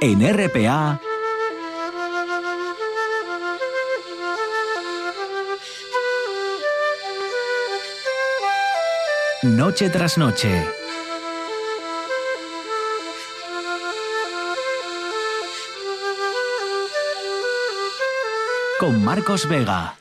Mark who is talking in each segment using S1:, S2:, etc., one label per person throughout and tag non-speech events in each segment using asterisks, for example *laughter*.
S1: En RPA. Noche tras noche. Con Marcos Vega.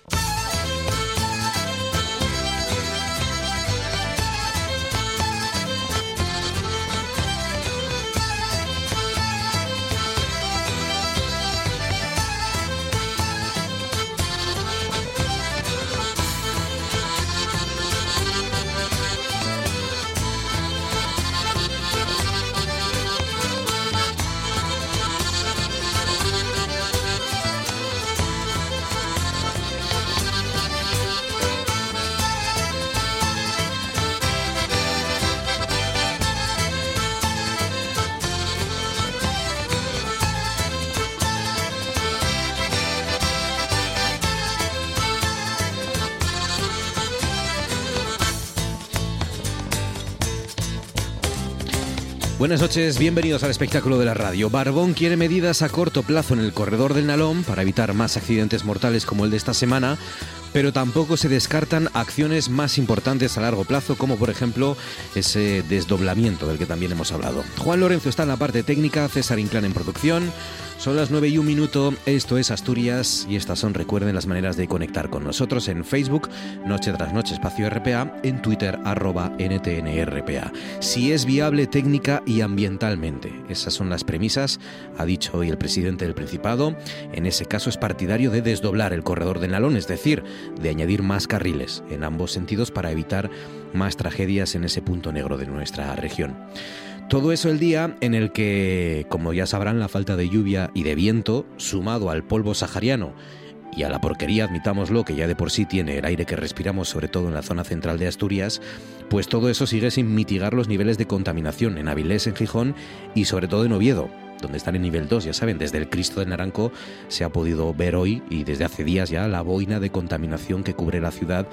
S2: Buenas noches, bienvenidos al espectáculo de la radio. Barbón quiere medidas a corto plazo en el corredor del Nalón para evitar más accidentes mortales como el de esta semana, pero tampoco se descartan acciones más importantes a largo plazo, como por ejemplo ese desdoblamiento del que también hemos hablado. Juan Lorenzo está en la parte técnica, César Inclán en producción. Son las 9 y un minuto, esto es Asturias y estas son, recuerden, las maneras de conectar con nosotros en Facebook, Noche tras Noche Espacio RPA, en Twitter, arroba NTNRPA. Si es viable técnica y ambientalmente, esas son las premisas, ha dicho hoy el presidente del Principado, en ese caso es partidario de desdoblar el corredor de Nalón, es decir, de añadir más carriles en ambos sentidos para evitar más tragedias en ese punto negro de nuestra región. Todo eso el día en el que, como ya sabrán, la falta de lluvia y de viento, sumado al polvo sahariano y a la porquería, admitámoslo, que ya de por sí tiene el aire que respiramos, sobre todo en la zona central de Asturias, pues todo eso sigue sin mitigar los niveles de contaminación en Avilés, en Gijón y sobre todo en Oviedo, donde están en nivel 2, ya saben, desde el Cristo de Naranco se ha podido ver hoy y desde hace días ya la boina de contaminación que cubre la ciudad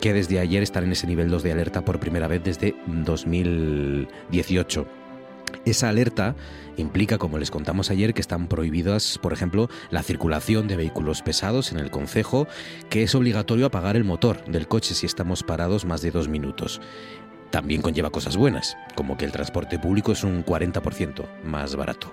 S2: que desde ayer están en ese nivel 2 de alerta por primera vez desde 2018. Esa alerta implica, como les contamos ayer, que están prohibidas, por ejemplo, la circulación de vehículos pesados en el concejo, que es obligatorio apagar el motor del coche si estamos parados más de dos minutos. También conlleva cosas buenas, como que el transporte público es un 40% más barato.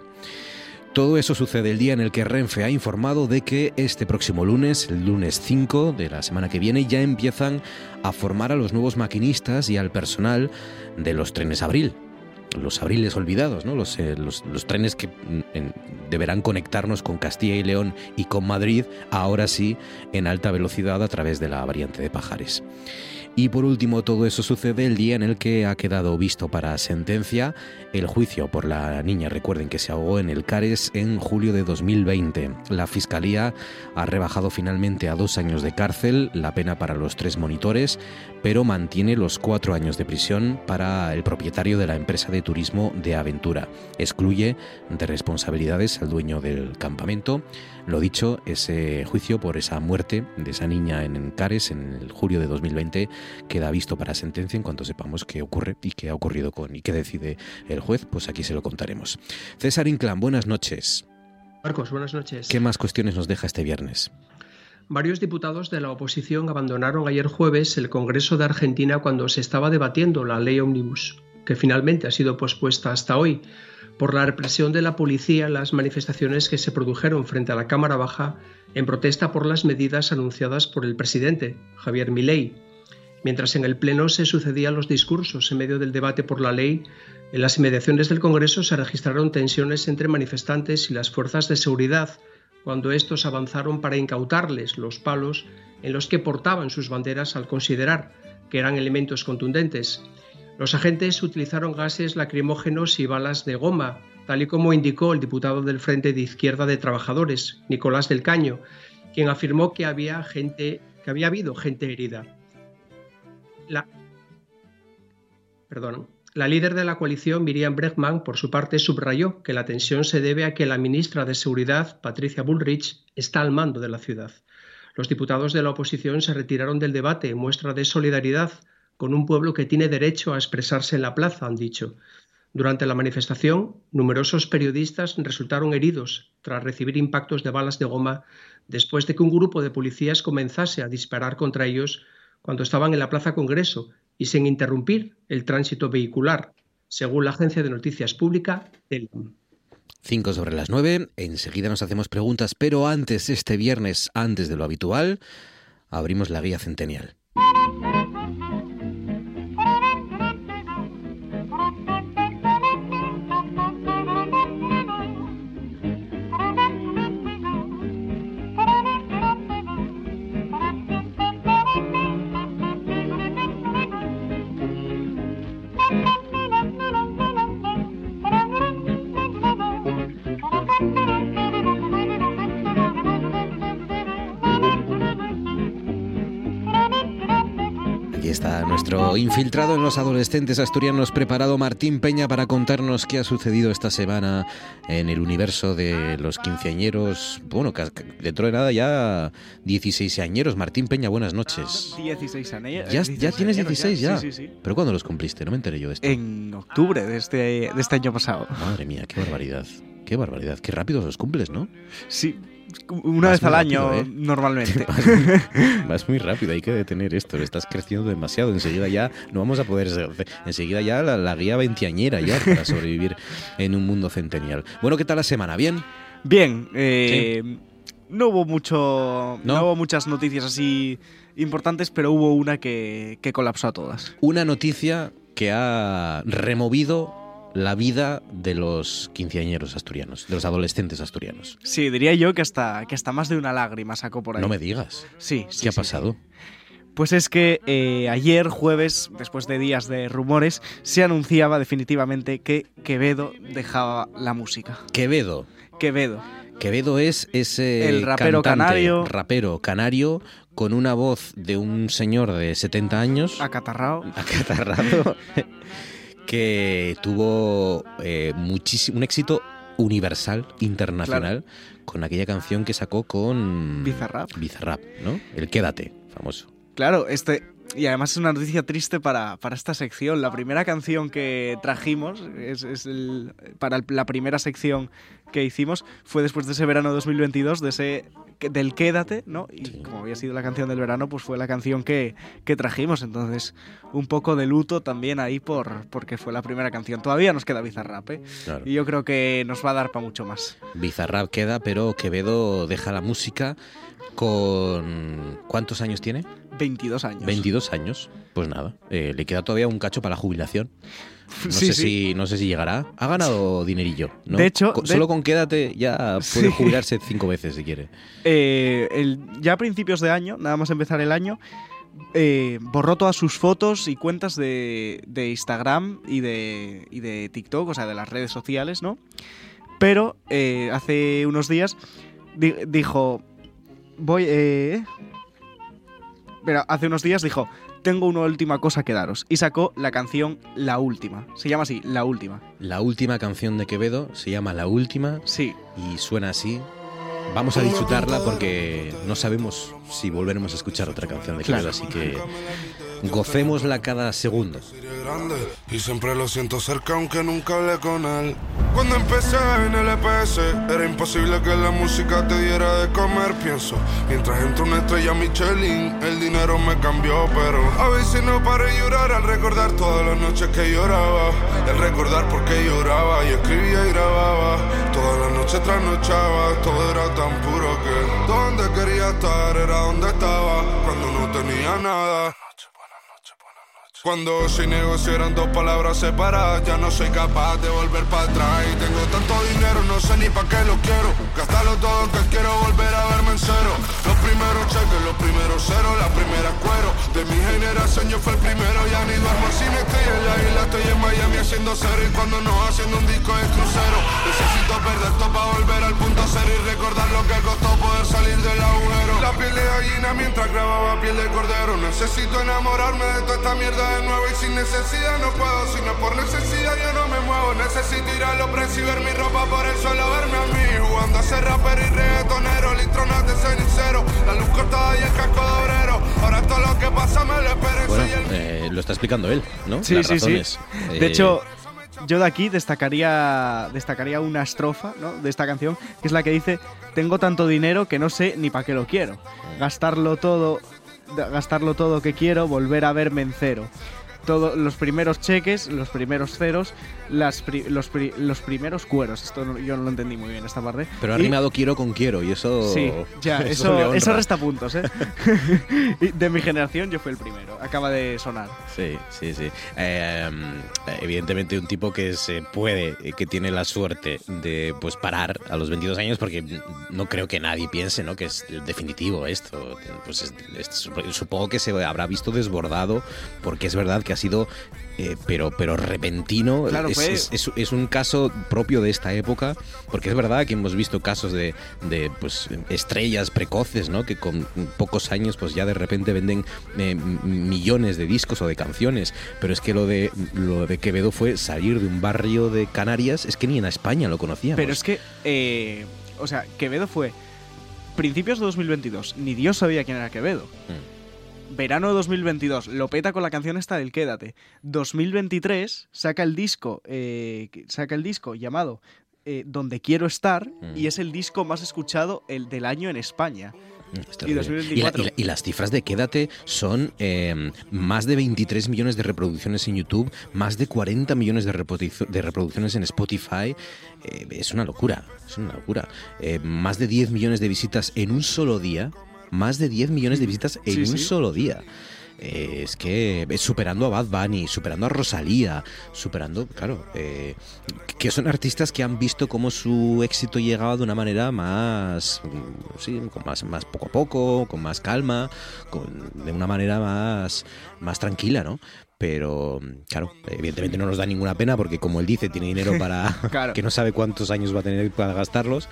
S2: Todo eso sucede el día en el que Renfe ha informado de que este próximo lunes, el lunes 5 de la semana que viene, ya empiezan a formar a los nuevos maquinistas y al personal de los trenes Abril. Los abriles olvidados, ¿no? los, eh, los, trenes que mm, deberán conectarnos con Castilla y León y con Madrid, ahora sí, en alta velocidad a través de la variante de Pajares. Y por último, todo eso sucede el día en el que ha quedado visto para sentencia el juicio por la niña. Recuerden que se ahogó en el Cares en julio de 2020. La Fiscalía ha rebajado finalmente a dos años de cárcel la pena para los tres monitores, pero mantiene los cuatro años de prisión para el propietario de la empresa de turismo de aventura. Excluye de responsabilidades al dueño del campamento. Lo dicho, ese juicio por esa muerte de esa niña en Cares en el julio de 2020 queda visto para sentencia en cuanto sepamos qué ocurre y qué ha ocurrido con y qué decide el juez, pues aquí se lo contaremos. César Inclán, buenas noches.
S3: Marcos, buenas noches.
S2: ¿Qué más cuestiones nos deja este viernes?
S3: Varios diputados de la oposición abandonaron ayer jueves el Congreso de Argentina cuando se estaba debatiendo la ley Omnibus, que finalmente ha sido pospuesta hasta hoy. Por la represión de la policía en las manifestaciones que se produjeron frente a la Cámara Baja en protesta por las medidas anunciadas por el presidente, Javier Milei, Mientras en el Pleno se sucedían los discursos en medio del debate por la ley, en las inmediaciones del Congreso se registraron tensiones entre manifestantes y las fuerzas de seguridad cuando estos avanzaron para incautarles los palos en los que portaban sus banderas al considerar que eran elementos contundentes. Los agentes utilizaron gases lacrimógenos y balas de goma, tal y como indicó el diputado del Frente de Izquierda de Trabajadores, Nicolás del Caño, quien afirmó que había gente que había habido gente herida. La, perdón, la líder de la coalición, Miriam Bregman, por su parte, subrayó que la tensión se debe a que la ministra de Seguridad, Patricia Bullrich, está al mando de la ciudad. Los diputados de la oposición se retiraron del debate en muestra de solidaridad con un pueblo que tiene derecho a expresarse en la plaza, han dicho. Durante la manifestación, numerosos periodistas resultaron heridos tras recibir impactos de balas de goma después de que un grupo de policías comenzase a disparar contra ellos cuando estaban en la Plaza Congreso y sin interrumpir el tránsito vehicular, según la agencia de noticias pública TELAM.
S2: 5 sobre las 9, enseguida nos hacemos preguntas, pero antes, este viernes, antes de lo habitual, abrimos la guía centenial. Nuestro infiltrado en los adolescentes asturianos preparado Martín Peña para contarnos qué ha sucedido esta semana en el universo de los quinceañeros. Bueno, dentro de nada ya 16 añeros. Martín Peña, buenas noches.
S4: 16 años.
S2: ¿Ya, ya tienes 16 ya?
S4: Sí, sí, sí.
S2: ¿Pero cuándo los cumpliste? No me enteré yo de esto.
S4: En octubre de este, de este año pasado.
S2: Madre mía, qué barbaridad. Qué barbaridad. Qué rápido los cumples, ¿no?
S4: Sí, una vez al año, ¿eh? normalmente. *laughs*
S2: Vas muy rápido, hay que detener esto. Estás creciendo demasiado. Enseguida ya no vamos a poder. Enseguida ya la, guía veintiañera ya para *laughs* sobrevivir en un mundo centenial. Bueno, ¿qué tal la semana? ¿Bien?
S4: Bien. Eh, no hubo mucho. ¿No? hubo muchas noticias así importantes, pero hubo una que, que colapsó a todas.
S2: Una noticia que ha removido la vida de los quinceañeros asturianos, de los adolescentes asturianos.
S4: Sí, diría yo que hasta, que hasta más de una lágrima sacó por ahí.
S2: No me digas.
S4: Sí, sí
S2: ¿Qué ha pasado?
S4: Pues es que eh, ayer, jueves, después de días de rumores, se anunciaba definitivamente que Quevedo dejaba la música.
S2: Quevedo.
S4: Quevedo.
S2: Quevedo es ese
S4: el rapero canario,
S2: rapero canario con una voz de un señor de 70 años, *laughs*
S4: acatarrado,
S2: acatarrado que tuvo eh, muchísimo, un éxito universal, internacional, con aquella canción que sacó con
S4: Bizarrap.
S2: Bizarrap, ¿no? El Quédate, famoso.
S4: Claro, este, y además es una noticia triste para, para, esta sección. La primera canción que trajimos, es, es el, para la primera sección que hicimos, fue después de ese verano 2022, de ese, del Quédate, ¿no? Y como había sido la canción del verano, pues fue la canción que, que, trajimos. Entonces, un poco de luto también ahí por, porque fue la primera canción. Todavía nos queda Bizarrap, ¿eh? Y yo creo que nos va a dar para mucho más.
S2: Bizarrap queda, pero Quevedo deja la música con... ¿Cuántos años tiene?
S4: 22 años.
S2: 22 años. Pues nada, eh, le queda todavía un cacho para la jubilación. *laughs* No, sé Si, no sé si llegará. Ha ganado dinerillo. ¿no?
S4: De hecho,
S2: solo con quédate ya puede *laughs* jubilarse cinco veces si quiere.
S4: Eh, el, ya a principios de año, nada más empezar el año, eh, borró todas sus fotos y cuentas de, de Instagram y de, y de, TikTok, o sea, de las redes sociales, ¿no? Pero hace unos días dijo, voy... Eh, pero hace unos días dijo, tengo una última cosa que daros. Y sacó la canción La Última. Se llama así, La Última.
S2: La última canción de Quevedo se llama La Última.
S4: Sí.
S2: Y suena así. Vamos a disfrutarla porque no sabemos si volveremos a escuchar otra canción de Quevedo, así que gocémosla cada segundo
S5: y siempre lo siento cerca aunque nunca hablé con él. Cuando empecé en el EPS era imposible que la música te diera de comer, pienso. Mientras entró una estrella Michelin, el dinero me cambió, pero a veces no paré de llorar al recordar todas las noches que lloraba. El recordar por qué lloraba y escribía y grababa. Todas las noches trasnochaba, todo era tan puro que donde quería estar era donde estaba cuando no tenía nada. Cuando sin negocio eran dos palabras separadas, ya no soy capaz de volver para atrás. Y tengo tanto dinero, no sé ni para qué lo quiero. Gastarlo todo, aunque quiero volver a verme en cero. Los primeros cheques, los primeros ceros, la primera cuero. De mi generación yo fue el primero, ya ni duermo si me estoy en la isla, estoy en Miami haciendo cero. Y cuando no haciendo un disco de crucero, necesito perder todo para volver al punto cero y recordar lo que costó poder salir del agujero. La piel de gallina mientras grababa piel de cordero. Necesito enamorarme de toda esta mierda de nuevo y sin necesidad no puedo, sino por necesidad yo no me muevo. Necesito ir a los precios y ver mi ropa por el suelo, verme a mí jugando a ser rapero y reggaetonero, litronas de cenicero, la luz cortada y el casco de obrero. Ahora todo lo que pasa me lo espero.
S2: Bueno, eh, lo está explicando él, ¿no?
S4: Sí, sí, sí. De hecho, yo de aquí destacaría, destacaría una estrofa ¿no? de esta canción, que es la que dice, tengo tanto dinero que no sé ni para qué lo quiero. Gastarlo todo, gastarlo todo que quiero, volver a verme en cero todos los primeros cheques, los primeros ceros, las los, los, primeros cueros. Esto yo no lo entendí muy bien esta parte.
S2: Pero ha rimado quiero con quiero y eso.
S4: Sí, ya, *laughs* eso, eso, resta puntos, ¿eh? *laughs* de mi generación yo fui el primero. Acaba de sonar.
S2: Sí, sí, sí. Em, evidentemente, un tipo que se puede, que tiene la suerte de pues parar a los 22 años, porque no creo que nadie piense ¿no? que es definitivo esto. Pues supongo que se habrá visto desbordado, porque es verdad que ha sido eh, pero, pero repentino. es, un caso propio de esta época, porque es verdad que hemos visto casos de, de pues, estrellas precoces, ¿no? que con pocos años pues ya de repente venden eh, millones de discos o de canciones, pero es que lo de, lo de Quevedo fue salir de un barrio de Canarias, es que ni en España lo conocíamos.
S4: Pero es que, eh, o sea, Quevedo fue principios de 2022, ni Dios sabía quién era Quevedo. Mm verano de 2022, lo peta con la canción esta del Quédate. 2023 saca el disco, eh, saca el disco llamado eh, Donde Quiero Estar y mm. es el disco más escuchado el del año en España.
S2: Mm, y, las cifras de Quédate son em, más de 23 millones de reproducciones en YouTube, más de 40 millones de, reproducciones en Spotify. Eh, es una locura, es una locura. más de 10 millones de visitas en un solo día más de 10 millones de visitas en un solo día. Eh, es que es superando a Bad Bunny, superando a Rosalía, superando, claro, eh, que son artistas que han visto cómo su éxito llegaba de una manera más, sí, con más, más poco a poco, con más calma, de una manera más, más tranquila, ¿no? pero claro, evidentemente no nos da ninguna pena porque como él dice, tiene dinero para *laughs* *laughs* que no sabe cuántos años va a tener para gastarlos,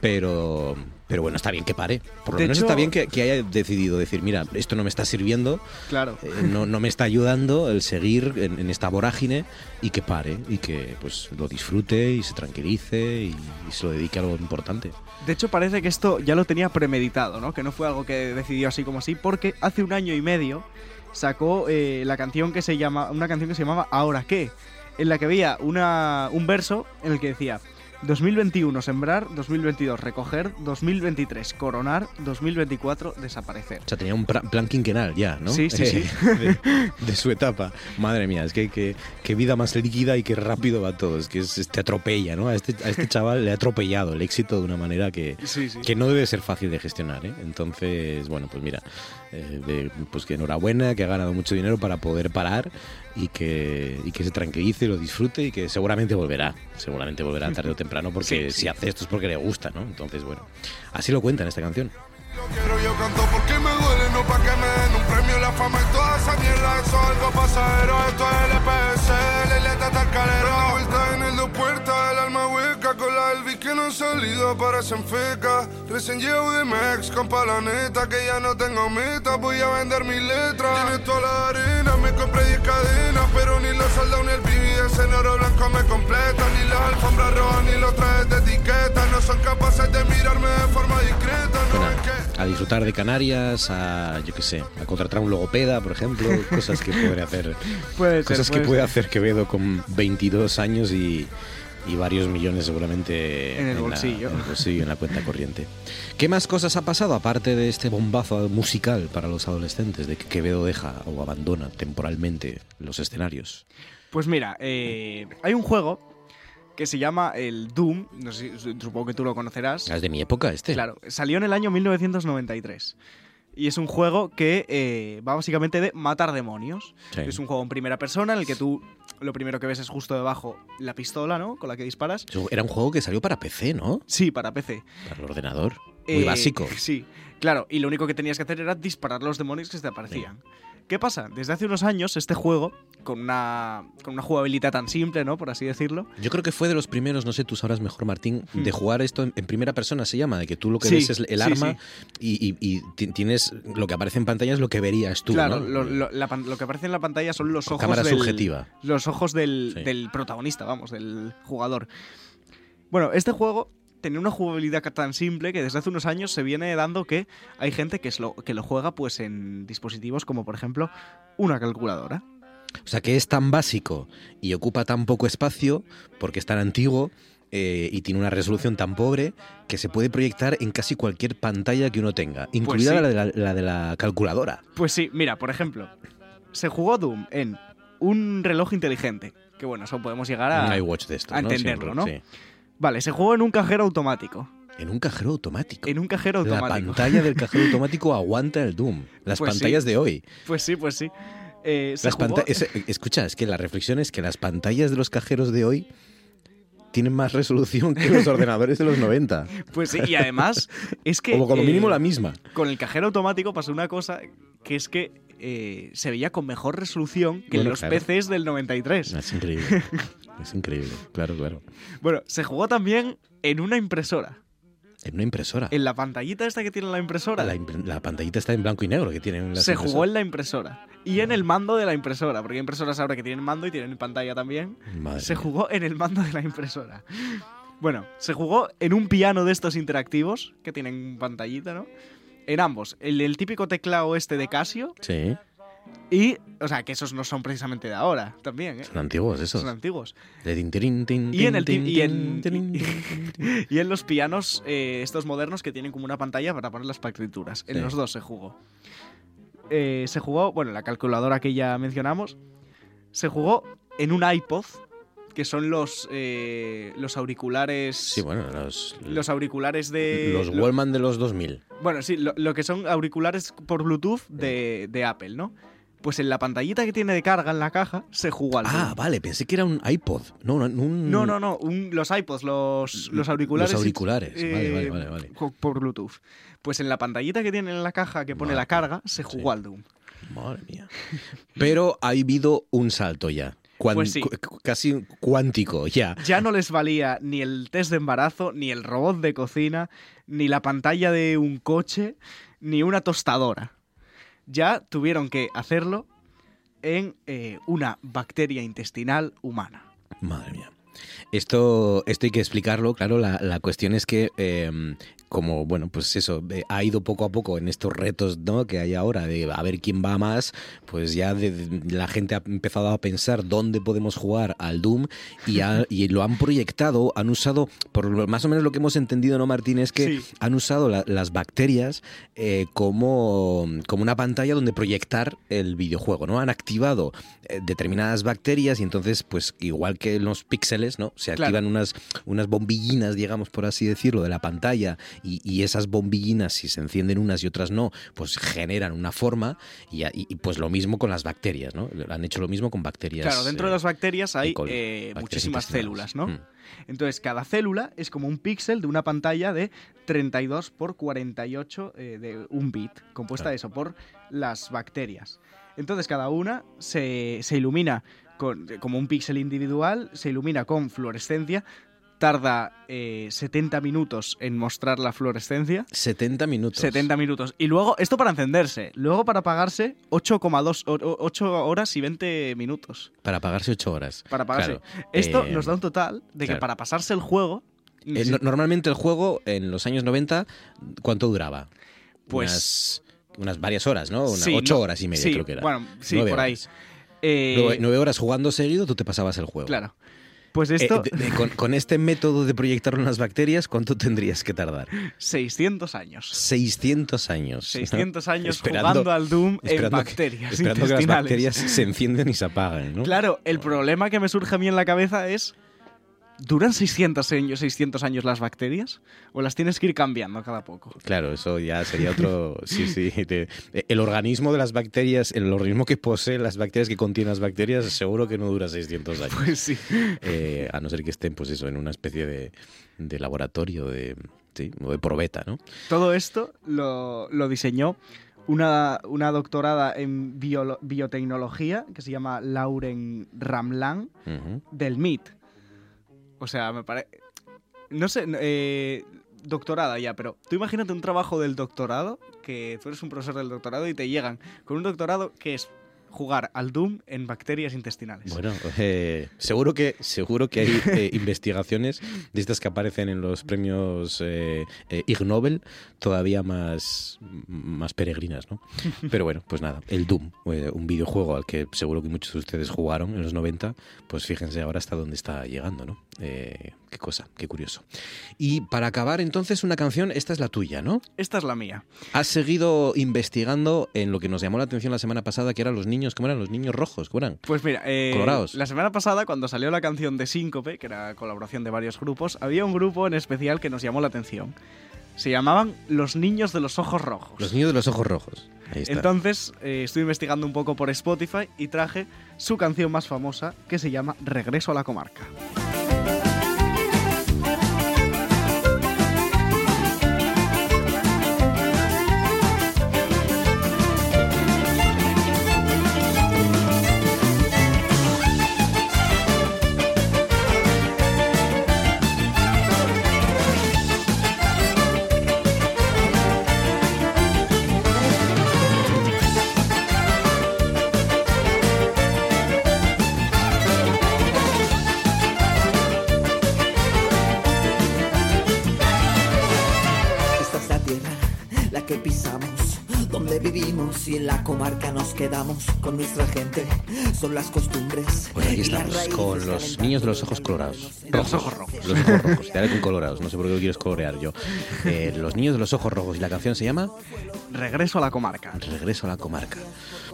S2: pero, pero bueno, está bien que pare. Por lo menos está bien que, haya decidido decir, mira, esto no me está sirviendo,
S4: claro.
S2: Eh, no, no, me está ayudando el seguir en, esta vorágine y que pare y que pues lo disfrute y se tranquilice y, se lo dedique a algo importante.
S4: De hecho, parece que esto ya lo tenía premeditado, ¿no? Que no fue algo que decidió así como así, porque hace un año y medio sacó eh, la canción que se llama, una canción que se llamaba Ahora qué, en la que había una, un verso en el que decía 2021 sembrar, 2022 recoger, 2023 coronar, 2024 desaparecer.
S2: O sea, tenía un plan quinquenal ya, ¿no?
S4: Sí, sí, sí. *laughs*
S2: De, su etapa. Madre mía, es que, qué vida más líquida y qué rápido va todo. Es que es, te atropella, ¿no? A este, a este chaval le ha atropellado el éxito de una manera que, que no debe ser fácil de gestionar, ¿eh? Entonces, bueno, pues mira, eh, pues que enhorabuena, que ha ganado mucho dinero para poder parar y que, y que se tranquilice, lo disfrute y que seguramente volverá, seguramente volverá tarde o temprano porque si hace esto es porque le gusta, ¿no? Entonces, bueno, así lo cuenta en esta canción. Yo quiero, yo canto porque me duele, no pa' que me den un premio, la fama y toda esa mierda, eso es algo pasajero, esto es el EPS, el hasta el calero. vuelta en el dos puertas, el alma hueca, con la Elvis que no han salido, parecen feca. Recién llevo de Mex, compa la neta, que ya no tengo meta, voy a vender mi letra. Tienes toda la arena, me compré 10 cadenas, pero ni los soldados ni el BBS en oro blanco me completan, ni las alfombras rojas ni los trajes de etiqueta, no son capaces de mirarme de forma discreta, no es que a disfrutar de Canarias, a yo qué sé, a contratar un logopeda, por ejemplo, *laughs* cosas que puede hacer, cosas que puede hacer Quevedo con 22 años y, varios millones seguramente
S4: en el bolsillo.
S2: en el bolsillo, en la cuenta corriente. ¿Qué más cosas ha pasado aparte de este bombazo musical para los adolescentes de que Quevedo deja o abandona temporalmente los escenarios?
S4: Pues mira, eh, hay un juego que se llama el Doom, no sé, supongo que tú lo conocerás.
S2: Ah, es de mi época este.
S4: Claro, salió en el año 1993. Y es un juego que eh, va básicamente de matar demonios. Es un juego en primera persona en el que tú lo primero que ves es justo debajo la pistola, ¿no? Con la que disparas.
S2: Era un juego que salió para PC, ¿no?
S4: Sí, para PC.
S2: Para el ordenador. Muy eh, básico. *laughs*
S4: Sí, claro. Y lo único que tenías que hacer era disparar los demonios que se te aparecían. ¿Qué pasa? Desde hace unos años este juego, con una, con una jugabilidad tan simple, ¿no? Por así decirlo.
S2: Yo creo que fue de los primeros, no sé, tú sabrás mejor, Martín, de hmm. jugar esto en, primera persona, se llama, de que tú lo que ves es el arma Y, tienes lo que aparece en pantalla es lo que verías tú.
S4: Claro, lo, que aparece en la pantalla son los ojos.
S2: Cámara subjetiva.
S4: Los ojos del, del protagonista, vamos, del jugador. Bueno, este juego tenía una jugabilidad tan simple que desde hace unos años se viene dando que hay gente que, es lo, que lo juega pues en dispositivos como por ejemplo una calculadora.
S2: O sea, que es tan básico y ocupa tan poco espacio porque es tan antiguo eh, y tiene una resolución tan pobre que se puede proyectar en casi cualquier pantalla que uno tenga, incluida
S4: sí.
S2: la, de la, la de la calculadora.
S4: Pues sí, mira, por ejemplo, se jugó Doom en un reloj inteligente. Que bueno, eso podemos llegar a.
S2: Un iWatch de esto,
S4: a
S2: ¿no?
S4: entenderlo, ¿no?
S2: Sí.
S4: Vale, se jugó en un cajero automático.
S2: En un cajero automático.
S4: En un cajero
S2: La
S4: automático.
S2: pantalla del cajero *laughs* automático aguanta el Doom. Las
S4: Pues sí.
S2: pantallas de hoy.
S4: Pues sí, pues sí. Eh, se
S2: Las
S4: jugó-
S2: panta- es- escucha, es que la reflexión es que las pantallas de los cajeros de hoy tienen más resolución que los *laughs* ordenadores de los 90.
S4: Pues sí, y además es *laughs* que.
S2: Como, como
S4: eh,
S2: mínimo la misma.
S4: Con el cajero automático pasó una cosa que es que eh, se veía con mejor resolución que
S2: Bueno,
S4: los
S2: claro.
S4: PCs del 93.
S2: Es increíble. *laughs* Es increíble, claro, claro.
S4: Bueno, se jugó también en una impresora.
S2: En una impresora.
S4: En la pantallita esta que tiene la impresora.
S2: La, impre- la pantallita está en blanco y negro que tienen las
S4: se jugó en la impresora. Y en el mando de la impresora. Porque hay impresoras ahora que tienen mando y tienen pantalla también.
S2: Madre
S4: se
S2: mía.
S4: jugó en el mando de la impresora. Bueno, se jugó en un piano de estos interactivos que tienen pantallita, ¿no? En ambos. El, el típico teclado este de Casio
S2: Sí,
S4: y, o sea, que esos no son precisamente de ahora también, ¿eh?
S2: son antiguos esos.
S4: Son antiguos.
S2: De tin, tirin, tin,
S4: Y en el y. Y los pianos, eh, estos modernos que tienen como una pantalla para poner las partituras. En
S2: Sí.
S4: los dos se jugó. Eh, se jugó, bueno, la calculadora que ya mencionamos. Se jugó en un iPod, que son los, eh, los auriculares.
S2: Sí, bueno, los,
S4: Los auriculares de.
S2: los
S4: lo-
S2: Wallman de los 2000.
S4: bueno, sí, lo, lo que son auriculares por Bluetooth de, de Apple, ¿no? Pues en la pantallita que tiene de carga en la caja se jugó al
S2: Ah, vale, pensé que era un iPod. No, no, un...
S4: No, no, no, un- los iPods, los, los auriculares.
S2: Los auriculares, vale, vale,
S4: eh,
S2: vale, vale.
S4: Por Bluetooth. Pues en la pantallita que tiene en la caja que pone
S2: Vale.
S4: la carga, se jugó
S2: Sí.
S4: al Doom.
S2: Madre mía. Pero ha habido un salto ya. Cuan-
S4: Pues sí.
S2: cu- cu- casi cuántico ya.
S4: Ya no les valía ni el test de embarazo, ni el robot de cocina, ni la pantalla de un coche, ni una tostadora. Ya tuvieron que hacerlo en eh, una bacteria intestinal humana.
S2: Madre mía. Esto, esto hay que explicarlo, claro, la, la cuestión es que eh, como, bueno, pues eso, eh, ha ido poco a poco en estos retos ¿no? que hay ahora de a ver quién va más, pues ya de- de- la gente ha empezado a pensar dónde podemos jugar al Doom y, ha- *laughs* y lo han proyectado, han usado, por lo- más o menos lo que hemos entendido, ¿no, Martín? Es que
S4: Sí.
S2: han usado la- las bacterias eh, como, como una pantalla donde proyectar el videojuego, ¿no? Han activado determinadas bacterias y entonces, pues igual que los píxeles, ¿no? Se
S4: Claro.
S2: activan unas, unas bombillinas, digamos por así decirlo, de la pantalla y, y esas bombillinas, si se encienden unas y otras no, pues generan una forma y, y- y, pues lo mismo con las bacterias, ¿no? Han hecho lo mismo con bacterias.
S4: Claro, dentro
S2: eh,
S4: de las bacterias hay eh,
S2: bacterias
S4: muchísimas células, ¿no?
S2: Mm.
S4: Entonces, cada célula es como un píxel de una pantalla de 32 por 48 eh, de un bit, compuesta
S2: Claro.
S4: de eso por las bacterias. Entonces, cada una se, se ilumina con, como un píxel individual, se ilumina con fluorescencia, tarda eh, 70 minutos en mostrar la fluorescencia.
S2: 70 minutos.
S4: 70 minutos. Y luego, esto para encenderse. Luego para apagarse, 8,2 o- o- 8 horas y 20 minutos.
S2: Para pagarse 8 horas.
S4: Para apagarse.
S2: Claro.
S4: Esto
S2: Eh,
S4: nos da un total de que para pasarse el juego.
S2: Eh, no- normalmente el juego en los años 90, ¿cuánto duraba?
S4: Pues-
S2: Unas, unas varias horas, ¿no? Unas
S4: Sí,
S2: ocho
S4: no-
S2: horas y media
S4: sí,
S2: creo que era.
S4: Bueno, sí,
S2: Nueve
S4: por ahí.
S2: horas.
S4: Eh,
S2: Nueve, nueve horas jugando seguido, tú te pasabas el juego.
S4: Claro. Pues
S2: Eh,
S4: esto,
S2: de- de- con, con este método de proyectarlo en las bacterias, ¿cuánto tendrías que tardar?
S4: 600 años.
S2: 600 años.
S4: 600 *laughs* años
S2: Esperando-
S4: jugando al Doom en
S2: que-
S4: bacterias
S2: Esperando que las bacterias se encienden y se apagan, ¿no?
S4: Claro, el problema que me surge a mí en la cabeza es... ¿Duran 600 años, 600 años las bacterias? ¿O las tienes que ir cambiando cada poco?
S2: Claro, eso ya sería otro. Sí, sí. el organismo de las bacterias, el organismo que posee las bacterias, que contiene las bacterias, seguro que no dura 600 años.
S4: Pues sí.
S2: Eh, a no ser que estén, pues eso, en una especie de, de laboratorio de, sí, o de probeta, ¿no?
S4: Todo esto lo, lo diseñó una, una doctorada en biotecnología que se llama Lauren Ramlan del MIT. O sea, me parece... No sé, eh, doctorada ya, pero tú imagínate un trabajo del doctorado, que tú eres un profesor del doctorado y te llegan con un doctorado que es jugar al Doom en bacterias intestinales.
S2: Bueno, eh, seguro que seguro que hay eh, *laughs* investigaciones de estas que aparecen en los premios eh, eh, Ig Nobel todavía más, más peregrinas, ¿no? *laughs* Pero bueno, pues nada, el Doom, eh, un videojuego al que seguro que muchos de ustedes jugaron en los 90, pues fíjense ahora hasta dónde está llegando, ¿no? Eh, qué cosa, qué curioso. Y para acabar entonces una canción, esta es la tuya, ¿no?
S4: Esta es la mía.
S2: Has seguido investigando en lo que nos llamó la atención la semana pasada, que eran los niños, ¿cómo eran los niños rojos? ¿Cómo eran?
S4: Pues mira, eh,
S2: Colorados.
S4: la semana pasada, cuando salió la canción de Síncope, que era colaboración de varios grupos, había un grupo en especial que nos llamó la atención. Se llamaban Los Niños de los Ojos Rojos.
S2: Los niños de los ojos rojos. Ahí está.
S4: Entonces, eh, estuve investigando un poco por Spotify y traje su canción más famosa, que se llama Regreso a la Comarca.
S6: Y en la comarca nos quedamos con nuestra gente. Son las costumbres.
S2: Pues aquí estamos, con los niños de los ojos colorados.
S4: Los ojos rojos.
S2: Los ojos rojos. Te haré con colorados. No sé por qué lo quieres colorear yo. Eh, los niños de los ojos rojos. Y la canción se llama
S4: Regreso a la Comarca.
S2: Regreso a la comarca.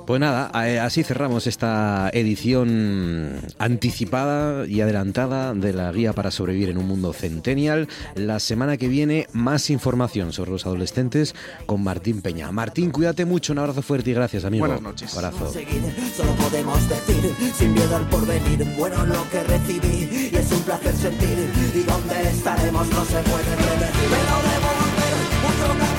S2: Pues nada, eh, así cerramos esta edición anticipada y adelantada de la guía para sobrevivir en un mundo centennial. La semana que viene, más información sobre los adolescentes con Martín Peña. Martín, cuídate mucho, un abrazo fuerte y gracias, amigo.
S4: Buenas noches.
S2: Abrazo.
S6: seguir, solo podemos decir, sin miedo al porvenir, bueno lo que recibí, y es un placer sentir, y dónde estaremos no se puede predecir, pero debo volver, mucho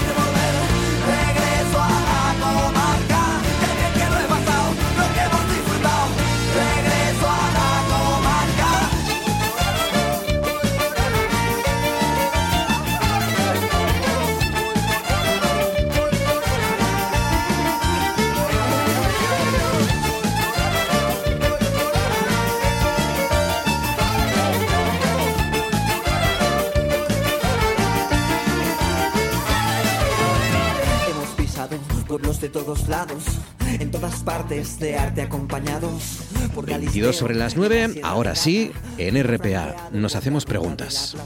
S6: pueblos de todos lados, en todas partes de arte acompañados. Por
S2: 22 sobre las 9, ahora sí, en RPA. Nos hacemos preguntas.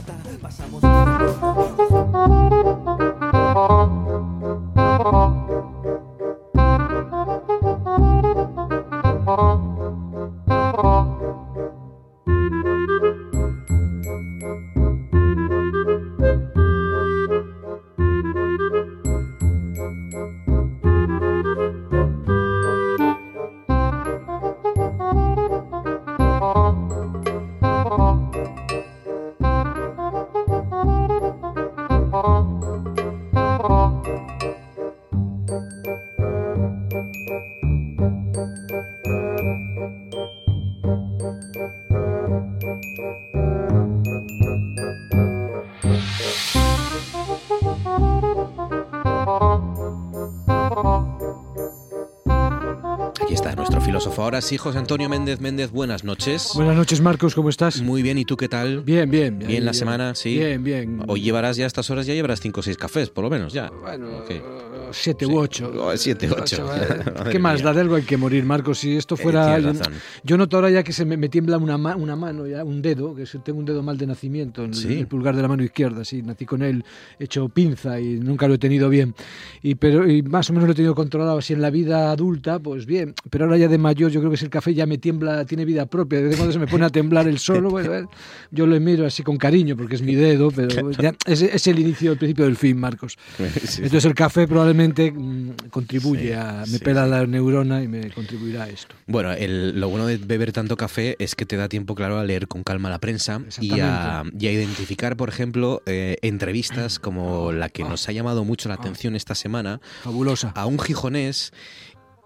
S2: Ahora sí, José Antonio Méndez Méndez, buenas noches.
S7: Buenas noches, Marcos, ¿cómo estás?
S2: Muy bien, ¿y tú qué tal?
S7: Bien, bien.
S2: Bien la semana, sí.
S7: Bien, bien.
S2: Hoy llevarás ya a estas horas, ya llevarás 5 o 6 cafés, por lo menos, ya.
S7: Bueno,
S2: Ok.
S7: eh, siete
S2: Sí.
S7: u ocho.
S2: Oh, siete, ocho. *laughs*
S7: Madre *laughs*
S2: Madre
S7: ¿Qué más? Da de algo hay que morir, Marcos. Si esto fuera...
S2: tienes
S7: yo, noto ahora ya que se me, me tiembla una, ma- una mano, ya un dedo, que tengo un dedo mal de nacimiento, en el-
S2: Sí.
S7: el, pulgar de la mano izquierda, sí. Nací con él hecho pinza y nunca lo he tenido bien. Y, pero, y más o menos lo he tenido controlado así en la vida adulta, pues bien. Pero ahora ya de mayor, yo creo que si el café ya me tiembla, tiene vida propia. De vez en cuando se me pone a temblar el solo, bueno, eh, yo lo miro así con cariño porque es mi dedo, pero ya es, es el inicio, el principio del fin, Marcos. *laughs*
S2: Sí.
S7: Entonces el café probablemente mm, contribuye
S2: Sí,
S7: a... Me
S2: sí,
S7: pela la neurona y me contribuirá a esto.
S2: Bueno, el- lo bueno de beber tanto café es que te da tiempo, claro, a leer con calma la prensa y a, y a identificar, por ejemplo, eh, entrevistas como la que nos ha llamado mucho la atención esta semana
S7: Fabulosa.
S2: a un gijonés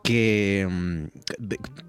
S2: que mm,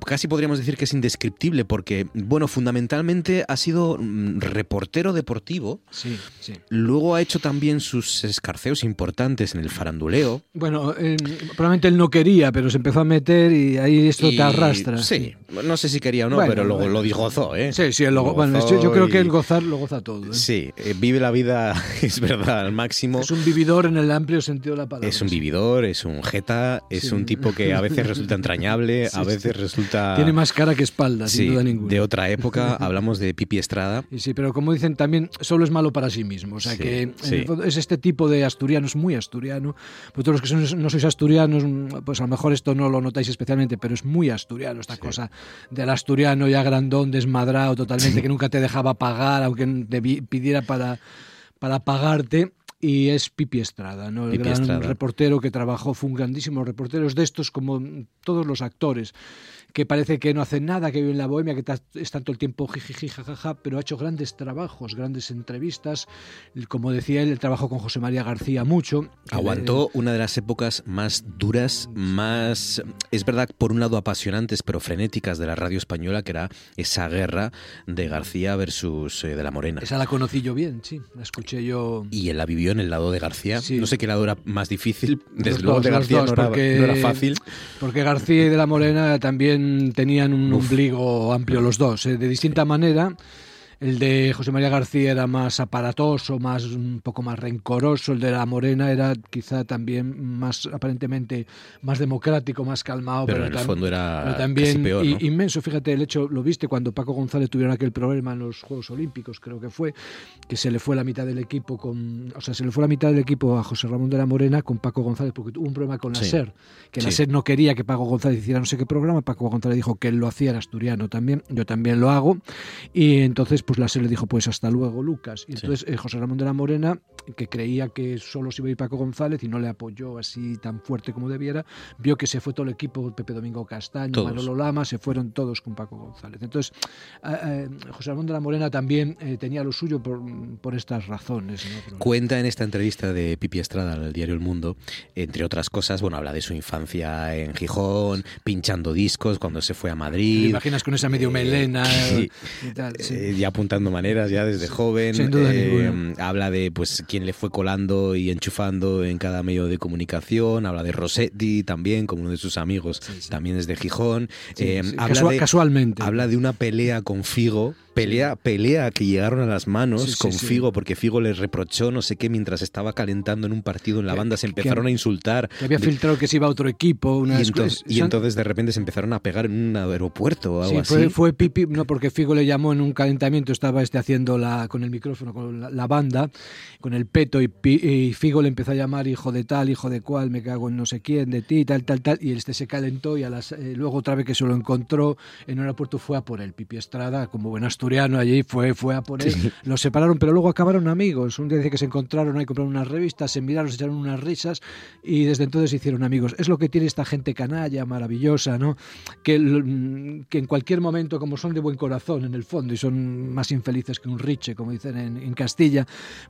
S2: casi podríamos decir que es indescriptible porque, bueno, fundamentalmente ha sido mm, reportero deportivo.
S7: Sí, sí.
S2: Luego ha hecho también sus escarceos importantes en el faranduleo.
S7: Bueno, eh, probablemente él no quería, pero se empezó a meter y ahí esto
S2: Y-
S7: te arrastra.
S2: Sí, no sé si quería o no,
S7: Bueno,
S2: pero lo,
S7: bueno.
S2: lo gozó, ¿eh?
S7: Sí, sí, Lo bueno,
S2: gozó
S7: yo creo que el gozar lo goza todo. ¿eh?
S2: Sí, eh, vive la vida, *laughs* es verdad, al máximo.
S7: Es un vividor en el amplio sentido de la palabra.
S2: Es un vividor, es un jeta, es
S7: Sí.
S2: un tipo que a veces resulta entrañable, *laughs*
S7: Sí,
S2: a
S7: sí.
S2: veces resulta...
S7: Tiene más cara que espalda,
S2: sí,
S7: sin duda ninguna.
S2: de otra época, *laughs* hablamos de Pipi Estrada.
S7: Y sí, pero como dicen también, solo es malo para sí mismo. O sea que el fondo es este tipo de asturiano, es muy asturiano. Vosotros los que sois- no sois asturianos, pues a lo mejor esto no lo notáis especialmente, pero es muy asturiano esta cosa del asturiano ya grandón, desmadrado totalmente, que nunca te dejaba pagar, aunque te pidiera para, para pagarte. Y es Pipi Estrada, ¿no? el
S2: Pipi
S7: gran
S2: Estrada.
S7: reportero que trabajó, fue un grandísimo reportero, es de estos como todos los actores que parece que no hacen nada, que vive en la bohemia, que están todo el tiempo jijiji, jajaja, pero ha hecho grandes trabajos, grandes entrevistas. Como decía él, el trabajo con José María García mucho.
S2: Aguantó una de las épocas más duras, más, es verdad, por un lado apasionantes, pero frenéticas de la radio española, que era esa guerra de García versus eh, de la Morena.
S7: Esa la conocí yo bien, sí, la escuché yo.
S2: Y él la vivió en el lado de García.
S7: Sí.
S2: No sé qué lado era más difícil. Desde luego de García
S7: dos,
S2: no, era,
S7: porque-
S2: no era fácil.
S7: Porque García y de la Morena también tenían un
S2: Uf.
S7: ombligo amplio los dos, ¿eh? de distinta manera. El de José María García era más aparatoso, más un poco más rencoroso. El de la Morena era quizá también más aparentemente más democrático, más calmado,
S2: Pero
S7: pero,
S2: en el fondo era
S7: pero
S2: casi
S7: también
S2: peor,
S7: inmenso. Fíjate, el hecho lo viste cuando Paco González tuvieron aquel problema en los Juegos Olímpicos, creo que fue, que se le fue la mitad del equipo con, o sea, se le fue la mitad del equipo a José Ramón de la Morena con Paco González porque tuvo un problema con la
S2: Sí.
S7: SER, que la
S2: Sí.
S7: SER no quería que Paco González hiciera no sé qué programa, Paco González dijo que él lo hacía en asturiano también, yo también lo hago, y entonces pues la SER le dijo pues hasta luego Lucas, y entonces eh, José Ramón de la Morena, que creía que solo se iba a ir Paco González y no le apoyó así tan fuerte como debiera, vio que se fue todo el equipo, Pepe Domingo Castaño,
S2: Todos.
S7: Manolo Lama, se fueron todos con Paco González. Entonces, eh, eh, José Ramón de la Morena también eh, tenía lo suyo por, por estas razones.
S2: Cuenta en esta entrevista de Pipi Estrada al diario El Mundo, entre otras cosas, bueno, habla de su infancia en Gijón, pinchando discos cuando se fue a
S7: ¿Te
S2: Madrid.
S7: imaginas con esa medio
S2: Eh,
S7: melena
S2: sí.
S7: y tal? Sí.
S2: Eh, ya apuntando maneras ya desde joven.
S7: Sin duda
S2: Eh, habla de pues quién le fue colando y enchufando en cada medio de comunicación. Habla de Rossetti también, como uno de sus amigos,
S7: Sí, sí.
S2: también es de Gijón.
S7: Sí,
S2: Eh, habla, de,
S7: casualmente.
S2: habla de una pelea con Figo. Pelea, pelea que llegaron a las manos
S7: Sí,
S2: con
S7: sí.
S2: Figo porque Figo les reprochó no sé qué mientras estaba calentando en un partido en la banda se
S7: que-
S2: empezaron a insultar
S7: que había
S2: De-
S7: filtrado que se iba a otro equipo. Una
S2: y, entonces, y entonces de repente se empezaron a pegar en un aeropuerto o algo
S7: Sí,
S2: así
S7: fue, fue Pipi, no, porque Figo le llamó en un calentamiento, estaba este haciendo la, con el micrófono, con la, la banda, con el peto, y, y Figo le empezó a llamar hijo de tal, hijo de cual, me cago en no sé quién, de ti, tal, tal, tal, y este se calentó y a las, eh, luego otra vez que se lo encontró en un aeropuerto fue a por él, Pipi Estrada, como buen asturiano allí, fue, fue a por él, los separaron, pero luego acabaron amigos, un día dice que se encontraron ahí, compraron unas revistas, se miraron, se echaron unas risas, y desde entonces se hicieron amigos. Es lo que tiene esta gente canalla, maravillosa, ¿no? Que, l- que en cualquier momento, como son de buen corazón en el fondo y son más infelices que un riche, como dicen en, en Castilla,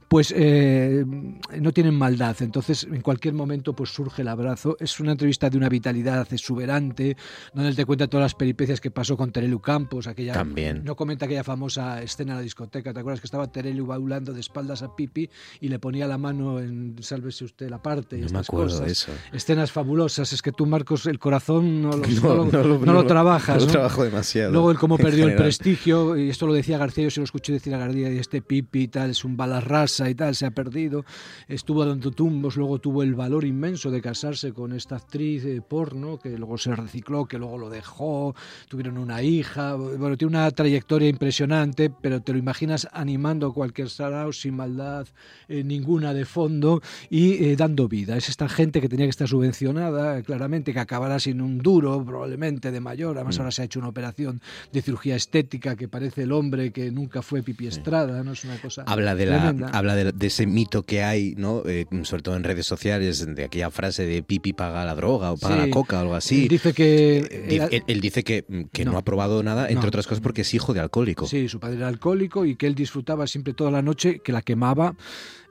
S7: pues eh, no tienen maldad. Entonces, en cualquier momento, pues surge el abrazo. Es una entrevista de una vitalidad exuberante, donde él te cuenta todas las peripecias que pasó con Terelu Campos, aquella
S2: También.
S7: no comenta aquella famosa escena en la discoteca. ¿Te acuerdas que estaba Terelu baulando de espaldas a Pipi y le ponía la mano en sálvese usted la parte? y
S2: no me acuerdo
S7: cosas?
S2: de eso
S7: Escenas fabulosas. Es que tú, Marcos, el corazón no lo, *laughs*
S2: No,
S7: no lo- lo trabajas.
S2: no lo trabajo demasiado
S7: Luego él cómo perdió el prestigio, y esto lo decía García, yo se lo escuché decir a García, y este Pipi y tal, es un balarrasa y tal, se ha perdido. Estuvo dando tumbos, luego tuvo el valor inmenso de casarse con esta actriz de porno, que luego se recicló, que luego lo dejó, tuvieron una hija, bueno, tiene una trayectoria impresionante, pero te lo imaginas animando cualquier sarao sin maldad eh, ninguna de fondo y eh, dando vida. Es esta gente que tenía que estar subvencionada, eh, claramente, que acabará sin un duro, probablemente de mayor. Además,
S2: Mm.
S7: ahora se ha hecho una operación de cirugía estética que parece el hombre que nunca fue Pipi Estrada, ¿no? Es una cosa
S2: Habla de, la, habla de, de ese mito que hay, ¿no? Eh, sobre todo en redes sociales, de aquella frase de pipi paga la droga o paga
S7: Sí.
S2: la coca o algo así.
S7: Él dice que
S2: Eh, él, él dice que, que no.
S7: No.
S2: ha probado nada, entre
S7: No.
S2: otras cosas porque es hijo de alcohólico.
S7: Sí, su padre era alcohólico y que él disfrutaba siempre toda la noche, que la quemaba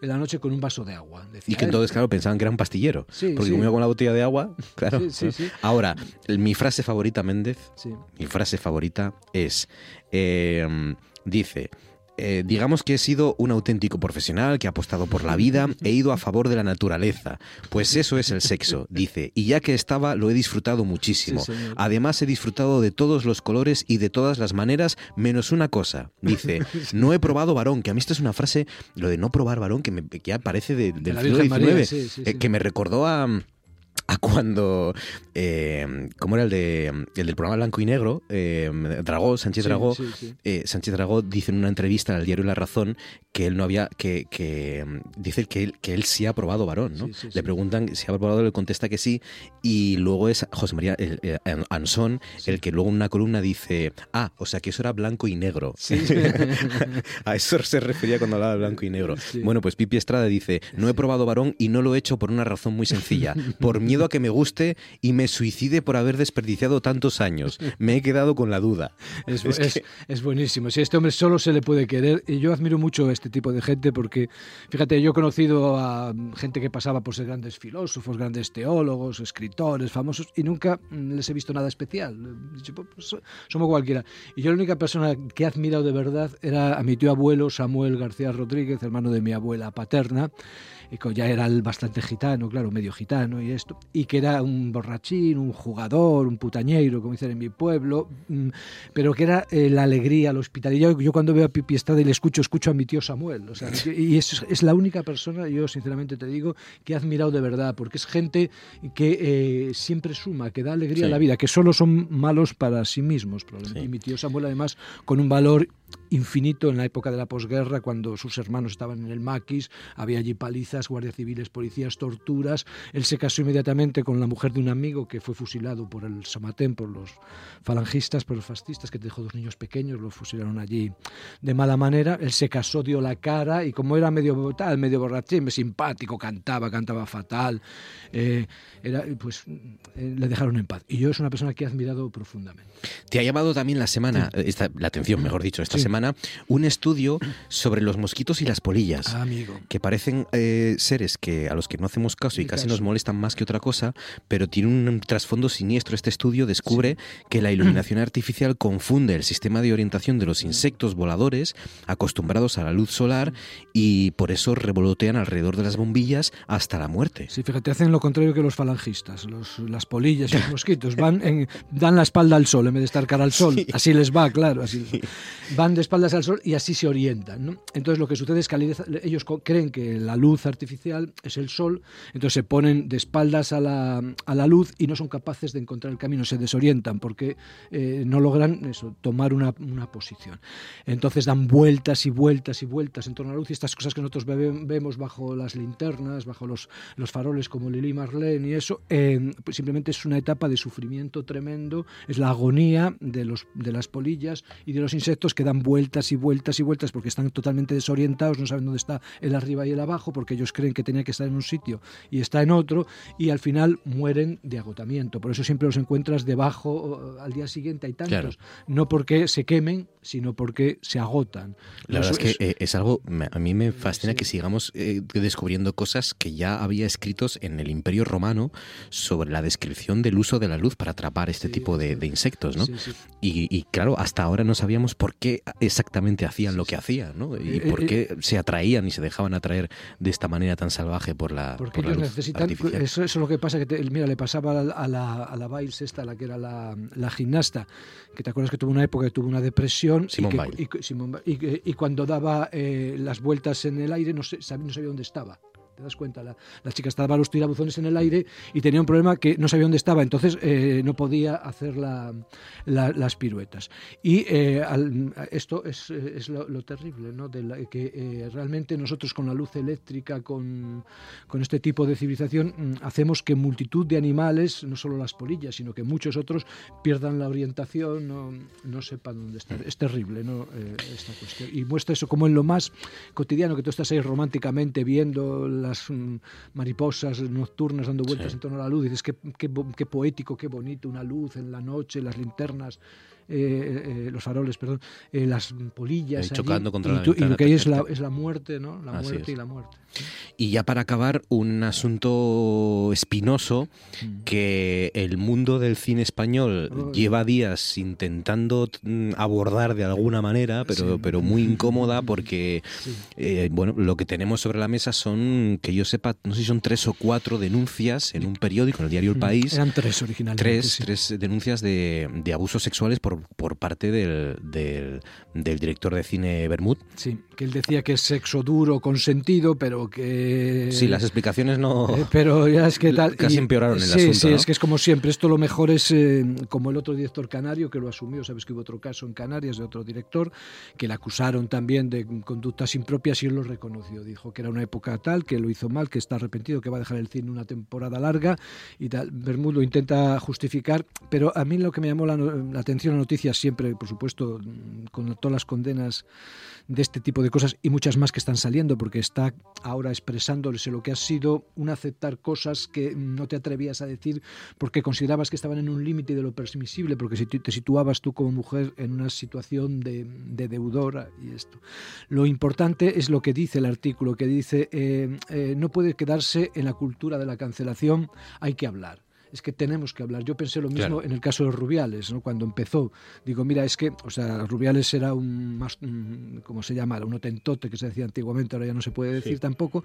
S7: en la noche con un vaso de agua.
S2: Y que entonces, claro, pensaban que era un pastillero.
S7: Sí,
S2: porque
S7: sí.
S2: comía con la botella de agua, *laughs* claro.
S7: Sí, sí, sí.
S2: Ahora, mi frase favorita, Méndez,
S7: Sí.
S2: mi frase favorita es, eh, dice, eh, digamos que he sido un auténtico profesional que ha apostado por la vida, he ido a favor de la naturaleza. Pues eso es el sexo, *laughs* dice, y ya que estaba lo he disfrutado muchísimo.
S7: Sí.
S2: Además he disfrutado de todos los colores y de todas las maneras, menos una cosa. Dice, *laughs* no he probado varón, que a mí esta es una frase, lo de no probar varón, que, me, que ya parece de- del siglo
S7: María,
S2: XIX,
S7: sí, sí,
S2: eh, que me recordó a *laughs* a cuando eh, ¿cómo era el de el del programa Blanco y Negro? Eh, Dragó, Sánchez
S7: Sí,
S2: Dragó,
S7: sí, sí.
S2: eh, Sánchez Dragó dice en una entrevista al diario La Razón que él no había, que, que dice que él, que él sí ha probado varón, ¿no? Le preguntan si ha probado, le contesta que sí, y luego es José María el- eh, Ansón el que luego en una columna dice, ah, o sea que eso era blanco y negro. *laughs* a eso se refería cuando hablaba de blanco y negro. Bueno, pues Pipi Estrada dice, no he probado varón y no lo he hecho por una razón muy sencilla, por miedo *laughs* a que me guste y me suicide por haber desperdiciado tantos años. Me he quedado con la duda.
S7: Es,
S2: Es
S7: es-
S2: que-
S7: es buenísimo. Si a este hombre solo se le puede querer. Y yo admiro mucho a este tipo de gente porque, fíjate, yo he conocido a gente que pasaba por ser grandes filósofos, grandes teólogos, escritores, famosos, y nunca mm, les he visto nada especial. He dicho, "Pues, so- somos cualquiera. Y yo la única persona que he admirado de verdad era a mi tío abuelo Samuel García Rodríguez, hermano de mi abuela paterna, y que ya era el bastante gitano, claro, medio gitano y esto, y que era un borrachín, un jugador, un putañeiro, como dicen en mi pueblo, mm, pero que era eh, la alegría, la hospitalidad. Yo, yo cuando veo a Pipi Estrada y le escucho, escucho a mi tío Samuel. O sea, y es, es la única persona, yo sinceramente te digo, que he admirado de verdad, porque es gente que eh, siempre suma, que da alegría
S2: Sí.
S7: a la vida, que solo son malos para sí mismos. probablemente.
S2: Sí.
S7: Y mi tío Samuel, además, con un valor infinito en la época de la posguerra, cuando sus hermanos estaban en el maquis, había allí palizas, guardias civiles, policías, torturas. Él se casó inmediatamente con la mujer de un amigo que fue fusilado por el Samatén, por los falangistas, por los fascistas, que dejó dos niños pequeños, los fusilaron allí de mala manera. Él se casó, dio la cara y como era medio tal, medio borrachín, simpático, cantaba, cantaba fatal, eh, era, pues eh, le dejaron en paz. Y yo es una persona que he admirado profundamente.
S2: Te ha llamado también la semana, eh, esta- la atención, mejor dicho, esta
S7: Sí.
S2: semana, un estudio sobre los mosquitos y las polillas.
S7: Ah, amigo.
S2: que parecen eh, seres que a los que no hacemos caso y casi
S7: caso.
S2: nos molestan más que otra cosa, pero tiene un trasfondo siniestro. Este estudio descubre que la iluminación artificial confunde el sistema de orientación de los insectos voladores acostumbrados a la luz solar y por eso revolotean alrededor de las bombillas hasta la muerte.
S7: Sí, fíjate, hacen lo contrario que los falangistas, los, las polillas y los *laughs* mosquitos. Van en- dan la espalda al sol en vez de estar cara al sol.
S2: Sí.
S7: Así les va, claro. Así les va. Van de espaldas al sol y así se orientan. ¿no? Entonces lo que sucede es que ellos creen que la luz artificial es el sol, entonces se ponen de espaldas a la, a la luz y no son capaces de encontrar el camino, se desorientan porque eh, no logran eso, tomar una, una posición. Entonces dan vueltas y vueltas y vueltas en torno a la luz y estas cosas que nosotros ve- vemos bajo las linternas, bajo los, los faroles como Lili Marlene y eso, eh, pues simplemente es una etapa de sufrimiento tremendo, es la agonía de, los, de las polillas y de los insectos que dan vueltas y vueltas y vueltas porque están totalmente desorientados, no saben dónde está el arriba y el abajo porque ellos creen que tenía que estar en un sitio y está en otro y al final mueren de agotamiento. Por eso siempre los encuentras debajo al día siguiente hay tantos, no porque se quemen, sino porque se agotan.
S2: La verdad es que eh, es algo, a mí me fascina
S7: Sí.
S2: que sigamos eh, descubriendo cosas que ya había escritos en el Imperio Romano sobre la descripción del uso de la luz para atrapar este
S7: Sí,
S2: tipo de, de insectos, ¿no?
S7: Sí, sí.
S2: Y, y, claro, hasta ahora no sabíamos por qué exactamente hacían lo que hacían, ¿no? Y
S7: Eh,
S2: por
S7: eh,
S2: qué se atraían y se dejaban atraer de esta manera tan salvaje por la,
S7: Porque
S2: por la
S7: ellos
S2: luz
S7: necesitan,
S2: artificial.
S7: eso, eso es lo que pasa, que te- mira, le pasaba a la, a la, Biles esta, la que era la, la gimnasta, que te acuerdas que tuvo una época que tuvo una depresión
S2: Simone
S7: y, que,
S2: Biles.
S7: y que- Simone Biles, y que- y cuando daba eh, las vueltas en el aire no sabía dónde estaba. ¿Te das cuenta? La, la chica estaba los tirabuzones en el aire y tenía un problema que no sabía dónde estaba, entonces eh, no podía hacer la, la, las piruetas. Y eh, al, esto es, es lo, lo, terrible, ¿no? De la, que eh, realmente nosotros con la luz eléctrica, con, con este tipo de civilización, mm, hacemos que multitud de animales, no solo las polillas, sino que muchos otros pierdan la orientación, no, no sepan dónde estar. Es terrible ¿no? Eh, esta cuestión. Y muestra eso como en lo más cotidiano, que tú estás ahí románticamente viendo las mm, mariposas nocturnas dando vueltas sí. en torno a la luz, dices, qué, qué, qué poético, qué bonito, una luz en la noche, las linternas. Eh, eh, los faroles, perdón, eh, las polillas.
S2: Chocando contra
S7: y,
S2: la
S7: tú, y lo que hay es la, es la muerte, ¿no? La
S2: Así
S7: muerte
S2: es.
S7: y la muerte.
S2: Y ya para acabar, un asunto espinoso
S7: Mm.
S2: que el mundo del cine español lleva días intentando mm, abordar de alguna manera, pero,
S7: Sí.
S2: pero muy incómoda porque,
S7: Sí.
S2: bueno, lo que tenemos sobre la mesa son, que yo sepa, no sé si son tres o cuatro denuncias en un periódico, en el diario El País.
S7: Mm. Eran tres originalmente.
S2: Tres,
S7: sí.
S2: tres denuncias de, de abusos sexuales por, por parte del, del, del director de cine Bermud.
S7: Sí, que él decía que es sexo duro, consentido, pero que...
S2: Sí, las explicaciones no...
S7: Eh, pero ya es que *laughs* tal.
S2: Casi
S7: y-
S2: empeoraron el
S7: sí,
S2: asunto,
S7: Sí,
S2: ¿no?
S7: es que es como siempre. Esto lo mejor es eh, como el otro director canario que lo asumió. Sabes que hubo otro caso en Canarias de otro director que le acusaron también de conductas impropias y él lo reconoció. Dijo que era una época tal, que lo hizo mal, que está arrepentido, que va a dejar el cine una temporada larga y tal. Bermud lo intenta justificar, pero a mí lo que me llamó la, la atención la noticia siempre, por supuesto, con todas las condenas de este tipo de cosas y muchas más que están saliendo, porque está ahora expresándose lo que ha sido un aceptar cosas que no te atrevías a decir porque considerabas que estaban en un límite de lo permisible, porque si te situabas tú como mujer en una situación de, de deudora y esto. Lo importante es lo que dice el artículo, que dice eh, eh, no puede quedarse en la cultura de la cancelación, hay que hablar. Es que tenemos que hablar. Yo pensé lo mismo
S2: Claro.
S7: en el caso de Rubiales, ¿no? cuando empezó. Digo, mira, es que, o sea, Rubiales era un más, un- ¿cómo se llama? Un otentote que se decía antiguamente, ahora ya no se puede decir tampoco.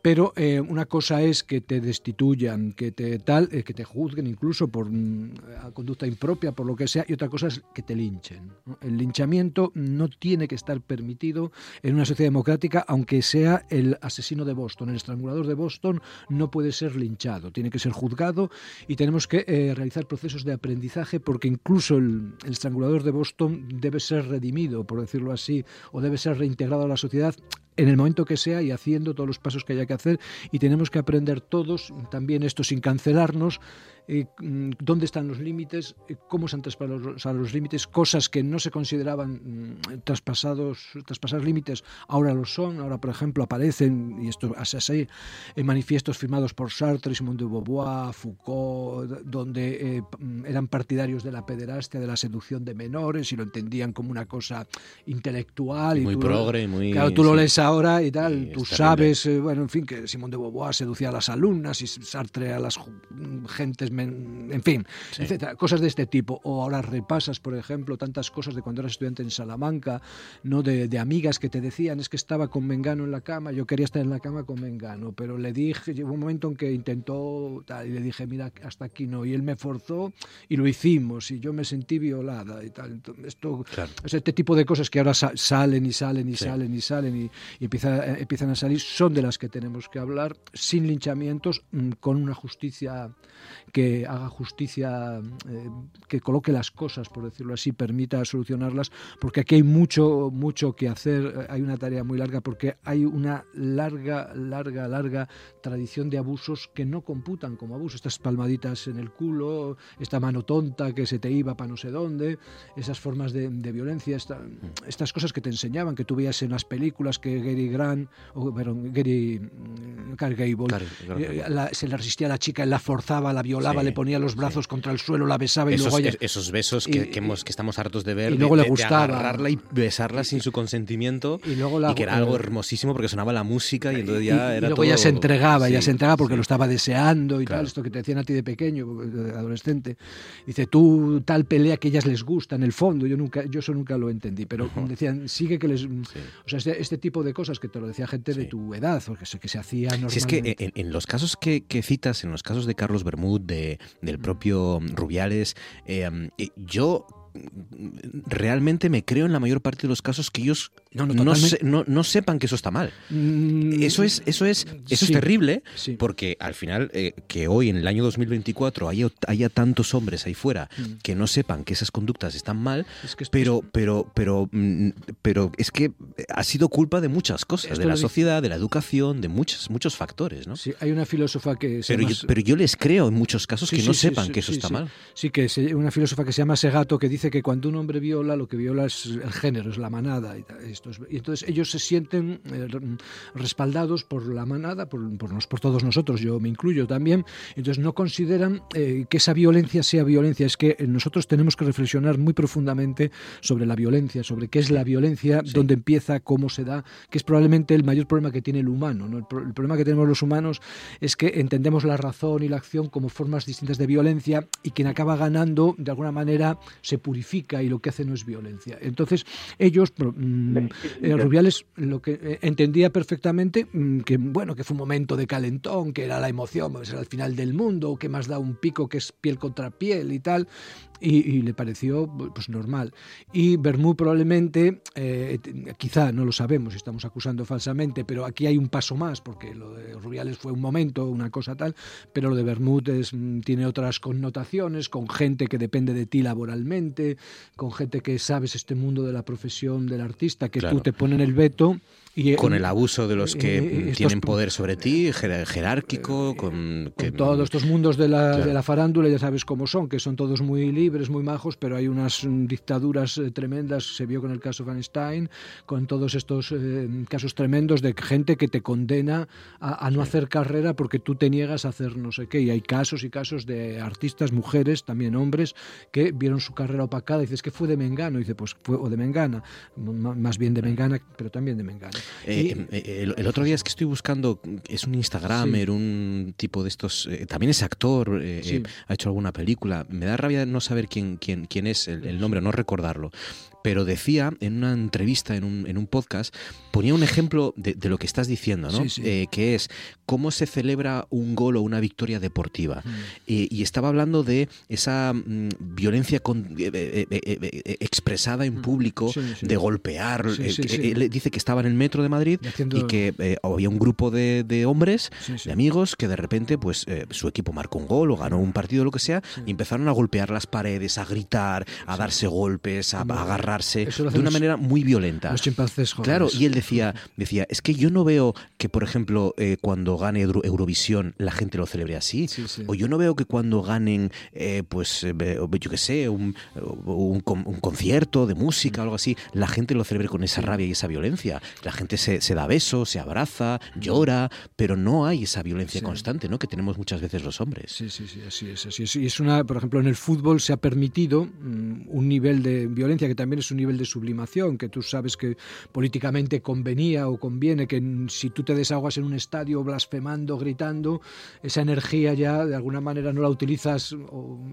S7: Pero eh, una cosa es que te destituyan, que te tal, eh, que te juzguen incluso por mm, conducta impropia, por lo que sea, y otra cosa es que te linchen. ¿no? El linchamiento no tiene que estar permitido en una sociedad democrática, aunque sea el asesino de Boston, el estrangulador de Boston, no puede ser linchado, tiene que ser juzgado y tenemos que eh, realizar procesos de aprendizaje porque incluso el, el estrangulador de Boston debe ser redimido, por decirlo así, o debe ser reintegrado a la sociedad en el momento que sea y haciendo todos los pasos que haya que hacer y tenemos que aprender todos, también esto sin cancelarnos, eh, mm, dónde están los límites, eh, cómo se han traspasado los, los límites, cosas que no se consideraban mm, traspasados, traspasar límites, ahora lo son, ahora por ejemplo aparecen, y esto es así, en manifiestos firmados por Sartre, Simone de Beauvoir, Foucault, donde eh, mm, eran partidarios de la pederastia, de la seducción de menores y lo entendían como una cosa intelectual.
S2: Muy
S7: tú lo-
S2: progre, muy...
S7: Claro, tú lo lees ahora y tal,
S2: Sí,
S7: tú
S2: es
S7: sabes, eh, bueno, en fin, que Simón de Beauvoir seducía a las alumnas y Sartre a las gentes, men- en fin,
S2: Sí.
S7: etcétera, cosas de este tipo. O ahora repasas, por ejemplo, tantas cosas de cuando eras estudiante en Salamanca, no de, de amigas que te decían, es que estaba con Mengano en la cama, yo quería estar en la cama con Mengano, pero le dije, llegó un momento en que intentó, tal, y le dije, mira, hasta aquí no, y él me forzó y lo hicimos, y yo me sentí violada y tal. Entonces, esto,
S2: Claro.
S7: sea, este tipo de cosas que ahora sa- salen y salen y
S2: Sí.
S7: salen y salen y, y empieza- eh, empiezan a salir son de las que tenemos que hablar sin linchamientos, mm, con una justicia que haga justicia, eh, que coloque las cosas, por decirlo así, permita solucionarlas, porque aquí hay mucho, mucho que hacer, eh, hay una tarea muy larga, porque hay una larga, larga, larga tradición de abusos que no computan como abuso. Estas palmaditas en el culo, esta mano tonta que se te iba para no sé dónde, esas formas de, violencia, esta- estas cosas que te enseñaban, que tú veías en las películas que Gary Grant, o perdón, Gary mm, Gable,
S2: Clark
S7: eh, la- se le resistía a la chica, él la forzaba, la violaba,
S2: Sí,
S7: le ponía los brazos contra el suelo, la besaba y
S2: Esos,
S7: luego ella...
S2: es- esos besos que,
S7: y-
S2: que hemos- que estamos hartos de ver,
S7: y
S2: de-
S7: luego le
S2: de- de
S7: gustaba.
S2: agarrarla y besarla sin su consentimiento,
S7: y luego la-
S2: y que era algo
S7: eh,
S2: hermosísimo porque sonaba la música y entonces
S7: y-
S2: ya
S7: y
S2: era
S7: luego
S2: todo-
S7: ya se entregaba,
S2: Sí,
S7: se entregaba porque lo estaba deseando y
S2: Claro.
S7: tal, esto que te decían a ti de pequeño, de adolescente. Dice, tú tal pelea que ellas les gusta en el fondo, yo nunca yo eso nunca lo entendí, pero decían, sigue que les... O sea, este, este tipo de cosas que te lo decía gente de tu edad, o que se, que se hacía normalmente.
S2: Si es que en, en los casos que, que citas, en los casos de Carlos Bermud, de, del propio Rubiales, eh, eh, yo realmente me creo en la mayor parte de los casos que ellos
S7: No, no,
S2: no, se- no- no sepan que eso está mal.
S7: Mm,
S2: Eso es, eso es, eso
S7: sí,
S2: es terrible,
S7: sí.
S2: porque al final eh, que hoy en el año 2024 haya, haya tantos hombres ahí fuera que no sepan que esas conductas están mal,
S7: Mm. Es que
S2: pero, pero, pero, mm, pero es que ha sido culpa de muchas cosas,
S7: Esto
S2: de la sociedad, de la educación, de muchos, muchos factores, ¿no?
S7: Sí, hay una filósofa que se
S2: Pero,
S7: llama-
S2: yo, pero yo les creo en muchos casos
S7: Sí,
S2: que no sepan que eso está mal.
S7: Sí, que es una filósofa que se llama Segato que dice que cuando un hombre viola, lo que viola es el género, es la manada. Y, esto es- y entonces ellos se sienten eh, re- respaldados por la manada, por, por, nos- por todos nosotros, yo me incluyo también. Entonces no consideran eh, que esa violencia sea violencia. Es que eh, nosotros tenemos que reflexionar muy profundamente sobre la violencia, sobre qué es la violencia, dónde empieza, cómo se da, que es probablemente el mayor problema que tiene el humano. ¿no? El, pro- el problema que tenemos los humanos es que entendemos la razón y la acción como formas distintas de violencia y quien acaba ganando de alguna manera se purifica y lo que hace no es violencia. Entonces ellos, mm, eh, Rubiales lo que eh, entendía perfectamente mm, que bueno que fue un momento de calentón, que era la emoción, pues era el final del mundo, que más da un pico que es piel contra piel y tal, y, y le pareció pues normal. Y Bermú probablemente, eh, quizá no lo sabemos, estamos acusando falsamente, pero aquí hay un paso más, porque lo de Rubiales fue un momento, una cosa tal, pero lo de Bermud es, mm, tiene otras connotaciones, con gente que depende de ti laboralmente, con gente que sabes este mundo de la profesión del artista, que
S2: Claro.
S7: tú te ponen el veto. Y,
S2: Con
S7: eh,
S2: el abuso de los que
S7: eh, estos-
S2: tienen poder sobre ti, jer- jerárquico, con, que-
S7: con todos estos mundos de la,
S2: Claro.
S7: de la farándula, ya sabes cómo son, que son todos muy libres, muy majos, pero hay unas mm, dictaduras eh, tremendas, se vio con el caso Van Stein, con todos estos eh, casos tremendos de gente que te condena a, a no hacer carrera porque tú te niegas a hacer no sé qué. Y hay casos y casos de artistas, mujeres, también hombres, que vieron su carrera opacada y dices que fue de Mengano, y dice pues fue o de Mengana, más bien de Mengana, pero también de Mengana.
S2: Eh, eh, el, el otro día es que estoy buscando, es un Instagramer, un tipo de estos, eh, también es actor,
S7: Sí.
S2: ha hecho alguna película. Me da rabia no saber quién, quién, quién es el, el nombre, no recordarlo. Pero decía en una entrevista, en un, en un podcast, ponía un ejemplo de, de lo que estás diciendo, ¿no?
S7: Sí, sí.
S2: Eh, que es cómo se celebra un gol o una victoria deportiva.
S7: Mm.
S2: Eh, y estaba hablando de esa mm, violencia con- eh, eh, expresada en público,
S7: Mm. Sí, sí.
S2: de golpear. Él dice que estaba en el metro de Madrid
S7: Y haciendo-
S2: y que había un grupo de, de hombres, de amigos, que de repente pues eh, su equipo marcó un gol o ganó un partido, lo que sea, y empezaron a golpear las paredes, a gritar, a darse golpes, a,
S7: Como-
S2: a agarrarse, de una manera muy violenta.
S7: Los chimpancés jóvenes.
S2: Claro, y él decía, decía, es que yo no veo que, por ejemplo, eh, cuando gane Euro- Eurovisión la gente lo celebre así,
S7: Sí, sí.
S2: o yo no veo que cuando ganen, eh, pues, eh, yo qué sé, un, un, con- un concierto de música o algo así, la gente lo celebre con esa rabia y esa violencia. La gente se, se da besos, se abraza, llora, pero no hay esa violencia
S7: Sí.
S2: constante, ¿no? Que tenemos muchas veces los hombres.
S7: Sí, sí, sí, así es, así es. Y es una, por ejemplo, en el fútbol se ha permitido mm, un nivel de violencia que también es un nivel de sublimación, que tú sabes que políticamente convenía o conviene que si tú te desahogas en un estadio blasfemando, gritando, esa energía ya de alguna manera no la utilizas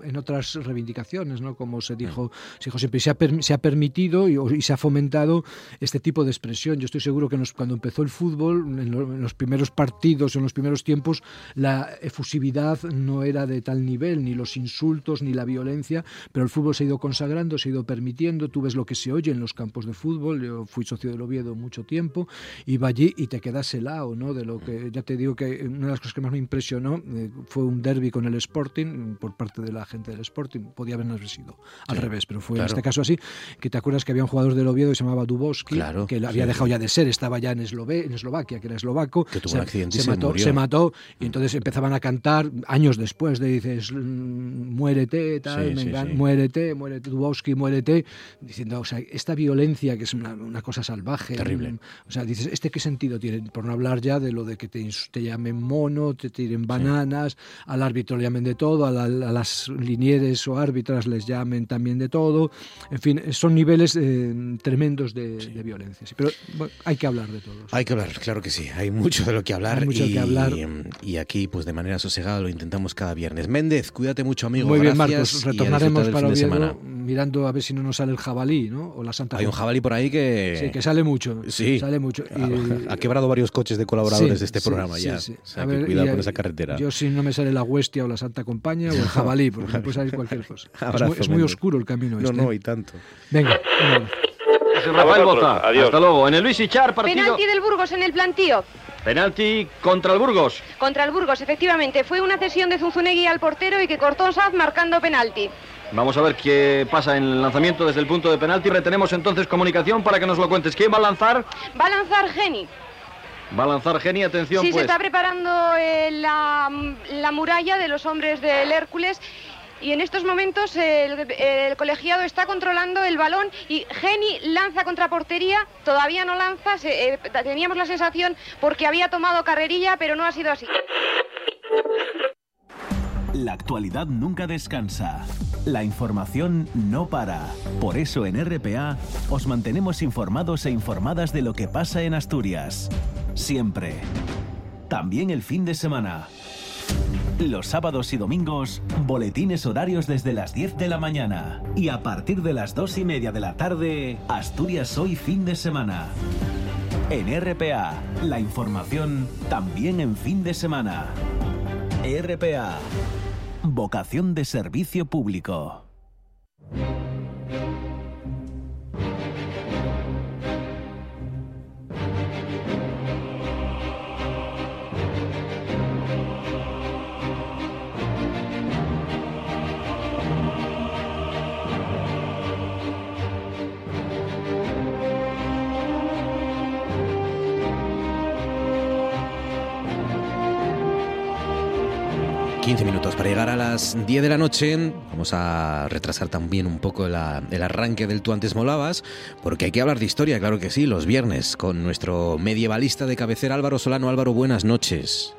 S7: en otras reivindicaciones, ¿no? Como se dijo, se dijo siempre, se ha, se ha permitido y, y se ha fomentado este tipo de expresión. Yo estoy seguro que nos- cuando empezó el fútbol, en, lo- en los primeros partidos, en los primeros tiempos, la efusividad no era de tal nivel, ni los insultos, ni la violencia, pero el fútbol se ha ido consagrando, se ha ido permitiendo. Tú ves lo que se oye en los campos de fútbol. Yo fui socio del Oviedo mucho tiempo, iba allí y te quedas helado, ¿no? De lo que ya te digo que una de las cosas que más me impresionó eh, fue un derby con el Sporting por parte de la gente del Sporting. Podía haber sido al
S2: Sí,
S7: revés, pero fue
S2: claro.
S7: en este caso así. Que te acuerdas que había un jugador del Oviedo que se llamaba Dubowski,
S2: Claro,
S7: que había
S2: sí,
S7: dejado ya de ser, estaba ya en, Eslove- en Eslovaquia, que era eslovaco.
S2: Que tuvo
S7: se,
S2: un accidente
S7: se
S2: se
S7: mató,
S2: murió.
S7: se mató y entonces empezaban a cantar años después de dices mm, muérete tal
S2: Sí, sí.
S7: muérete muérete Dubowski muérete diciendo o sea esta violencia que es una, una cosa salvaje
S2: Terrible.
S7: mm, o sea dices este qué sentido tiene por hablar ya de lo de que te, te llamen mono te tiren bananas al árbitro le llamen de todo a, la- a las linieres o árbitras les llamen también de todo en fin son niveles eh, tremendos de, de violencia sí, pero bueno, hay que hablar de todos
S2: Hay que hablar, claro que sí. Hay mucho de lo que hablar.
S7: Hay mucho
S2: y,
S7: que hablar.
S2: Y aquí, pues de manera sosegada, lo intentamos cada viernes. Méndez, cuídate mucho, amigo.
S7: Muy bien,
S2: Gracias
S7: Marcos. Retornaremos para
S2: del fin de
S7: Oviedo
S2: semana.
S7: Mirando a ver si no nos sale el jabalí, ¿no? O la Santa
S2: Hay un jabalí por ahí que.
S7: Sí, que sale mucho.
S2: Sí.
S7: Sale mucho. Y-
S2: Ha, quebrado varios coches de colaboradores
S7: Sí,
S2: de este
S7: sí,
S2: programa
S7: sí,
S2: ya.
S7: sí.
S2: O sea,
S7: A
S2: que
S7: ver,
S2: cuidado con
S7: eh,
S2: esa carretera.
S7: Yo si no me sale la Huestia o la Santa Compañía o el *laughs* jabalí, porque me puede salir cualquier cosa. es,
S2: Abrazo,
S7: muy, es muy oscuro el camino
S2: No,
S7: este.
S2: no, y tanto.
S7: Venga,
S8: Rafael. Boza.
S9: Adiós.
S8: Hasta luego. En el Luis Ichar, partido.
S10: Penalti del Burgos en el plantío.
S8: Penalti contra el Burgos.
S10: Contra el Burgos, efectivamente. Fue una cesión de Zunzunegui al portero y que cortó Saz marcando penalti.
S8: Vamos a ver qué pasa en el lanzamiento desde el punto de penalti. Retenemos entonces comunicación para que nos lo cuentes. ¿Quién va a lanzar?
S10: Va a lanzar Geni.
S8: Va a lanzar Geni. Atención,
S10: Sí, se
S8: pues.
S10: está preparando eh, la, la muralla de los hombres del Hércules. Y en estos momentos el, el colegiado está controlando el balón y Geni lanza contra portería, todavía no lanza, se- eh, teníamos la sensación porque había tomado carrerilla, pero no ha sido así.
S1: La actualidad nunca descansa. La información no para. Por eso en RPA os mantenemos informados e informadas de lo que pasa en Asturias. Siempre. También el fin de semana. Los sábados y domingos, boletines horarios desde las 10 de la mañana. Y a partir de las 2 y media de la tarde, Asturias hoy fin de semana. En RPA, la información también en fin de semana. RPA. Vocación de servicio público.
S2: 15 minutos para llegar a las 10 de la noche. Vamos a retrasar también un poco el arranque del Tú antes molabas, porque hay que hablar de historia, claro que sí, los viernes, con nuestro medievalista de cabecera Álvaro Solano. Álvaro, buenas noches.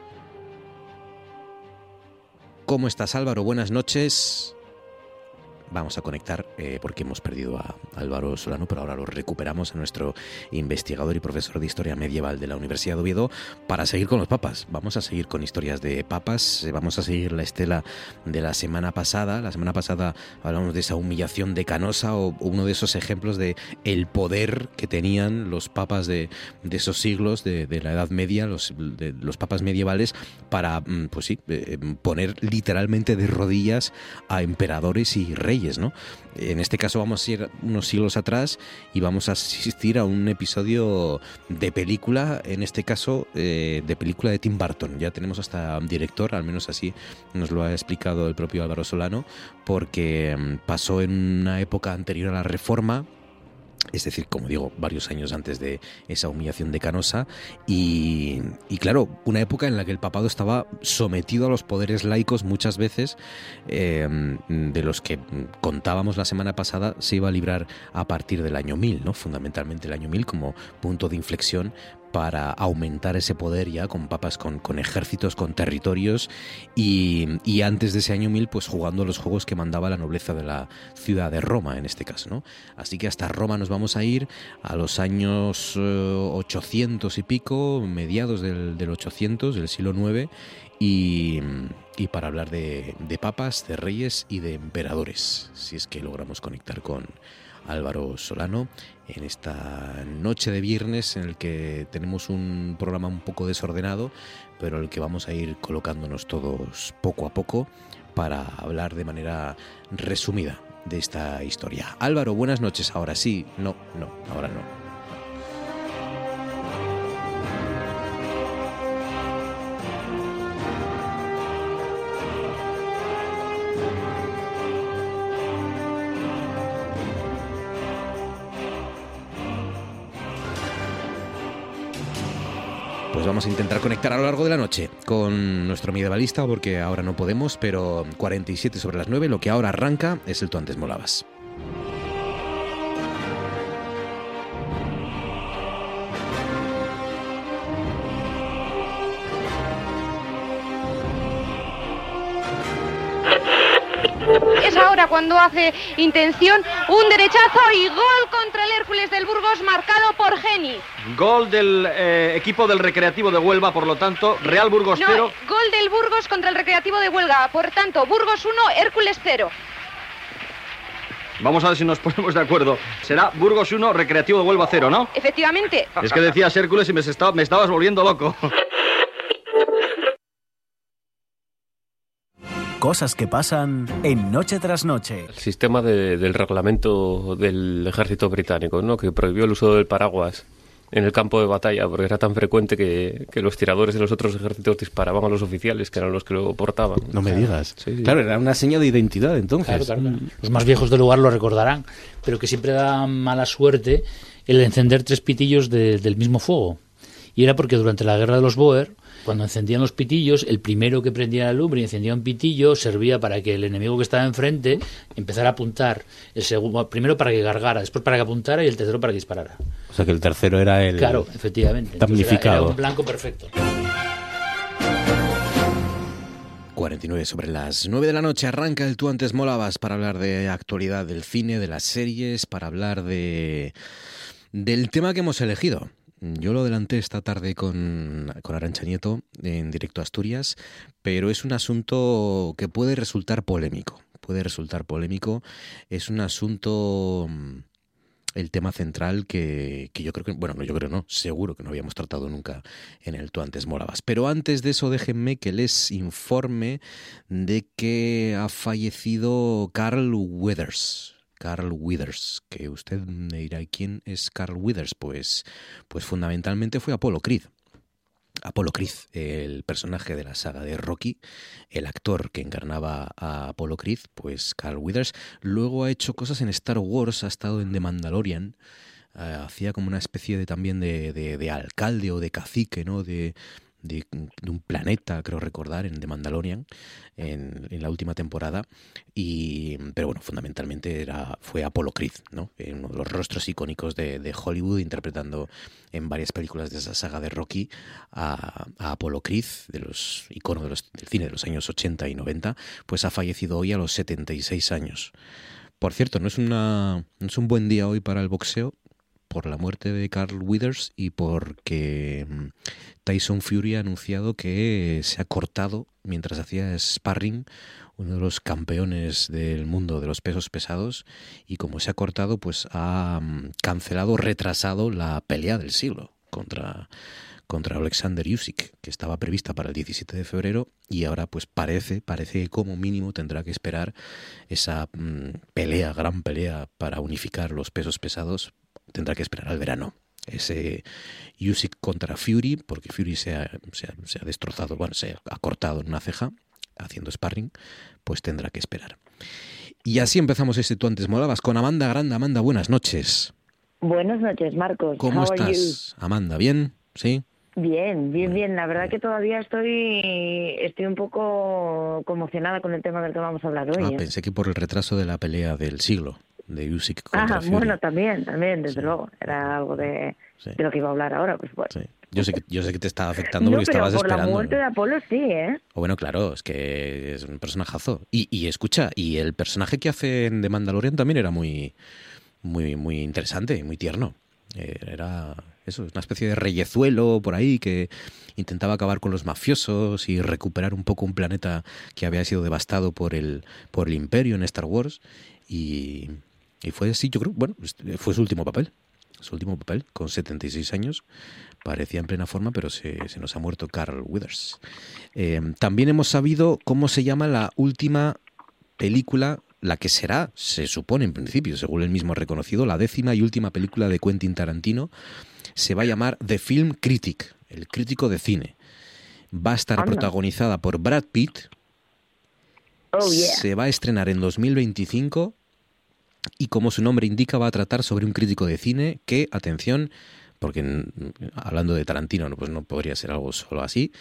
S2: ¿Cómo estás Álvaro? Buenas noches. Vamos a conectar eh, porque hemos perdido a Álvaro Solano, pero ahora lo recuperamos a nuestro investigador y profesor de historia medieval de la Universidad de Oviedo para seguir con los papas. Vamos a seguir con historias de papas, eh, vamos a seguir la estela de la semana pasada. La semana pasada hablamos de esa humillación de Canosa o uno de esos ejemplos de el poder que tenían los papas de, esos siglos de, la Edad Media, los, los papas medievales, para mm, pues sí, eh, poner literalmente de rodillas a emperadores y reyes, ¿no? En este caso vamos a ir unos siglos atrás y vamos a asistir a un episodio de película, en este caso eh, de película de Tim Burton. Ya tenemos hasta director, al menos así nos lo ha explicado el propio Álvaro Solano, porque mm, pasó en una época anterior a la Reforma, es decir, como digo, varios años antes de esa humillación de Canosa, y, y claro, una época en la que el papado estaba sometido a los poderes laicos muchas veces, eh, de los que contábamos la semana pasada, se iba a librar a partir del año 1000, ¿no? fundamentalmente el año 1000 como punto de inflexión para aumentar ese poder ya con papas, con, con ejércitos, con territorios y, y antes de ese año 1000 pues jugando los juegos que mandaba la nobleza de la ciudad de Roma en este caso. ¿no? Así que hasta Roma nos vamos a ir a los años eh, 800 y pico, mediados del, del 800, del siglo IX y, y para hablar de, de papas, de reyes y de emperadores, si es que logramos conectar con Álvaro Solano en esta noche de viernes en el que tenemos un programa un poco desordenado, pero el que vamos a ir colocándonos todos poco a poco para hablar de manera resumida de esta historia. Álvaro, buenas noches. Ahora sí, no, no, ahora no. Pues vamos a intentar conectar a lo largo de la noche con nuestro medievalista porque ahora no podemos, pero 47 sobre las 9, lo que ahora arranca es el Tú antes molabas.
S10: Ahora cuando hace intención un derechazo y gol contra el Hércules del Burgos marcado por Geni.
S8: Gol del eh, equipo del Recreativo de Huelva, por lo tanto, Real Burgos
S10: No,
S8: 0.
S10: gol del Burgos contra el Recreativo de Huelga. Por tanto, Burgos 1, Hércules 0.
S8: Vamos a ver si nos *laughs* ponemos de acuerdo. Será Burgos 1, Recreativo de Huelva 0, ¿no?
S10: Efectivamente.
S8: Es que decías Hércules y me, estaba- me estabas volviendo loco. *laughs*
S1: Cosas que pasan en Noche tras Noche.
S9: El sistema de- del reglamento del ejército británico, ¿no? que prohibió el uso del paraguas en el campo de batalla porque era tan frecuente que, que los tiradores de los otros ejércitos disparaban a los oficiales, que eran los que lo portaban.
S2: No me digas.
S9: Sí, sí.
S2: Claro, era una seña de identidad entonces.
S11: Claro, claro, claro. Los más viejos del lugar lo recordarán, pero que siempre da mala suerte el encender tres pitillos de- del mismo fuego. Y era porque durante la guerra de los Boer, cuando encendían los pitillos, el primero que prendía la lumbre y encendía un pitillo servía para que el enemigo que estaba enfrente empezara a apuntar. El segundo, primero para que gargara, después para que apuntara y el tercero para que disparara.
S2: O sea que el tercero era el
S11: Claro, efectivamente. Entonces era-
S2: damnificado.
S11: Era, un blanco perfecto.
S2: 49 sobre las 9 de la noche arranca el Tú antes molabas para hablar de actualidad del cine, de las series, para hablar de del tema que hemos elegido. Yo lo adelanté esta tarde con, con Arancha Nieto en directo a Asturias, pero es un asunto que puede resultar polémico. Puede resultar polémico. Es un asunto mm, el tema central que, que yo creo que, bueno, no, yo creo no, seguro que no habíamos tratado nunca en el Tú antes molabas. Pero antes de eso, déjenme que les informe de que ha fallecido Carl Withers. Carl Withers, que usted me dirá, ¿quién es Carl Withers? Pues, pues fundamentalmente fue Apollo Creed. Apollo Creed, el personaje de la saga de Rocky, el actor que encarnaba a Apollo Creed, pues Carl Withers, luego ha hecho cosas en Star Wars, ha estado en The Mandalorian, eh, hacía como una especie de también de, de- de alcalde o de cacique, ¿no? De, de- un planeta, creo recordar, en The Mandalorian, en, en la última temporada. Y, pero bueno, fundamentalmente era, fue Apollo Creed, ¿no? Eh, uno de los rostros icónicos de, de Hollywood, interpretando en varias películas de esa saga de Rocky a, a Apollo Creed, de los iconos de los- del cine de los años 80 y 90, pues ha fallecido hoy a los 76 años. Por cierto, no es, una, no es un buen día hoy para el boxeo por la muerte de Carl Withers y porque mm, Tyson Fury ha anunciado que se ha cortado mientras hacía sparring uno de los campeones del mundo de los pesos pesados y como se ha cortado pues ha mm, cancelado, retrasado la pelea del siglo contra contra Alexander Usyk, que estaba prevista para el 17 de febrero y ahora pues parece, parece que como mínimo tendrá que esperar esa mm, pelea, gran pelea para unificar los pesos pesados, tendrá que esperar al verano. Ese Usyk contra Fury, porque Fury se ha, se ha- se ha destrozado, bueno, se ha cortado en una ceja haciendo sparring, pues tendrá que esperar. Y así empezamos este Tú antes molabas con Amanda Grande. Amanda, buenas noches.
S12: Buenas noches, Marcos.
S2: ¿Cómo
S12: How
S2: estás? Amanda, ¿bien? ¿Sí?
S12: Bien, bien, bien. La verdad que todavía estoy estoy un poco conmocionada con el tema del que vamos a hablar hoy.
S2: Ah,
S12: ¿eh?
S2: pensé que por el retraso de la pelea del siglo, de Usyk contra
S12: Ah,
S2: Fury.
S12: bueno, también, también, desde luego. Era algo de, de lo que iba a hablar ahora, pues bueno.
S2: Yo sé que, yo sé que te estaba afectando
S12: No,
S2: porque
S12: pero
S2: estabas
S12: por la
S2: esperando.
S12: muerte de Apolo sí, ¿eh?
S2: O bueno, claro, es que es un personajazo. Y, y escucha, y el personaje que hace en The Mandalorian también era muy, muy, muy interesante y muy tierno. Eh, Era eso, una especie de reyezuelo por ahí que intentaba acabar con los mafiosos y recuperar un poco un planeta que había sido devastado por el, por el imperio en Star Wars. Y, y fue así, yo creo, bueno, fue su último papel. Su último papel, con 76 años. Parecía en plena forma, pero se, se nos ha muerto Carl Withers. Eh, también hemos sabido cómo se llama la última película, la que será, se supone en principio, según él mismo ha reconocido, la décima y última película de Quentin Tarantino. Se va a llamar The Film Critic, el crítico de cine. Va a estar
S12: Anda.
S2: protagonizada por Brad Pitt.
S12: Oh, yeah.
S2: Se va a estrenar en 2025 y como su nombre indica va a tratar sobre un crítico de cine que, atención, porque hablando de Tarantino no, pues no podría ser algo solo así,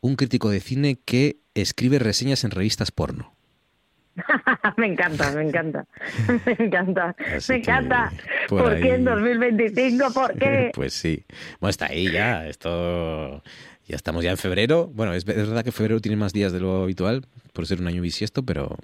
S2: un crítico de cine que escribe reseñas en revistas porno. *laughs*
S12: me encanta, me encanta. *laughs* me encanta.
S2: Así
S12: me encanta.
S2: por
S12: ¿Por, qué en
S2: ahí-
S12: 2025? ¿Por qué? *laughs*
S2: Pues sí. Bueno, está ahí ya. Esto. Ya estamos ya en febrero. Bueno, es verdad que febrero tiene más días de lo habitual, por ser un año bisiesto, pero,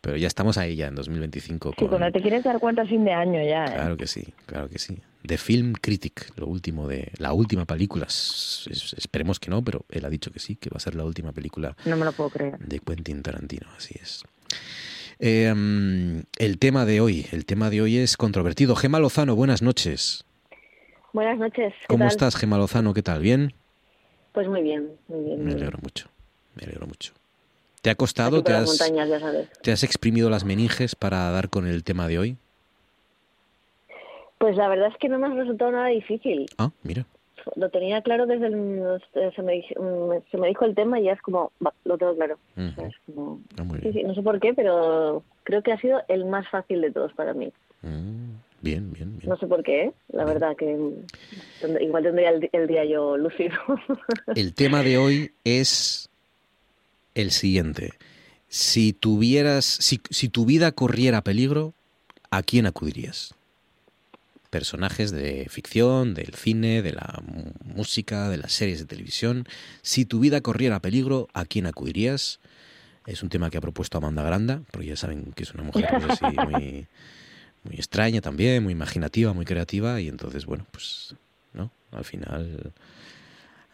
S2: pero ya estamos ahí ya en 2025.
S12: Sí,
S2: Con,
S12: cuando te quieres dar cuenta a fin de año ya. ¿eh?
S2: Claro que sí, claro que sí. The Film Critic, lo último de la última película. Es- esperemos que no, pero él ha dicho que sí, que va a ser la última película
S12: No me lo puedo creer.
S2: de Quentin Tarantino, así es. Eh, mm, el tema de hoy, el tema de hoy es controvertido. Gema Lozano, buenas noches.
S13: Buenas noches. ¿qué
S2: ¿Cómo
S13: tal?
S2: estás, Gema Lozano? ¿Qué tal? ¿Bien?
S13: Pues muy bien, muy bien.
S2: Me
S13: bien.
S2: alegro mucho, me alegro mucho. ¿Te ha costado? ¿Te has,
S13: montañas, ya sabes.
S2: ¿Te has exprimido las meninges para dar con el tema de hoy?
S13: Pues la verdad es que no me ha resultado nada difícil.
S2: Ah, mira.
S13: Lo tenía claro desde el... Se me, se me dijo el tema y ya es como, va, lo tengo claro. O sea, es como-
S2: Ah, muy
S13: sí, sí, no sé por qué, pero creo que ha sido el más fácil de todos para mí.
S2: Mm, bien, bien, bien.
S13: No sé por qué, ¿eh? la verdad que igual tendría el, el día yo lúcido.
S2: El tema de hoy es el siguiente. Si tuvieras, si, si tu vida corriera peligro, ¿a quién acudirías? Personajes de ficción, del cine, de la música, de las series de televisión. Si tu vida corriera peligro, ¿a quién acudirías? Es un tema que ha propuesto Amanda Granda, porque ya saben que es una mujer pues, así *laughs* muy, muy extraña también, muy imaginativa, muy creativa, y entonces, bueno, pues, ¿no? Al final,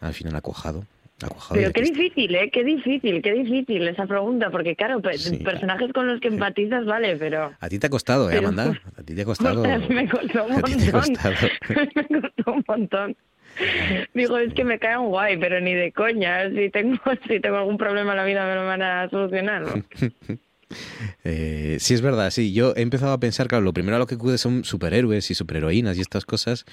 S2: al final ha cuajado. Cuajado y
S12: Pero qué difícil, ¿eh? Qué difícil, qué difícil esa pregunta, porque claro, pe- personajes con los que empatizas, vale, pero...
S2: A ti te ha costado, ¿eh, Amanda? A ti te ha costado.
S12: Ostras, me costó un montón.
S2: costado. *laughs*
S12: me costó un montón. Digo, es que me caen guay, pero ni de coña. Si tengo, *laughs* si tengo algún problema en la vida me lo van a solucionar. ¿no? *laughs*
S2: Eh, sí, es verdad, sí. Yo he empezado a pensar, claro, lo primero a lo que acude son superhéroes y superheroínas y estas cosas,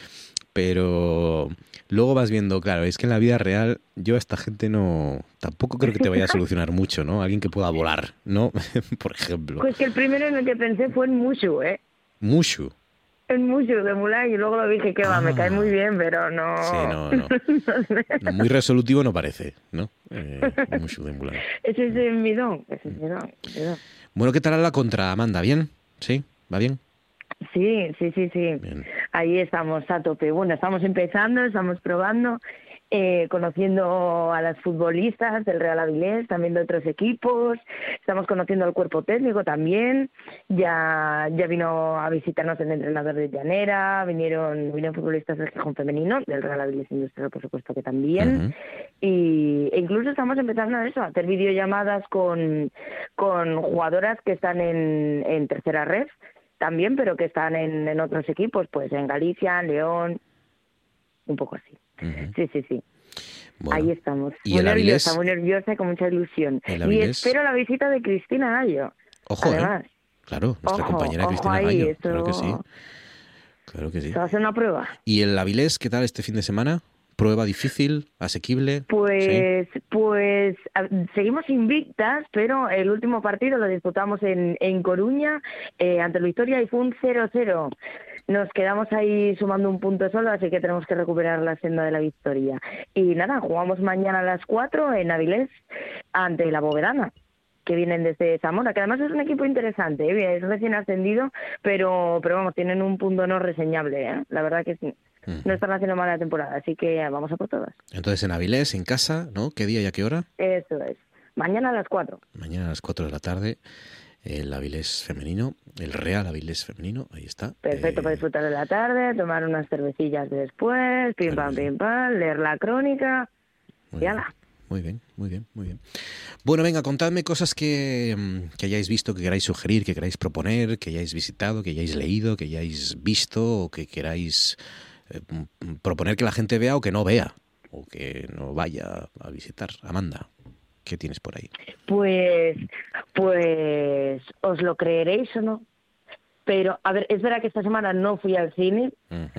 S2: pero luego vas viendo, claro, es que en la vida real yo a esta gente no... Tampoco creo que te vaya a solucionar *laughs* mucho, ¿no? Alguien que pueda volar, ¿no? *laughs* Por ejemplo.
S12: Pues que el primero en el que pensé fue en Mushu, ¿eh?
S2: Mushu.
S12: En Mushu de Mulan y luego lo dije que va, me cae muy bien, pero no...
S2: Sí, no, *laughs* no. No, Muy resolutivo no parece, ¿no? Eh, Mushu de Mulan.
S12: Ese es mi don, ese es mi don, mi don.
S2: Bueno, ¿qué tal la contra, Amanda? ¿Bien? ¿Sí? ¿Va bien?
S12: Sí, sí, sí, sí. Ahí estamos a tope. Bueno, estamos empezando, estamos probando, eh, conociendo a las futbolistas del Real Avilés, también de otros equipos. Estamos conociendo al cuerpo técnico también. Ya, ya vino a visitarnos el entrenador de Llanera, vinieron, vinieron futbolistas del Gijón Femenino, del Real Avilés Industrial, por supuesto que también. y e incluso estamos empezando a eso, a hacer videollamadas con, con jugadoras que están en, en tercera red también, pero que están en, en otros equipos, pues en Galicia, en León, un poco así. Sí, sí, sí. Ahí estamos.
S2: ¿Y
S12: muy
S2: el
S12: nerviosa,
S2: Avilés?
S12: muy nerviosa, y con mucha ilusión.
S2: ¿El
S12: Y espero la visita de Cristina Gallo.
S2: Ojo, ¿eh?
S12: además.
S2: Claro, nuestra
S12: Ojo,
S2: compañera
S12: ojo
S2: Cristina
S12: ahí,
S2: Gallo.
S12: esto-
S2: Claro que sí. Claro que sí.
S12: Se va a hacer una prueba.
S2: ¿Y el Avilés qué tal este fin de semana? ¿Prueba difícil? ¿Asequible?
S12: Pues, pues seguimos invictas, pero el último partido lo disputamos en, en Coruña eh, ante el Victoria y fue un 0-0. Nos quedamos ahí sumando un punto solo, así que tenemos que recuperar la senda de la victoria. Y nada, jugamos mañana a las 4 en Avilés ante la Bovedana que vienen desde Zamora, que además es un equipo interesante, ¿eh? es recién ascendido, pero, pero vamos, tienen un punto no reseñable, ¿eh? la verdad que sí. No están haciendo mala temporada, así que vamos a por todas.
S2: Entonces en Avilés, en casa, ¿no? ¿Qué día y a qué hora?
S12: Eso es. Mañana a las 4.
S2: Mañana a las 4 de la tarde. El Avilés femenino, el Real Avilés femenino, ahí está.
S12: Perfecto para disfrutar de la tarde, tomar unas cervecillas después, pim pam, pim pam, leer la crónica y ala.
S2: Muy bien, muy bien, muy bien. Bueno, venga, contadme cosas que, mm, que hayáis visto, que queráis sugerir, que queráis proponer, que hayáis visitado, que hayáis leído, que hayáis visto o que queráis eh, proponer que la gente vea o que no vea o que no vaya a visitar. Amanda, ¿qué tienes por ahí?
S12: Pues, pues, ¿os lo creeréis o no? Pero, a ver, es verdad que esta semana no fui al cine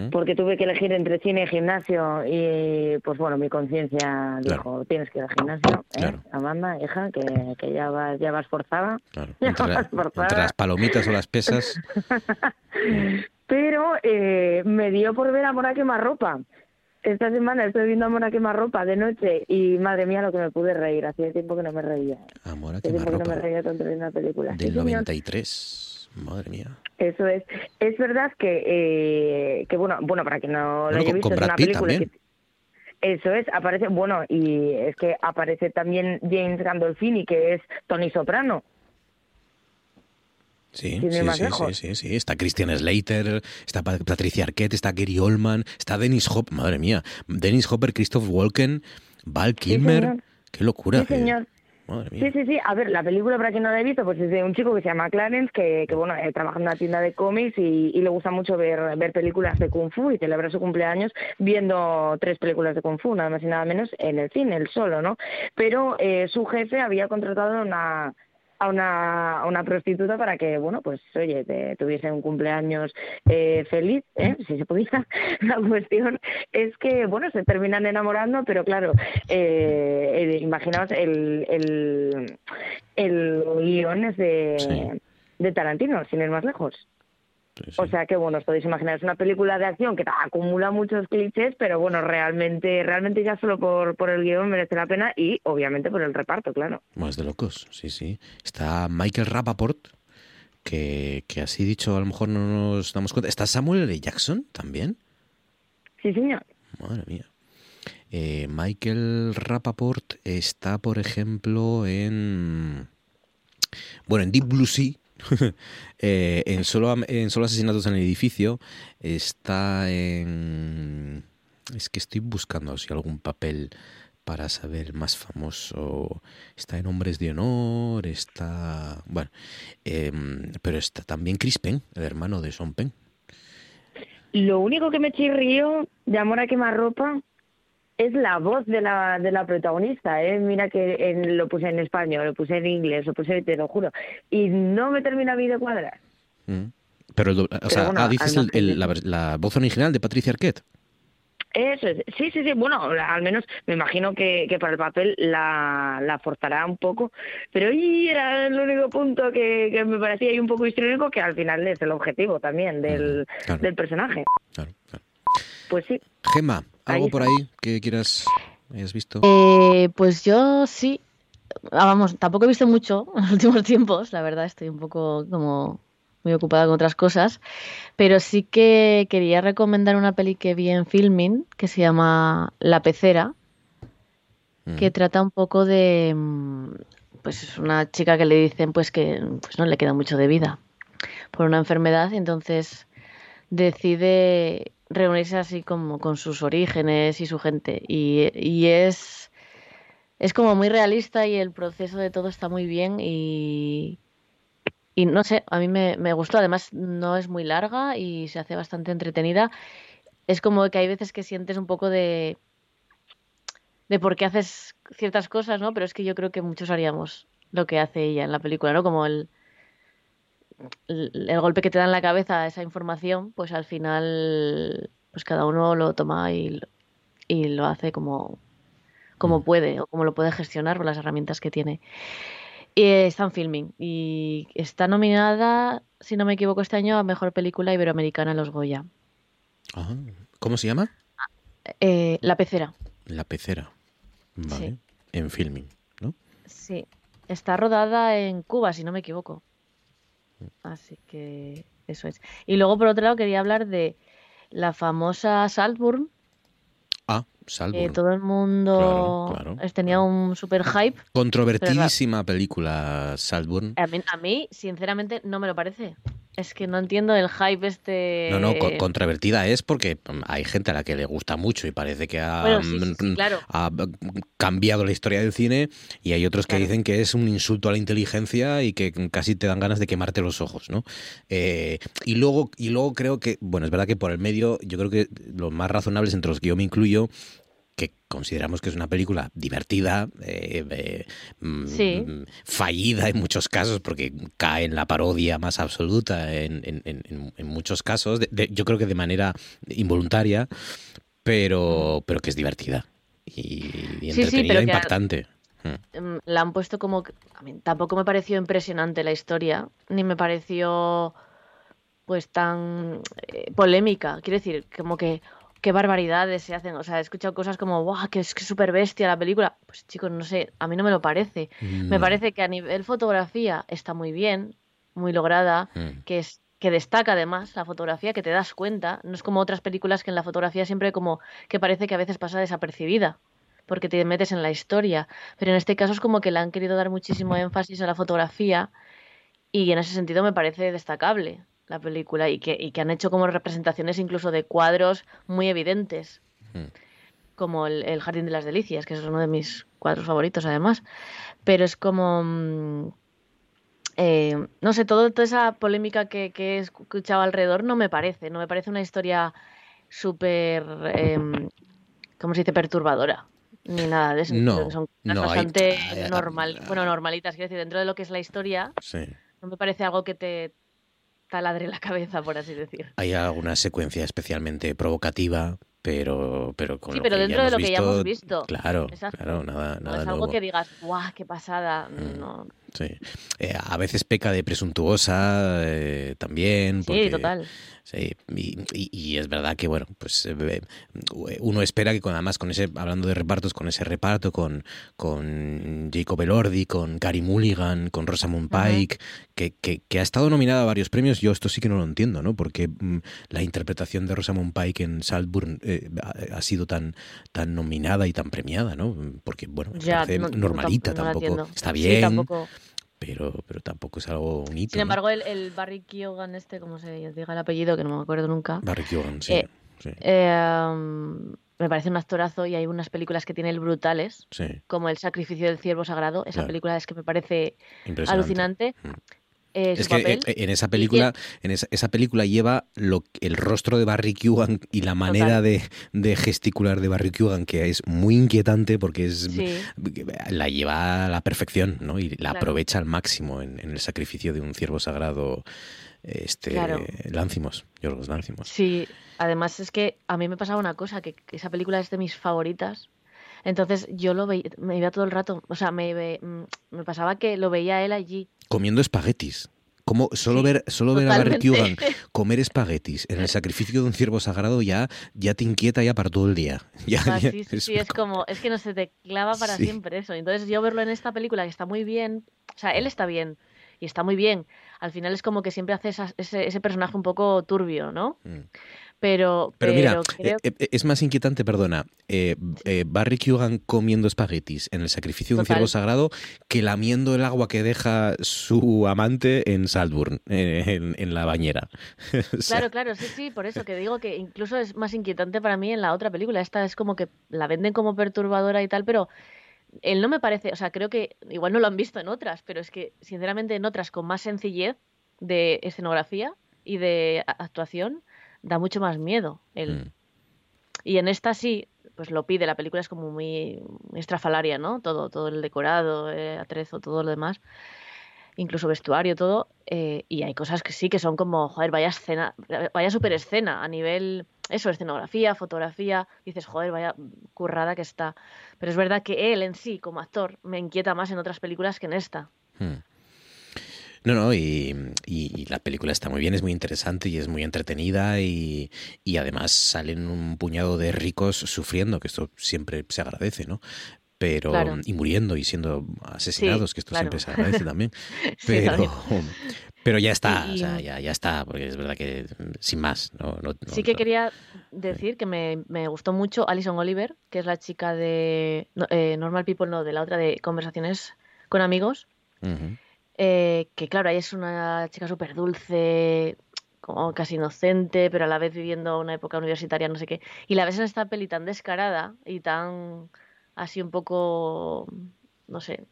S12: porque tuve que elegir entre cine y gimnasio y, pues bueno, mi conciencia dijo, tienes que ir al gimnasio, ¿eh? Amanda, hija, que, que ya vas, ya vas forzada. *laughs* Ya
S2: Entre,
S12: vas forzada.
S2: entre las palomitas o las pesas. *laughs*
S12: Pero eh, me dio por ver Amor a quemarropa. Esta semana estoy viendo Amor a quemarropa de noche y madre mía lo que me pude reír. Hacía tiempo que no me reía.
S2: Amor a
S12: tiempo que no me
S2: quemarropa.
S12: reía tanto viendo una película.
S2: Del
S12: señor.
S2: 93. Madre mía.
S12: Eso es. Es verdad que, eh, que bueno, bueno, para que no lo
S2: Bueno,
S12: haya visto,
S2: con
S12: es una película que... Eso es, aparece, bueno, y es que aparece también James Gandolfini, que es Tony Soprano.
S2: Sí, sí, sí, sí, sí, sí. Está Christian Slater, está Pa- Patricia Arquette, está Gary Oldman, está Dennis Hopper, madre mía, Dennis Hopper, Christoph Walken, Val Kilmer. Qué locura.
S12: Sí, señor.
S2: Madre
S12: Sí, sí, sí. A ver, la película, para quien no la he visto, pues es de un chico que se llama Clarence, que, que bueno, eh, trabaja en una tienda de cómics y, y le gusta mucho ver, ver películas de Kung Fu y celebra su cumpleaños viendo tres películas de Kung Fu, nada más y nada menos, en el cine, él solo, ¿no? Pero eh, su jefe había contratado una a una, a una prostituta para que, bueno, pues, oye, te- tuviese un cumpleaños eh, feliz, ¿eh? si se podía. *laughs* La cuestión es que, bueno, se terminan enamorando, pero claro, eh, imaginaos, el, el, el guion es de, de Tarantino, sin ir más lejos. O sea que bueno, os podéis imaginar, es una película de acción que acumula muchos clichés, pero bueno, realmente, realmente ya solo por, por el guion merece la pena y obviamente por el reparto, claro.
S2: Más de locos, sí, sí. Está Michael Rappaport, que, que así dicho a lo mejor no nos damos cuenta. ¿Está Samuel L. Jackson también?
S12: Sí, señor.
S2: Madre mía. Eh, Michael Rappaport está, por ejemplo, en... Bueno, en Deep Blue Sea. *laughs* eh, en, solo, en Solo Asesinatos en el Edificio. Está en... Es que estoy buscando si algún papel para saber más famoso. Está en Hombres de Honor, está... Bueno, em, pero está también Chris Penn, el hermano de Sean Penn.
S12: Lo único que me chirrió de Amor a quemarropa es la voz de la, de la protagonista, ¿eh? Mira que en- lo puse en español, lo puse en inglés, lo puse, te lo juro, y no me termina a mí de cuadrar.
S2: Mm. Pero, o
S12: Pero
S2: sea,
S12: bueno,
S2: ah, dices el- el- la, voz original de Patricia Arquette.
S12: Eso es, sí, sí, sí, bueno, al menos me imagino que, que para el papel la, la forzará un poco, pero ahí era el único punto que, que me parecía ahí un poco histriónico, que al final es el objetivo también del, del personaje. Pues sí.
S2: Gema, ¿algo por ahí que quieras, hayas visto?
S13: Eh, pues yo sí. Ah, Vamos, tampoco he visto mucho en los últimos *laughs* tiempos, la verdad, estoy un poco como muy ocupada con otras cosas, pero sí que quería recomendar una peli que vi en Filming que se llama La Pecera, que trata un poco de mm, pues es una chica que le dicen pues que pues no le queda mucho de vida por una enfermedad y entonces decide reunirse así como con sus orígenes y su gente y, y es es como muy realista y el proceso de todo está muy bien y y no sé, a mí me, me gustó, además no es muy larga y se hace bastante entretenida. Es como que hay veces que sientes un poco de de por qué haces ciertas cosas, ¿no? Pero es que yo creo que muchos haríamos lo que hace ella en la película, ¿no? Como el, el, golpe que te da en la cabeza esa información, pues al final, pues cada uno lo toma y, lo- y lo hace como, como puede o como lo puede gestionar con las herramientas que tiene. Y está en filming y está nominada, si no me equivoco, este año a Mejor Película Iberoamericana los Goya.
S2: Ajá. ¿Cómo se llama?
S13: Eh, la Pecera.
S2: La pecera. Vale.
S13: Sí.
S2: En filming, ¿no?
S13: Sí, está rodada en Cuba, si no me equivoco. Así que eso es. Y luego, por otro lado, quería hablar de la famosa Saltburn,
S2: Ah,
S13: que
S2: Saltburn.
S13: todo el mundo
S2: Claro, claro,
S13: es- tenía un super hype.
S2: Controvertidísima película Saltburn.
S13: A mí, a mí, sinceramente, no me lo parece. Es que no entiendo el hype este.
S2: No, no, co- controvertida es porque mm, hay gente a la que le gusta mucho y parece que ha,
S13: Bueno, sí, sí, sí,
S2: mm,
S13: claro.
S2: ha, mm, cambiado la historia del cine y hay otros que dicen que es un insulto a la inteligencia y que casi te dan ganas de quemarte los ojos, ¿no? Eh, y luego y luego creo que, bueno, es verdad que por el medio yo creo que los más razonables entre los que yo me incluyo que consideramos que es una película divertida, eh, eh, mm,
S13: Sí.
S2: fallida en muchos casos, porque cae en la parodia más absoluta en, en- en- en- en muchos casos, de- de- yo creo que de manera involuntaria, pero, pero que es divertida y, y
S13: Sí, sí,
S2: entretenida
S13: pero
S2: e
S13: a-
S2: impactante. Mm.
S13: mm, la han puesto como a mí tampoco me pareció impresionante la historia ni me pareció pues tan eh, polémica quiero decir como que qué barbaridades se hacen o sea he escuchado cosas como guau que es que súper bestia la película pues chicos no sé a mí no me lo parece me
S14: No.
S13: parece que a nivel fotografía está muy bien muy lograda
S14: Mm.
S13: que es que destaca además la fotografía que te das cuenta no es como otras películas que en la fotografía siempre como que parece que a veces pasa desapercibida porque te metes en la historia. Pero en este caso es como que le han querido dar muchísimo énfasis a la fotografía y en ese sentido me parece destacable la película y que, y que han hecho como representaciones incluso de cuadros muy evidentes. como el, el Jardín de las Delicias, que es uno de mis cuadros favoritos además. Pero es como... mm, eh, no sé, todo, toda esa polémica que, que he escuchado alrededor no me parece, no me parece una historia súper, em, ¿cómo se dice?, perturbadora, ni nada de eso.
S2: No,
S13: son
S2: no, hay-
S13: bastante
S2: hay- hay-
S13: normal, bueno, normalitas, quiero decir, dentro de lo que es la historia,
S2: Sí.
S13: no me parece algo que te taladre la cabeza, por así decir.
S2: Hay alguna secuencia especialmente provocativa, pero, pero con
S13: Sí, pero dentro de lo que ya hemos visto.
S2: Claro,
S13: Exacto.
S2: claro, nada,
S13: No
S2: nada
S13: es algo
S2: nuevo.
S13: que digas, ¡guau, qué pasada!
S2: Mm.
S13: No.
S2: Sí. Eh, a veces peca de presuntuosa eh, también.
S13: Sí,
S2: porque-
S13: total.
S2: Sí, y, y- y es verdad que, bueno, pues eh, uno espera que con, además con ese, hablando de repartos, con ese reparto, con, con Jacob Elordi, con Gary Mulligan, con Rosamund Pike, que, que, que ha estado nominada a varios premios, yo esto sí que no lo entiendo, ¿no? Porque mm, la interpretación de Rosamund Pike en Saltburn eh, ha, ha sido tan, tan nominada y tan premiada, ¿no? Porque, bueno, me
S13: Ya,
S2: parece
S13: no- no
S2: normalita,
S13: tampoco- no la
S2: tampoco. Está
S13: Sí,
S2: bien,
S13: tampoco-
S2: pero, pero tampoco es algo un hito.
S13: Sin
S2: ¿no?
S13: embargo, el, el Barry Keoghan este, como se diga el apellido, que no me acuerdo nunca.
S2: Barry Keoghan, sí,
S13: eh,
S2: sí.
S13: eh, um, me parece un actorazo y hay unas películas que tiene él brutales,
S2: Sí.
S13: como El sacrificio del ciervo sagrado. Esa
S2: Claro.
S13: película es que me parece alucinante. Eh,
S2: Es
S13: su
S2: que
S13: papel.
S2: eh, en esa película, en esa, esa película lleva lo, el rostro de Barry Keoghan y la manera de, de gesticular de Barry Keoghan, que es muy inquietante porque es
S13: Sí.
S2: la lleva a la perfección, ¿no? Y la
S13: Claro.
S2: aprovecha al máximo en, en el sacrificio de un ciervo sagrado, este
S13: Claro.
S2: Láncimos, Yorgos Láncimos.
S13: Sí, además es que a mí me pasaba una cosa, que esa película es de mis favoritas. Entonces yo lo veía, me iba todo el rato, o sea, me, mm, me pasaba que lo veía él allí.
S2: Comiendo espaguetis. Como solo ver, solo ver a Barry. Keoghan *laughs* comer espaguetis en el sacrificio de un ciervo sagrado ya, ya te inquieta ya para todo el día. *laughs* Ya,
S13: Ah,
S2: ya
S13: sí,
S2: es
S13: sí, es como, es que no se te clava para
S2: Sí.
S13: siempre eso. Entonces yo verlo en esta película que está muy bien, o sea, él está bien y está muy bien. Al final es como que siempre hace esas- ese, ese personaje un poco turbio, ¿no? Pero,
S2: Pero mira,
S13: creo
S2: eh, eh, es más inquietante, perdona, eh, eh, Barry Keoghan comiendo espaguetis en el sacrificio de un ciervo sagrado que lamiendo el agua que deja su amante en Saltburn, en, en la bañera. *laughs* O sea,
S13: Claro, claro, sí, sí, por eso que digo que incluso es más inquietante para mí en la otra película. Esta es como que la venden como perturbadora y tal, pero él no me parece, o sea, creo que igual no lo han visto en otras, pero es que sinceramente en otras con más sencillez de escenografía y de actuación da mucho más miedo él. Y en esta sí, pues lo pide, la película es como muy estrafalaria, ¿no? Todo, todo el decorado, eh, atrezo, todo lo demás incluso vestuario, todo, eh, y hay cosas que sí que son como, joder, vaya escena, vaya super escena a nivel, eso, escenografía, fotografía, dices, joder, vaya currada que está. Pero es verdad que él en sí, como actor, me inquieta más en otras películas que en esta.
S2: Hmm. No, no, y, y- y la película está muy bien, es muy interesante y es muy entretenida y, y además salen un puñado de ricos sufriendo, que esto siempre se agradece, ¿no? Pero,
S13: Claro.
S2: y muriendo y siendo asesinados,
S13: Sí,
S2: que esto
S13: claro.
S2: siempre se agradece también. *laughs*
S13: Sí,
S2: Pero,
S13: también.
S2: pero ya está,
S13: Y-
S2: o sea, ya, ya está, porque es verdad que sin más, no, no- no-
S13: Sí que quería decir que me, me gustó mucho Alison Oliver, que es la chica de eh, Normal People, no, de la otra de Conversaciones con Amigos. Eh, que claro, ahí es una chica súper dulce, como casi inocente, pero a la vez viviendo una época universitaria, no sé qué. Y la ves en esta peli tan descarada y tan así un poco, no sé,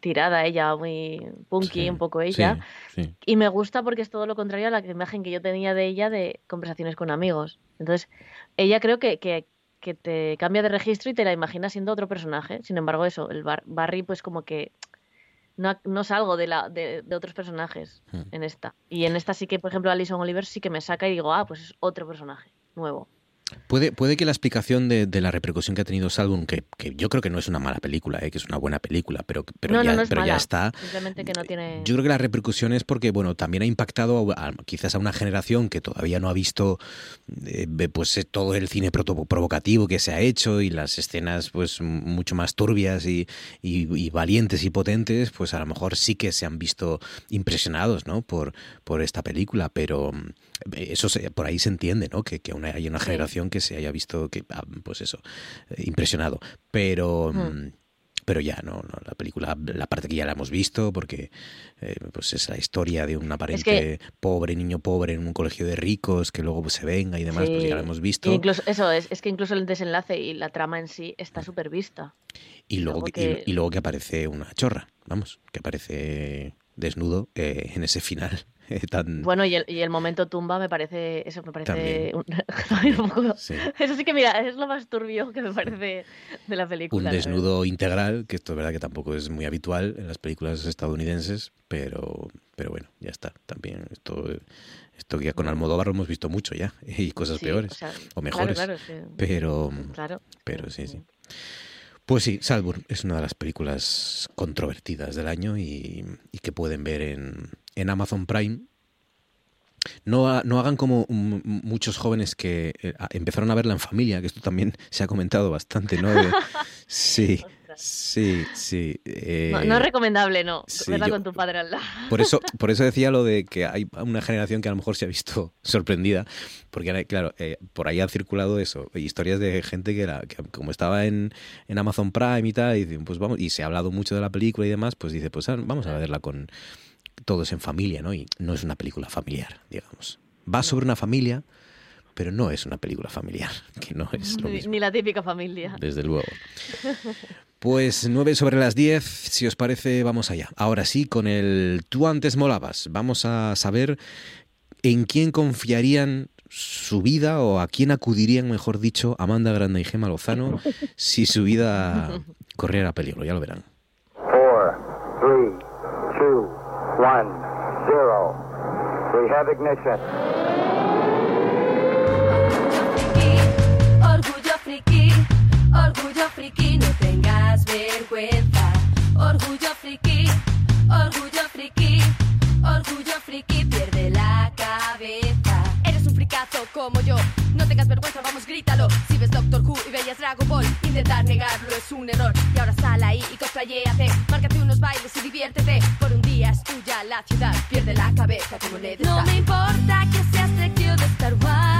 S13: tirada ella, muy punky, un poco ella.
S2: Sí, sí.
S13: Y me gusta porque es todo lo contrario a la imagen que yo tenía de ella de conversaciones con amigos. Entonces, ella creo que, que, que te cambia de registro y te la imaginas siendo otro personaje. Sin embargo, eso, el Bar- Barry, pues como que no, no salgo de, la, de, de otros personajes
S2: Hmm.
S13: en esta. Y en esta sí que, por ejemplo, Alison Oliver sí que me saca y digo, ah, pues es otro personaje nuevo.
S2: Puede, puede que la explicación de, de la repercusión que ha tenido Salgun, que, que yo creo que no es una mala película, eh, que es una buena película, pero, pero,
S13: no,
S2: ya,
S13: no, no es
S2: pero ya
S13: mala.
S2: está.
S13: Simplemente que no tiene...
S2: Yo creo que la repercusión es porque, bueno, también ha impactado a- a- quizás a una generación que todavía no ha visto eh, pues eh, todo el cine proto- provocativo que se ha hecho y las escenas pues mucho más turbias y, y- y valientes y potentes, pues a lo mejor sí que se han visto impresionados, ¿no? Por, por esta película, pero mm, eso se- por ahí se entiende, ¿no? Que, que una- hay una generación que se haya visto que, ah, pues eso, eh, impresionado. Pero... Mm, pero ya no, no, la película, la parte que ya la hemos visto, porque eh, pues es la historia de un aparente pobre, niño pobre en un colegio de ricos, que luego pues, se venga y demás, pues ya la hemos visto.
S13: incluso, eso es, es que incluso el desenlace y la trama en sí está súper vista.
S2: Y luego, que... Y, luego que aparece una chorra, vamos, que aparece desnudo eh, en ese final. *laughs*
S13: Bueno, y el, y el, momento tumba me parece, eso me parece un, *laughs* Eso sí que mira, es lo más turbio que me parece de la película.
S2: Un desnudo integral, que esto es verdad que tampoco es muy habitual en las películas estadounidenses, pero, pero bueno, ya está. También esto, esto ya con Almodóvar lo hemos visto mucho ya, *laughs* y cosas peores o, mejores. pero, pero sí, sí. Pues sí, Salzburg es una de las películas controvertidas del año y, y que pueden ver en, en Amazon Prime. No, no hagan como muchos jóvenes que eh, empezaron a verla en familia, que esto también se ha comentado bastante, ¿no? *laughs* sí, sí, sí.
S13: no, es eh, recomendable, no, verla con tu padre al lado.
S2: Por eso, *laughs* por eso decía lo de que hay una generación que a lo mejor se ha visto *laughs* sorprendida, porque claro, eh, por ahí ha circulado eso, historias de gente que, era, que como estaba en, en Amazon Prime y tal, y, pues vamos, y se ha hablado mucho de la película y demás, pues dice, pues ah, vamos a verla con todo es en familia, ¿no? Y no es una película familiar, digamos. Va sobre una familia, pero no es una película familiar, *laughs* que no es lo mismo.
S13: Ni la típica familia.
S2: Desde luego. Pues 9 sobre las 10, si os parece, vamos allá. Ahora sí, con el tú antes molabas, vamos a saber en quién confiarían su vida o a quién acudirían, mejor dicho, Amanda Grande y Gemma Lozano *laughs* si su vida corriera peligro, ya lo verán. One, zero. We have ignition.
S14: Orgullo friki, orgullo friki, no tengas vergüenza. Orgullo friki, orgullo friki, orgullo friki, pierde la cabeza. Como yo, no tengas vergüenza, vamos, grítalo. Si ves Doctor Who y veías Dragon Ball, intentar negarlo es un error. Y ahora sal ahí y cosplayéate, márcate unos bailes y diviértete. Por un día es tuya la ciudad, pierde la cabeza como le No me importa que seas de Star Wars.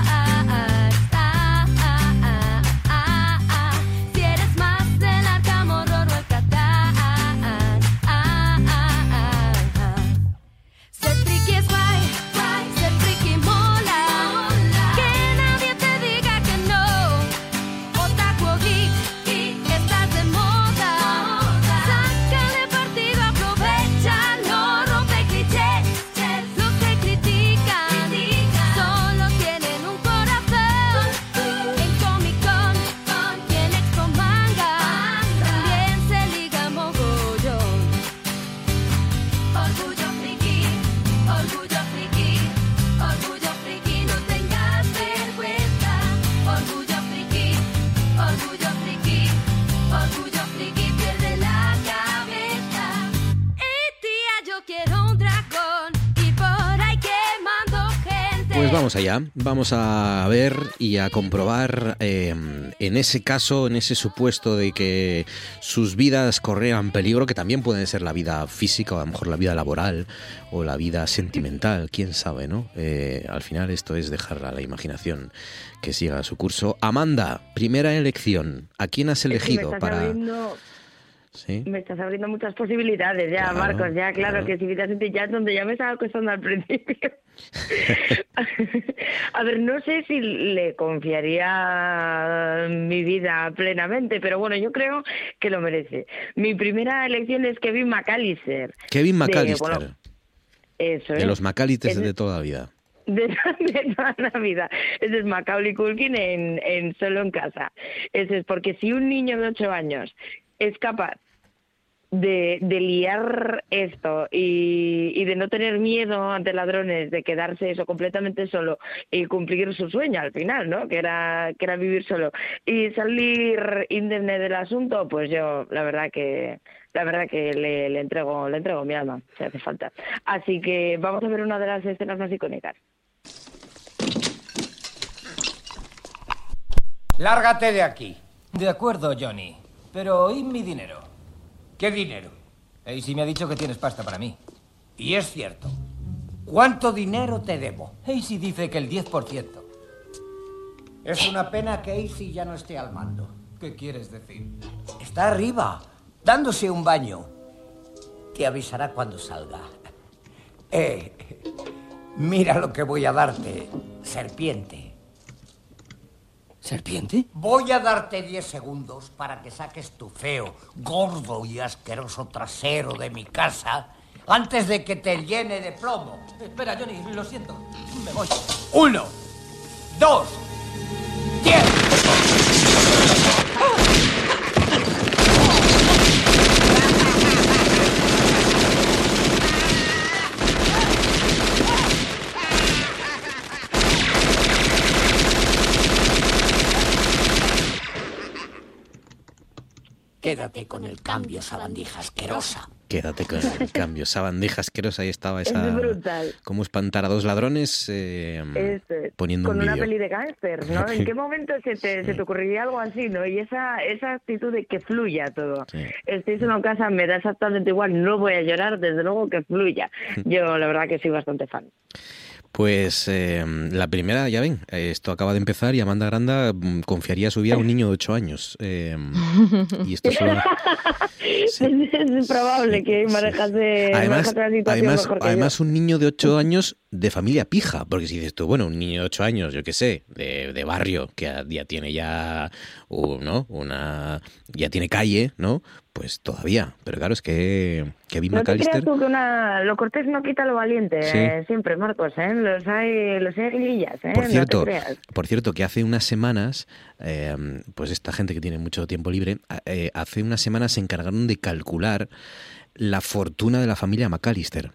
S2: Vamos allá. Vamos a ver y a comprobar em, en ese caso, en ese supuesto de que sus vidas corrían peligro, que también pueden ser la vida física o a lo mejor la vida laboral o la vida sentimental, quién sabe, ¿no? Eh, al final esto es dejar a la imaginación que siga su curso. Amanda, primera elección. ¿A quién has elegido para...
S12: Me estás abriendo muchas posibilidades ya, Marcos, ya claro, que si ya es donde ya me estaba costando al principio. *laughs* a ver, no sé si le confiaría mi vida plenamente, pero bueno, yo creo que lo merece. Mi primera elección es Kevin McAllister.
S2: Kevin McAllister. eso De los McAllisters de toda la vida. *laughs*
S12: De, toda la vida. Ese es Macaulay Culkin en, en Solo en Casa. Ese es porque si un niño de 8 años es capaz de, de liar esto y, y, de no tener miedo ante ladrones, de quedarse eso completamente solo y cumplir su sueño al final, ¿no? Que era, que era vivir solo y salir indemne del asunto, pues yo la verdad que la verdad que le, le entrego le entrego mi alma, si hace falta. Así que vamos a ver una de las escenas más icónicas.
S15: Lárgate de aquí. De acuerdo, Johnny. Pero ¿y mi dinero? ¿Qué dinero? si me ha dicho que tienes pasta para mí. Y es cierto. ¿Cuánto dinero te debo? si dice que el 10%. Es una pena que Acey ya no esté al mando. ¿Qué quieres decir? Está arriba. dándose un baño. Te avisará cuando salga. Eh, mira lo que voy a darte, serpiente.
S16: ¿Serpiente?
S15: Voy a darte 10 segundos para que saques tu feo, gordo y asqueroso trasero de mi casa antes de que te llene de plomo.
S16: Espera, Johnny, lo siento. Me voy.
S15: Uno, dos, diez. Quédate con el cambio, sabandija asquerosa.
S2: Quédate con el cambio. Esa bandeja asquerosa, ahí estaba esa...
S12: Es brutal.
S2: Cómo espantar a dos ladrones eh,
S12: es.
S2: poniendo
S12: con
S2: un
S12: una peli de gángster, ¿no? ¿En qué momento se te, se te ocurriría algo así, no? Y esa, esa actitud de que fluya todo. Estoy solo en casa, me da exactamente igual, no voy a llorar, desde luego que fluya. Yo la verdad que soy bastante fan.
S2: Pues eh, la primera, ya ven, esto acaba de empezar y Amanda Granda mm, confiaría su vida a un niño de 8 años. Eh, y esto solo...
S12: es *laughs* probable que manejase,
S2: Además,
S12: manejase la situación
S2: además,
S12: mejor que
S2: además un niño de 8 años de familia pija, porque si dices tú, bueno, un niño de 8 años, yo qué sé, de, de barrio, que ya- ya tiene ya, uh, ¿no? Una, ya tiene calle, ¿no? Pues todavía, pero claro, es que Kevin.
S12: No te
S2: McAllister...
S12: creas tú que una, lo cortés no quita lo valiente,
S2: Sí.
S12: eh, siempre, Marcos, ¿eh? Los hay, los hay grillillas, ¿eh?
S2: Por
S12: No
S2: cierto,
S12: te creas.
S2: por cierto, que hace unas semanas, eh, pues esta gente que tiene mucho tiempo libre, eh, hace unas semanas se encargaron de calcular la fortuna de la familia McAllister.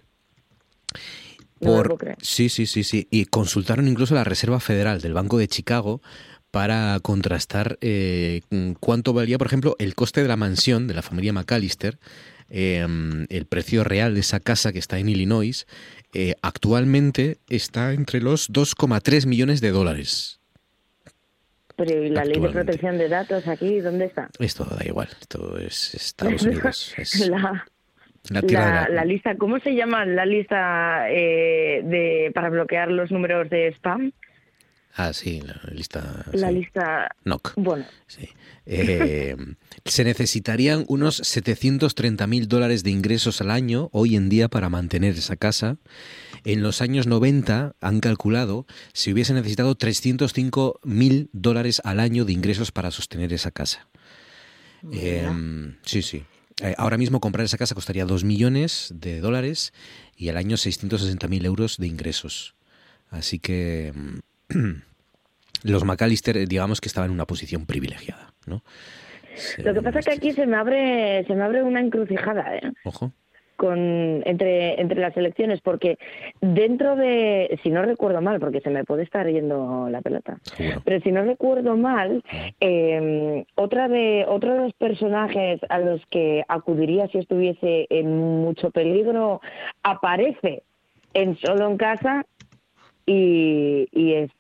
S12: No
S2: Por,
S12: creer.
S2: sí, sí, sí, sí. Y consultaron incluso la Reserva Federal del Banco de Chicago para contrastar eh, cuánto valía, por ejemplo, el coste de la mansión de la familia McAllister, eh, el precio real de esa casa que está en Illinois, eh, actualmente está entre los 2,3 millones de dólares.
S12: Pero ¿y la ley de protección de datos aquí dónde está?
S2: Esto da igual, esto es Estados *laughs* Unidos. Es
S12: la-
S2: la
S12: lista, ¿cómo se llama la lista eh, de para bloquear los números de spam?
S2: Ah, sí, la lista.
S12: La
S2: sí.
S12: lista.
S2: NOC.
S12: Bueno,
S2: Eh, *laughs* se necesitarían unos 730 mil dólares de ingresos al año hoy en día para mantener esa casa. En los años 90 han calculado se hubiese necesitado 305 mil dólares al año de ingresos para sostener esa casa. Eh, sí, sí. Eh, ahora mismo comprar esa casa costaría 2 millones de dólares y al año 660 mil euros de ingresos. Así que mm, *clears throat* los McAllister, eh, digamos que estaban en una posición privilegiada, ¿no?
S12: lo que pasa es que aquí se me abre se me abre una encrucijada, ¿eh?
S2: Ojo.
S12: con entre entre las elecciones porque dentro de si no recuerdo mal porque se me puede estar yendo la pelota pero si no recuerdo mal eh, otra de otro de los personajes a los que acudiría si estuviese en mucho peligro aparece en solo en casa y, y es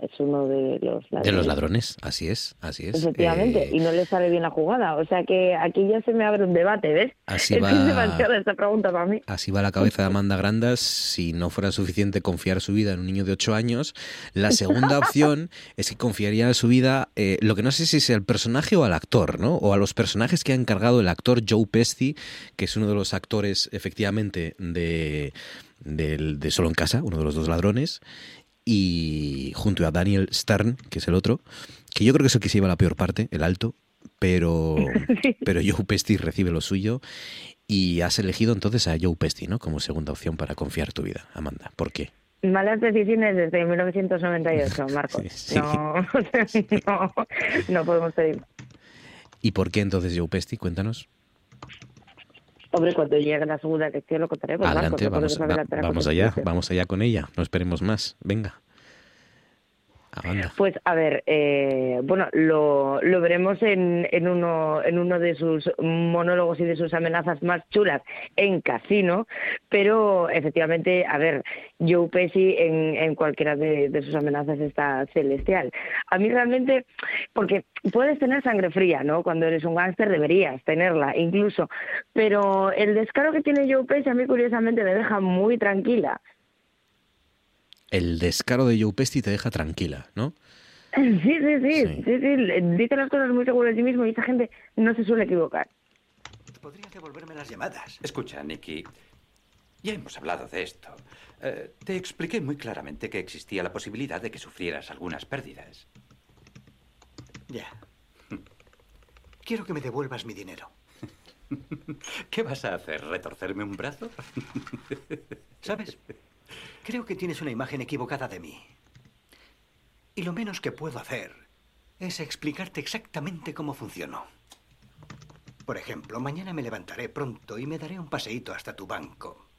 S12: es uno de los ladrones.
S2: De los ladrones, así es, así es.
S12: Efectivamente,
S2: Eh,
S12: y no le sale bien la jugada. O sea que aquí ya se me abre un debate, ¿ves?
S2: Así *laughs*
S12: es
S2: va-
S12: demasiada esta pregunta para mí.
S2: Así va la cabeza de Amanda Grandas. Si no fuera suficiente confiar su vida en un niño de 8 años, la segunda *laughs* opción es que confiaría su vida, eh, lo que no sé si es al personaje o al actor, ¿no? O a los personajes que ha encargado el actor Joe Pesci, que es uno de los actores, efectivamente, de, del- de Solo en Casa, uno de los dos ladrones, y junto a Daniel Stern, que es el otro, que yo creo que es el que se lleva la peor parte, el alto, pero, *laughs* pero Joe Pesci recibe lo suyo y has elegido entonces a Joe Pesci, ¿no? Como segunda opción para confiar tu vida, Amanda. ¿Por qué?
S12: Malas decisiones desde 1998, *laughs* Marcos.
S2: Sí.
S12: No, *laughs* no, no podemos pedir.
S2: ¿Y por qué entonces Joe Pesci? Cuéntanos.
S12: Hombre, cuando llegue la segunda elección lo contaremos,
S2: Adelante, vamos, va- allá, vamos allá con ella. No esperemos más. Venga. Amanda.
S12: Pues a ver, eh, bueno, lo, lo veremos en, en, uno, en uno de sus monólogos y de sus amenazas más chulas en Casino, pero efectivamente, a ver, Joe Pesci en, en cualquiera de, de sus amenazas está celestial. A mí realmente, porque puedes tener sangre fría, ¿no? Cuando eres un gángster deberías tenerla, incluso, pero el descaro que tiene Joe Pesci a mí curiosamente me deja muy tranquila.
S2: El descaro de Joe Pesci te deja tranquila, ¿no? *laughs*
S12: Sí, sí, sí, sí, sí, dice las cosas muy seguro de sí mismo y esa gente no se suele equivocar.
S17: Podrías devolverme las llamadas. Escucha, Nicky, ya hemos hablado de esto. Eh, te expliqué muy claramente que existía la posibilidad de que sufrieras algunas pérdidas.
S18: Ya. *laughs* Quiero que me devuelvas mi dinero. *laughs*
S17: ¿Qué vas a hacer? ¿Retorcerme un brazo?
S18: ¿Sabes? Creo que tienes una imagen equivocada de mí. Y lo menos que puedo hacer es explicarte exactamente cómo funcionó. Por ejemplo, mañana me levantaré pronto y me daré un paseíto hasta tu banco.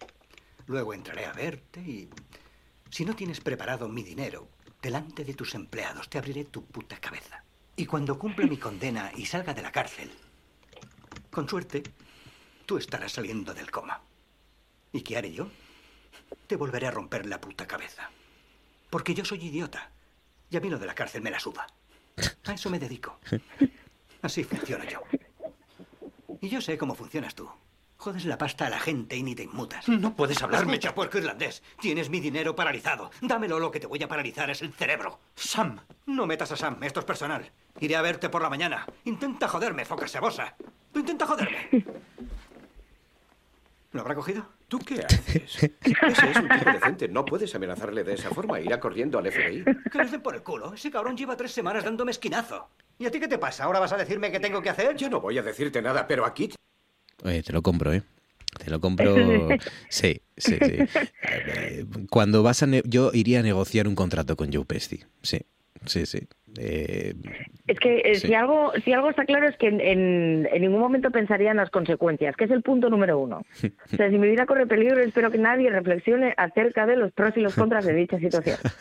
S18: Luego entraré a verte y... Si no tienes preparado mi dinero, delante de tus empleados te abriré tu puta cabeza. Y cuando cumpla mi condena y salga de la cárcel, con suerte, tú estarás saliendo del coma. ¿Y qué haré yo? Te volveré a romper la puta cabeza. Porque yo soy idiota. Y a mí lo de la cárcel me la suba. A eso me dedico. Así funciona yo. Y yo sé cómo funcionas tú. Jodes la pasta a la gente y ni te inmutas.
S17: No puedes hablarme.
S18: Escucha, puerco irlandés. Tienes mi dinero paralizado. Dámelo, lo que te voy a paralizar es el cerebro.
S17: Sam.
S18: No metas a Sam, esto es personal. Iré a verte por la mañana. Intenta joderme, foca sebosa. Tú intenta joderme. *laughs* ¿Lo habrá cogido?
S19: ¿Tú qué haces? Ese es un tipo decente. No puedes amenazarle de esa forma. Irá corriendo al FBI.
S18: Que les den por el culo. Ese cabrón lleva tres semanas dándome esquinazo. ¿Y a ti qué te pasa? ¿Ahora vas a decirme qué tengo que hacer?
S19: Yo no voy a decirte nada, pero aquí...
S2: Oye, te lo compro, ¿eh? Te lo compro. *laughs* Sí, sí, sí. Eh, Cuando vas a. ne- Yo iría a negociar un contrato con Joe Pesci. Sí, sí, sí. Eh,
S12: Es que eh,
S2: Sí.
S12: si algo si algo está claro es que en, en- en ningún momento pensaría en las consecuencias, que es el punto número uno. O sea, si mi vida corre peligro, espero que nadie reflexione acerca de los pros y los contras de dicha situación. *laughs*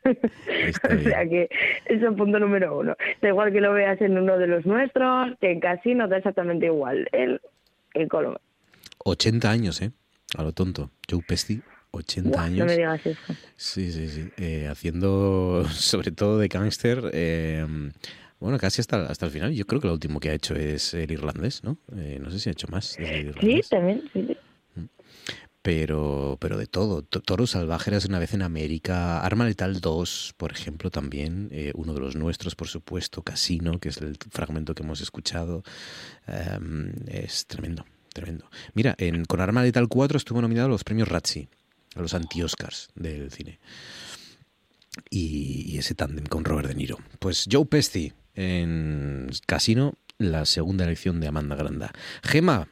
S12: *laughs* o sea que es el punto número uno. Da igual que lo veas en uno de los nuestros, que en casino da exactamente igual. El, el colmo.
S2: 80 años, ¿eh? A lo tonto. Joe Pesci, 80
S12: Buah,
S2: años.
S12: No me digas eso.
S2: Sí, sí, sí. Eh, haciendo, *laughs* sobre todo de gángster, eh, bueno, casi hasta, hasta el final. Yo creo que lo último que ha hecho es el irlandés, ¿no? Eh, no sé si ha hecho más. el
S12: Sí, también. sí, sí.
S2: Pero, pero de todo. To- Toro Salvaje era una vez en América. Arma Letal 2, por ejemplo, también. eh, uno de los nuestros, por supuesto. Casino, que es el fragmento que hemos escuchado. Em, es tremendo, tremendo. Mira, en, con Arma Letal 4 estuvo nominado a los premios Razzie, a los anti-Oscars del cine. Y, ese tándem con Robert De Niro. Pues Joe Pesci en Casino, la segunda elección de Amanda Granda. Gema,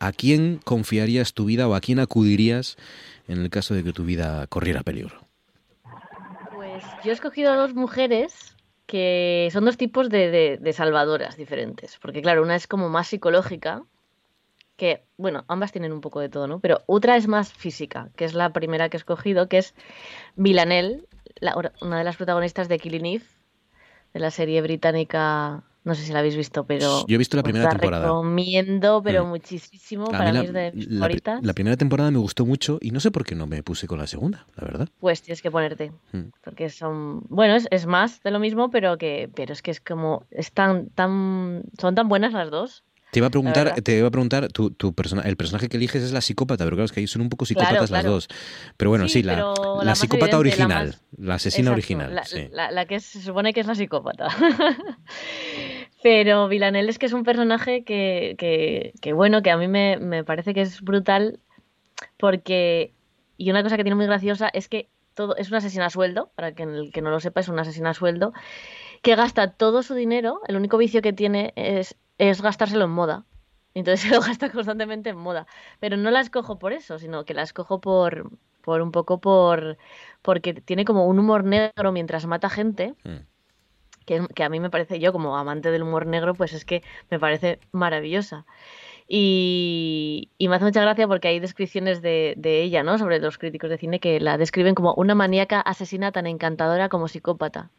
S2: ¿a quién confiarías tu vida o a quién acudirías en el caso de que tu vida corriera peligro?
S13: Pues yo he escogido a dos mujeres que son dos tipos de salvadoras diferentes. Porque claro, una es como más psicológica, que, bueno, ambas tienen un poco de todo, ¿no? Pero otra es más física, que es la primera que he escogido, que es Villanelle, la- una de las protagonistas de Killing Eve, de la serie británica, no sé si la habéis visto, pero...
S2: Yo he visto la primera temporada.
S13: recomiendo, pero
S2: Mm.
S13: muchísimo,
S2: A
S13: para
S2: mí
S13: mí es de mis
S2: la
S13: favoritas.
S2: la primera temporada me gustó mucho y no sé por qué no me puse con la segunda, la verdad.
S13: Pues tienes que ponerte.
S2: Mm.
S13: Porque son. Bueno, es, es más de lo mismo, pero que. Pero es que es como. Es tan, tan. Son tan buenas las dos.
S2: Te iba a preguntar, te iba a preguntar, tu, tu persona, el personaje que eliges es la psicópata, pero claro, es que ahí son un poco psicópatas las
S13: claro.
S2: dos. Pero bueno, sí,
S13: Sí,
S2: la, la psicópata
S13: evidente, la
S2: original,
S13: más-
S2: la asesina
S13: Exacto,
S2: original,
S13: La,
S2: sí.
S13: la- la que se supone que es la psicópata. *laughs* Pero Villanelle es que es un personaje que, que, que, bueno, que a mí me, me parece que es brutal porque, y una cosa que tiene muy graciosa es que todo es una asesina a sueldo, para que el que no lo sepa, es una asesina a sueldo, que gasta todo su dinero, el único vicio que tiene es, es gastárselo en moda. Entonces *laughs* se lo gasta constantemente en moda. Pero no la escojo por eso, sino que la escojo por, por un poco por porque tiene como un humor negro mientras mata gente. Que, que a mí me parece, yo como amante del humor negro, pues es que me parece maravillosa. Y, y me hace mucha gracia porque hay descripciones de, de ella, ¿no? Sobre los críticos de cine que la describen como una maníaca asesina tan encantadora como psicópata.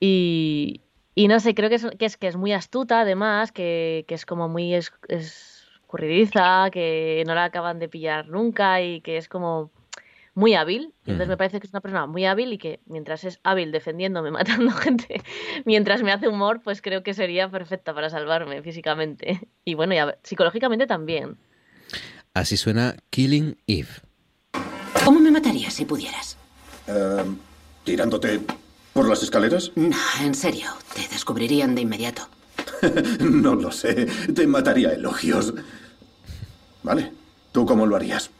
S13: Y, y no sé, creo que es, que es, que es muy astuta, además, que, que es como muy es- escurridiza, que no la acaban de pillar nunca y que es como muy hábil. Entonces me parece que es una persona muy hábil y que mientras es hábil defendiéndome, *laughs* matando gente, mientras me hace humor, pues creo que sería perfecta para salvarme físicamente. Y bueno, ya, psicológicamente también.
S2: Así suena Killing Eve.
S20: ¿Cómo me matarías si pudieras?
S19: Em,
S20: ¿Tirándote por las escaleras?
S21: No, en serio, te descubrirían de inmediato. *laughs*
S20: no lo sé. Te mataría elogios. Vale. ¿Tú cómo lo harías?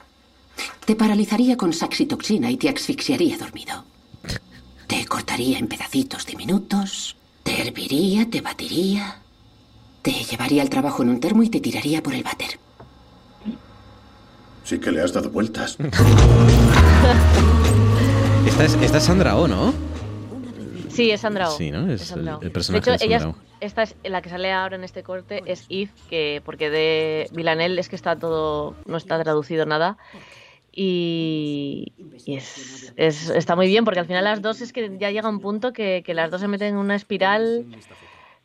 S21: Te paralizaría con saxitoxina y te asfixiaría dormido. Te cortaría en pedacitos diminutos, te herviría, te batiría, te llevaría al trabajo en un termo y te tiraría por el váter.
S20: Sí que le has dado vueltas. *laughs*
S2: Esta es, esta es Sandra Oh, ¿no?
S13: Sí, es Sandra Oh.
S2: Sí, ¿no? Es
S13: Sandra
S2: el- el personaje
S13: de hecho,
S2: de
S13: ella es- esta es la que sale ahora en este corte es Eve, que porque de Villanel es que está todo no está traducido nada y, y es, es- está muy bien porque al final las dos es que ya llega un punto que, que las dos se meten en una espiral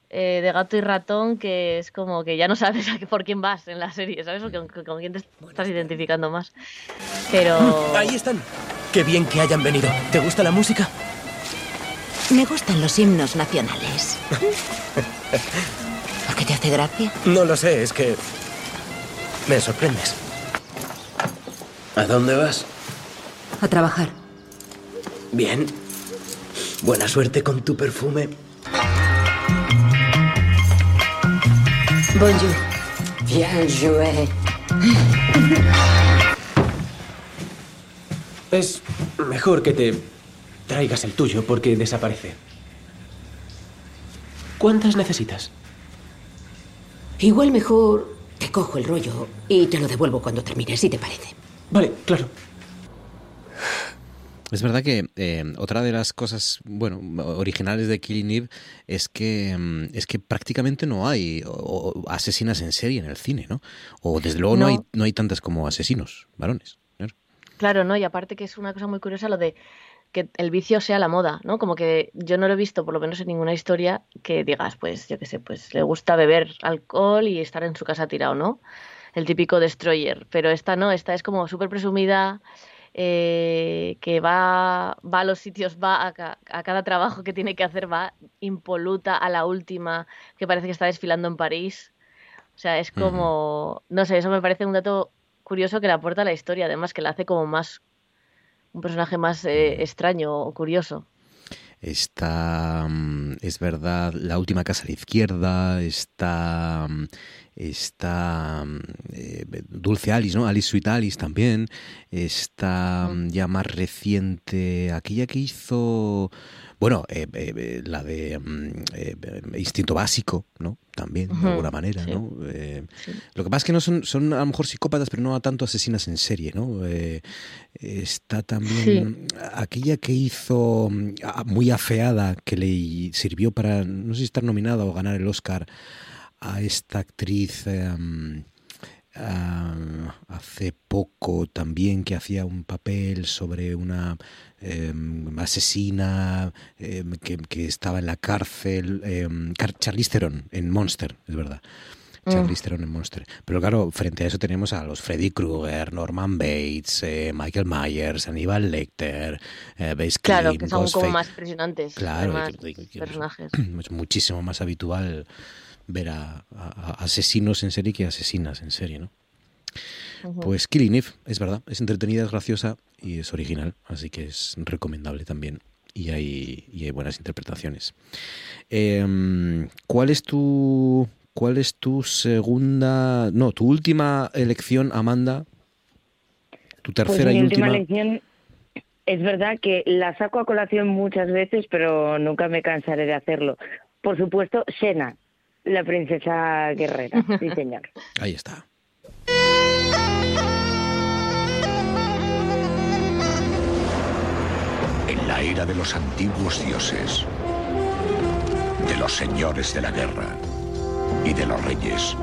S13: eh, de gato y ratón que es como que ya no sabes a qué- por quién vas en la serie, ¿sabes? O con, con quién te estás identificando más. Pero
S16: Ahí están. Qué bien que hayan venido. ¿Te gusta la música?
S22: Me gustan los himnos nacionales. *laughs* ¿Por qué te hace gracia?
S16: No lo sé, es que... Me sorprendes. ¿A dónde vas?
S22: A trabajar.
S16: Bien. Buena suerte con tu perfume.
S22: Bonjour.
S21: Bien joué.
S16: Es mejor que te traigas el tuyo porque desaparece. ¿Cuántas necesitas?
S21: Igual mejor te cojo el rollo y te lo devuelvo cuando termine, si te parece.
S16: Vale, claro.
S2: Es verdad que eh, otra de las cosas, bueno, originales de Killing Eve es que mm, es que prácticamente no hay o- o asesinas en serie en el cine, ¿no? O desde luego no,
S13: No.
S2: hay no hay tantas como asesinos varones. claro.
S13: Claro, ¿no? Y aparte que es una cosa muy curiosa lo de que el vicio sea la moda, ¿no? Como que yo no lo he visto, por lo menos en ninguna historia, que digas, pues, yo qué sé, pues le gusta beber alcohol y estar en su casa tirado, ¿no? El típico destroyer. Pero esta no, esta es como súper presumida, eh, que va, va a los sitios, va a, ca- a cada trabajo que tiene que hacer, va impoluta a la última, que parece que está desfilando en París. O sea, es como, no sé, eso me parece un dato curioso que le aporta a la historia, además que la hace como más, un personaje más eh, extraño o curioso.
S2: Está, mm, es verdad, la última casa a la izquierda, está, mm, está mm, eh, Dulce Alice, ¿no? Alice Sweet Alice también, está mm, ya más reciente, aquella que hizo, bueno, eh, eh, la de mm, eh, Instinto Básico, ¿no? También, de alguna manera,
S23: sí.
S2: ¿no? Eh, Lo que pasa es que no son, son a lo mejor psicópatas, pero no a tanto asesinas en serie, ¿no? Eh, está también aquella que hizo muy afeada, que le sirvió para, no sé si estar nominada o ganar el Oscar a esta actriz em, am, hace poco también que hacía un papel sobre una em, asesina em, que, que estaba en la cárcel, em, Charlize Theron en Monster, es verdad.
S23: Mm.
S2: Charlize Theron en Monster. Pero claro, frente a eso tenemos a los Freddy Krueger, Norman Bates, eh, Michael Myers, Aníbal Lecter, eh, Base
S13: Claro, que son como
S2: Ghostface.
S13: más impresionantes,
S2: Claro,
S13: más personajes.
S2: es *clears throat* muchísimo más habitual ver a, a- a asesinos en serie que asesinas en serie, ¿no? Pues Killing Eve, es verdad, es entretenida, es graciosa y es original, así que es recomendable también. Y hay, y hay buenas interpretaciones. Em, ¿Cuál es tu cuál es tu segunda, no, tu última elección, Amanda? Tu
S12: Pues
S2: tercera
S12: mi
S2: y
S12: última
S2: última.
S12: lección es verdad que la saco a colación muchas veces, pero nunca me cansaré de hacerlo. Por supuesto, Xena, la princesa guerrera, *laughs* sí señor.
S2: Ahí está.
S24: En la era de los antiguos dioses, de los señores de la guerra y de los reyes,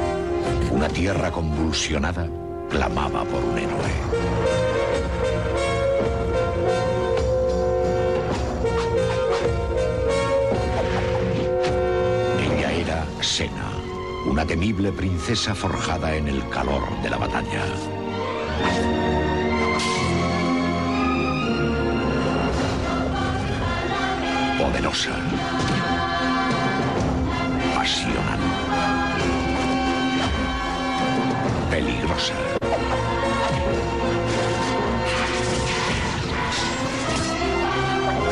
S24: una tierra convulsionada clamaba por un héroe. Sena, una temible princesa forjada en el calor de la batalla. Poderosa. Pasional. Peligrosa.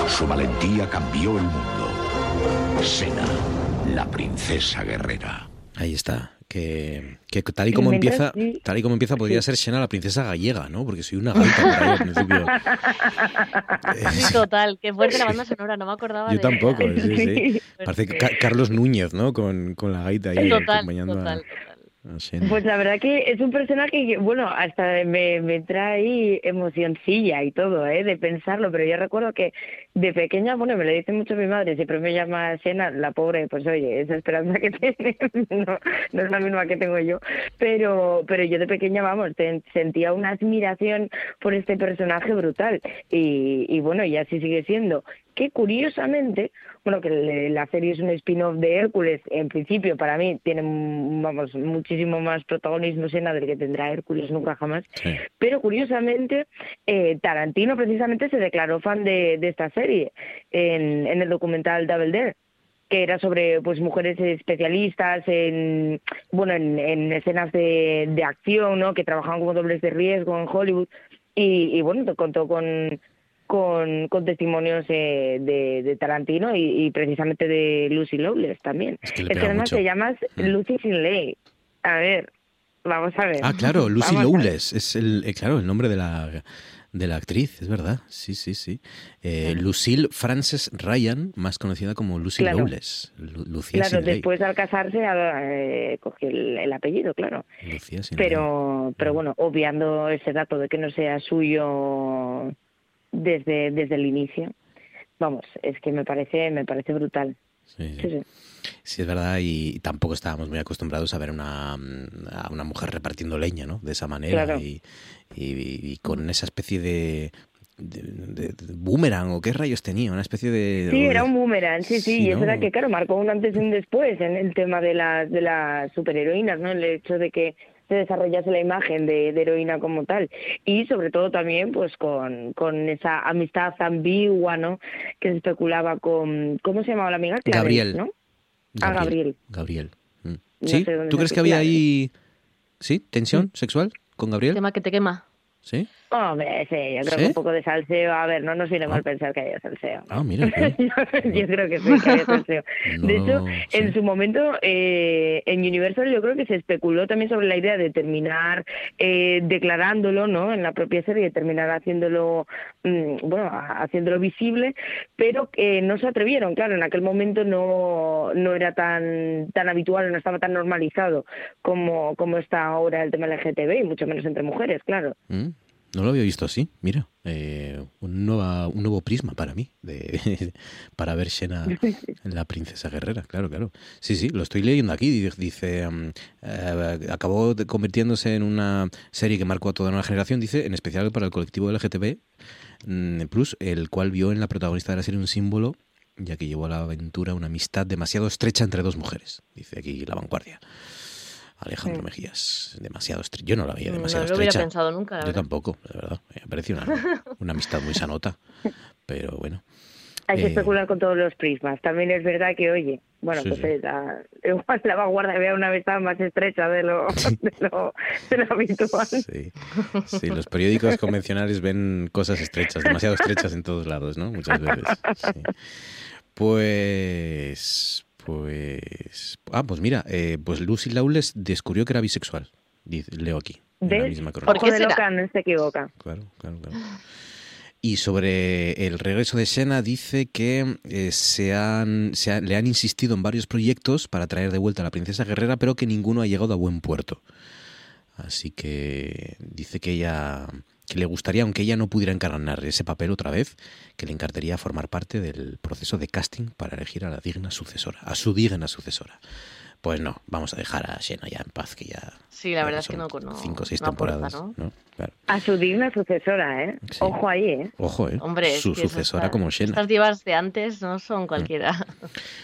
S24: Su valentía cambió el mundo. Sena, la princesa guerrera.
S2: Ahí está. Que, que tal y como
S12: Mientras
S2: empieza,
S12: sí.
S2: tal y como empieza, podría ser Xena la princesa gallega, ¿no? Porque soy una gaita por ahí al principio. *laughs*
S13: Sí, total, qué fuerte la banda sonora, no me acordaba
S2: Yo
S13: de
S2: tampoco, sí, sí. *laughs* Parece que Ca- Carlos Núñez, ¿no? Con, con la gaita ahí
S13: Total,
S2: acompañando a-
S13: total.
S2: a,
S12: Pues la verdad que es un personaje que, bueno, hasta me, me trae emocioncilla y todo, ¿eh? De pensarlo, pero yo recuerdo que de pequeña, bueno, me lo dice mucho mi madre, siempre me llama Sena, la pobre, pues oye, esa esperanza que *laughs* tiene no, no es la misma que tengo yo, pero, pero yo de pequeña, vamos, sentía una admiración por este personaje brutal y, y bueno, y así sigue siendo. Que curiosamente, bueno, que la serie es un spin-off de Hércules, en principio para mí tiene, vamos, muchísimo más protagonismo Sena del que tendrá Hércules nunca jamás, pero curiosamente eh, Tarantino precisamente se declaró fan de, de esta serie en, en el documental Double Dare que era sobre pues mujeres especialistas en bueno en, en escenas de, de acción no que trabajaban como dobles de riesgo en Hollywood y, y bueno contó con con, con testimonios eh, de, de Tarantino y, y precisamente de Lucy Lawless también es
S2: que le
S12: que,
S2: pega
S12: además
S2: mucho.
S12: te llamas Lucy Sin Ley a ver vamos a ver
S2: Ah, claro, *laughs* Lucy
S12: Vamos.
S2: Lowless es el, eh, claro, el nombre de la, de la actriz, es verdad. Sí, sí, sí. Eh, Lucille Frances Ryan, más conocida como Lucy
S12: Claro.
S2: Lowless. Lu- Lucía
S12: Claro, después al casarse eh, cogió el, el apellido, claro.
S2: Lucía sin ley.
S12: Pero, pero bueno, obviando ese dato de que no sea suyo desde, desde el inicio, vamos, es que me parece, me parece brutal.
S2: Sí, sí.
S12: Sí,
S2: es verdad, y tampoco estábamos muy acostumbrados a ver una, a una mujer repartiendo leña, ¿no? De esa manera
S12: Claro.
S2: y, y- y con esa especie de, de, de- de boomerang, o qué rayos tenía, una especie de...
S12: Sí, era un boomerang, sí, sí,
S2: Sí,
S12: y es
S2: ¿no?
S12: verdad que, claro, marcó un antes y un después en el tema de las, de las superheroínas, ¿no? El hecho de que se desarrollase la imagen de, de heroína como tal. Y sobre todo también, pues, con, con esa amistad ambigua, ¿no? Que se especulaba con, ¿cómo se llamaba la amiga? Clarence,
S2: Gabriel.
S12: ¿no? Ah, Gabriel.
S2: Gabriel. Mm.
S12: No
S2: ¿Sí?
S12: sé
S2: ¿Tú crees que había ahí... ¿Sí? ¿Tensión sexual con Gabriel?
S13: Tema que te quema.
S2: ¿Sí?
S12: Hombre, sí, yo creo
S2: ¿Sí?
S12: que un poco de salseo. A ver, no nos viene mal pensar que haya salseo.
S2: Ah, mira. *laughs*
S12: yo, yo creo que sí, que había salseo. De hecho,
S2: sí.
S12: en su momento, eh, en Universal yo creo que se especuló también sobre la idea de terminar eh, declarándolo, ¿no? En la propia serie, de terminar haciéndolo, mm, bueno, haciéndolo visible, pero que no se atrevieron, claro, en aquel momento no, no era tan, tan habitual, no estaba tan normalizado como, como está ahora el tema LGTB, y mucho menos entre mujeres, claro.
S2: Mm, No lo había visto así, mira. eh, un, nueva, un nuevo prisma para mí, de, *laughs* para ver Xena, la princesa guerrera, claro, claro. Sí, sí, lo estoy leyendo aquí. di- Dice, mm, eh, acabó de- convirtiéndose en una serie que marcó a toda una generación, dice, en especial para el colectivo LGTB mm, Plus, el cual vio en la protagonista de la serie un símbolo, ya que llevó a la aventura una amistad demasiado estrecha entre dos mujeres, dice aquí La Vanguardia. Alejandro
S13: Mm.
S2: Mejías, demasiado estrecha. Yo no la veía
S13: No
S2: demasiado
S13: lo hubiera
S2: estrecha.
S13: pensado nunca, la
S2: Yo
S13: verdad.
S2: tampoco, la verdad. Me pareció una, *laughs* una amistad muy sanota. Pero bueno.
S12: Hay que
S2: Eh,
S12: especular con todos los prismas. También es verdad que, oye, bueno,
S2: Sí,
S12: pues
S2: sí.
S12: la, igual la vanguardia vea una amistad más estrecha de lo, *laughs* de lo, de lo habitual.
S2: Sí. Sí, los periódicos convencionales ven cosas estrechas, demasiado estrechas en todos lados, ¿no? Muchas veces. sí. Pues. Pues. Ah, pues mira, eh, pues Lucy Lawless descubrió que era bisexual. dice- leo aquí. en la misma
S12: de loca, no se equivoca.
S2: Claro, claro, claro. Y sobre el regreso de Sena dice que eh, se han, se ha- le han insistido en varios proyectos para traer de vuelta a la princesa guerrera, pero que ninguno ha llegado a buen puerto. Así que dice que ella que le gustaría, aunque ella no pudiera encarnar ese papel otra vez, que le encantaría formar parte del proceso de casting para elegir a la digna sucesora, a su digna sucesora. Pues no, vamos a dejar a Xena ya en paz, que ya
S13: Sí, la verdad es que no, no
S2: cinco o seis
S13: no aporta,
S2: temporadas.
S13: ¿no?
S2: ¿no? Claro.
S12: A su digna sucesora, ¿eh? Ojo ahí, ¿eh?
S2: Ojo, ¿eh?
S13: Hombre,
S2: su sucesora
S13: está-
S2: como Xena.
S13: Estas divas de antes no son cualquiera.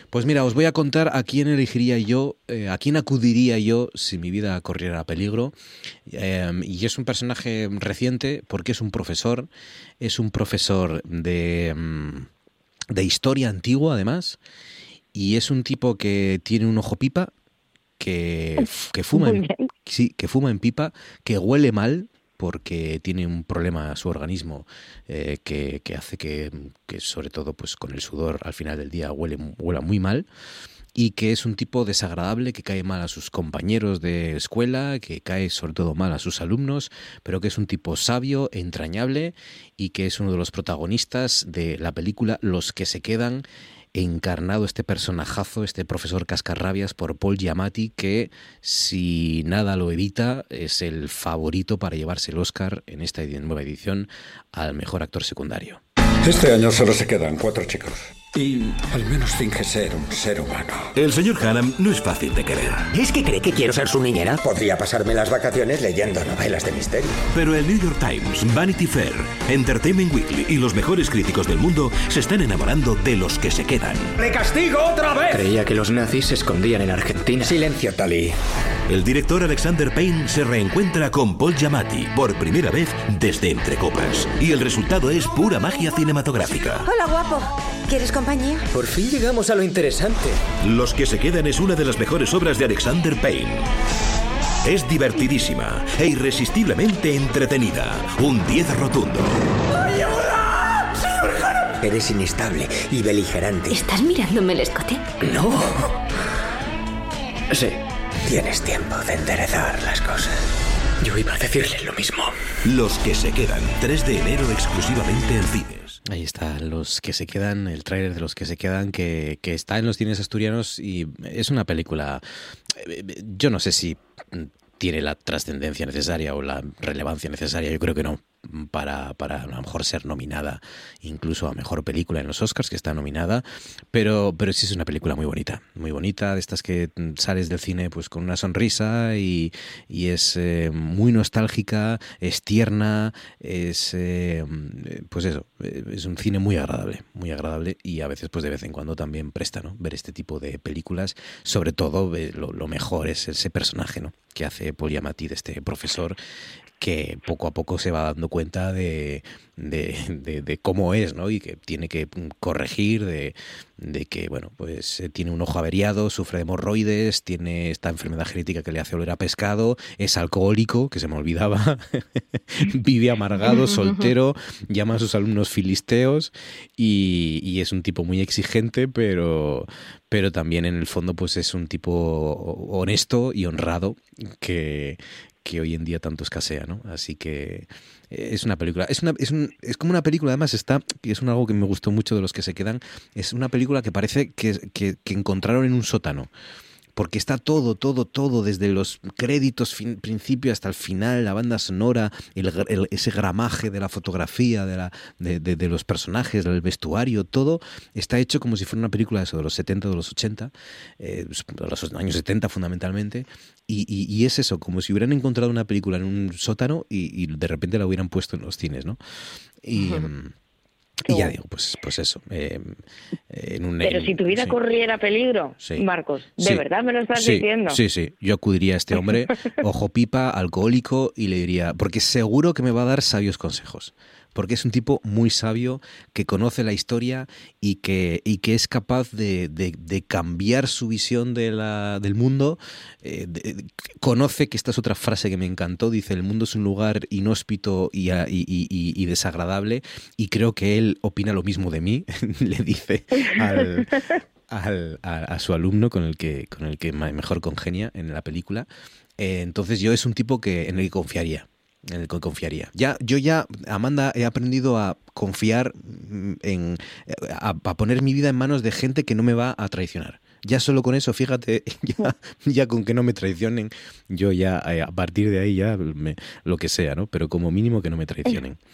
S2: Pues mira, os voy a contar a quién elegiría yo, eh, a quién acudiría yo si mi vida corriera peligro. Eh, y es un personaje reciente porque es un profesor, es un profesor de, mm, de historia antigua además, y es un tipo que tiene un ojo pipa, que, *laughs* que fuma en, sí, que fuma en pipa, que huele mal, porque tiene un problema a su organismo eh, que, que, hace que, que, sobre todo pues con el sudor al final del día huele, huela muy mal y que es un tipo desagradable que cae mal a sus compañeros de escuela, que cae sobre todo mal a sus alumnos, pero que es un tipo sabio, entrañable y que es uno de los protagonistas de la película Los que se quedan encarnado este personajazo, este profesor Cascarrabias por Paul Giamatti, que si nada lo evita es el favorito para llevarse el Oscar en esta nueva edición al mejor actor secundario.
S25: Este año solo se quedan cuatro chicos. Y al menos finge ser un ser humano.
S26: El señor Hannam no es fácil de querer.
S27: ¿Es que cree que quiero ser su niñera?
S23: Podría pasarme las vacaciones leyendo novelas de misterio.
S26: Pero el New York Times, Vanity Fair, Entertainment Weekly y los mejores críticos del mundo se están enamorando de los que se quedan.
S23: ¡Le castigo otra vez!
S27: Creía que los nazis se escondían en Argentina.
S23: Silencio, Tali.
S26: El director Alexander Payne se reencuentra con Paul Giamatti por primera vez desde Entre Copas. Y el resultado es pura magia cinematográfica.
S28: Hola, guapo. ¿Quieres compañía?
S27: Por fin llegamos a lo interesante.
S26: Los que se quedan es una de las mejores obras de Alexander Payne. Es divertidísima e irresistiblemente entretenida. Un 10 rotundo.
S23: ¡Ayuda! Eres inestable y beligerante.
S28: ¿Estás mirándome el escote?
S23: No.
S27: Sí.
S23: Tienes tiempo de enderezar las cosas.
S27: Yo iba a decirle lo mismo.
S26: Los que se quedan, 3 de enero exclusivamente en cines.
S2: Ahí está, los que se quedan, el tráiler de los que se quedan, que, que está en los cines asturianos y es una película, eh, yo no sé si tiene la trascendencia necesaria o la relevancia necesaria, yo creo que no, para, para a lo mejor ser nominada incluso a mejor película en los Oscars, que está nominada, pero, pero sí es una película muy bonita, muy bonita, de estas que sales del cine pues con una sonrisa y, y es eh, muy nostálgica, es tierna, es eh, pues eso, es un cine muy agradable, muy agradable y a veces pues de vez en cuando también presta, ¿no? Ver este tipo de películas, sobre todo lo, mejor es ese personaje, ¿no? que hace Paul Giamatti de este profesor que poco a poco se va dando cuenta de, de, de, de, cómo es, ¿no? Y que tiene que corregir, de, de que, bueno, pues eh, tiene un ojo averiado, sufre de hemorroides, tiene esta enfermedad genética que le hace oler a pescado, es alcohólico, que se me olvidaba, *laughs* vive amargado, soltero, llama a sus alumnos filisteos y, y, es un tipo muy exigente, pero, pero también en el fondo pues es un tipo honesto y honrado que, que hoy en día tanto escasea, ¿no? Así que es una película, es una, es, un, es como una película, además está, y es un algo que me gustó mucho de los que se quedan, es una película que parece que, que, que encontraron en un sótano porque está todo, todo, todo, desde los créditos, fin, principio hasta el final, la banda sonora, el, el, ese gramaje de la fotografía, de, la, de, de, de, los personajes, del vestuario, todo está hecho como si fuera una película de, eso, de los 70, de los 80, eh, de los años 70 fundamentalmente, y, y, y, es eso, como si hubieran encontrado una película en un sótano y, y de repente la hubieran puesto en los cines, ¿no? Y... Uh -huh. Y ya digo, pues, pues eso. Eh, en un,
S12: Pero si tu vida sí. corriera peligro, sí. Marcos, ¿de sí. verdad me lo estás diciendo?
S2: Sí, sí. Yo acudiría a este hombre, *laughs* ojo pipa, alcohólico, y le diría, porque seguro que me va a dar sabios consejos porque es un tipo muy sabio que conoce la historia y que, y que es capaz de, de, cambiar su visión de del mundo. Eh, conoce que esta es otra frase que me encantó, dice, el mundo es un lugar inhóspito y, y, y, desagradable y creo que él opina lo mismo de mí, *laughs* le dice al, al, a, a, su alumno con el que, con el que mejor congenia en la película. Eh, entonces yo es un tipo que, en el que confiaría en el que confiaría. Ya, yo ya, Amanda, he aprendido a confiar en. A, a, poner mi vida en manos de gente que no me va a traicionar. Ya solo con eso, fíjate, *laughs* ya, ya con que no me traicionen, yo ya eh, a partir de ahí ya me, lo que sea, ¿no? Pero como mínimo que no me traicionen. *laughs*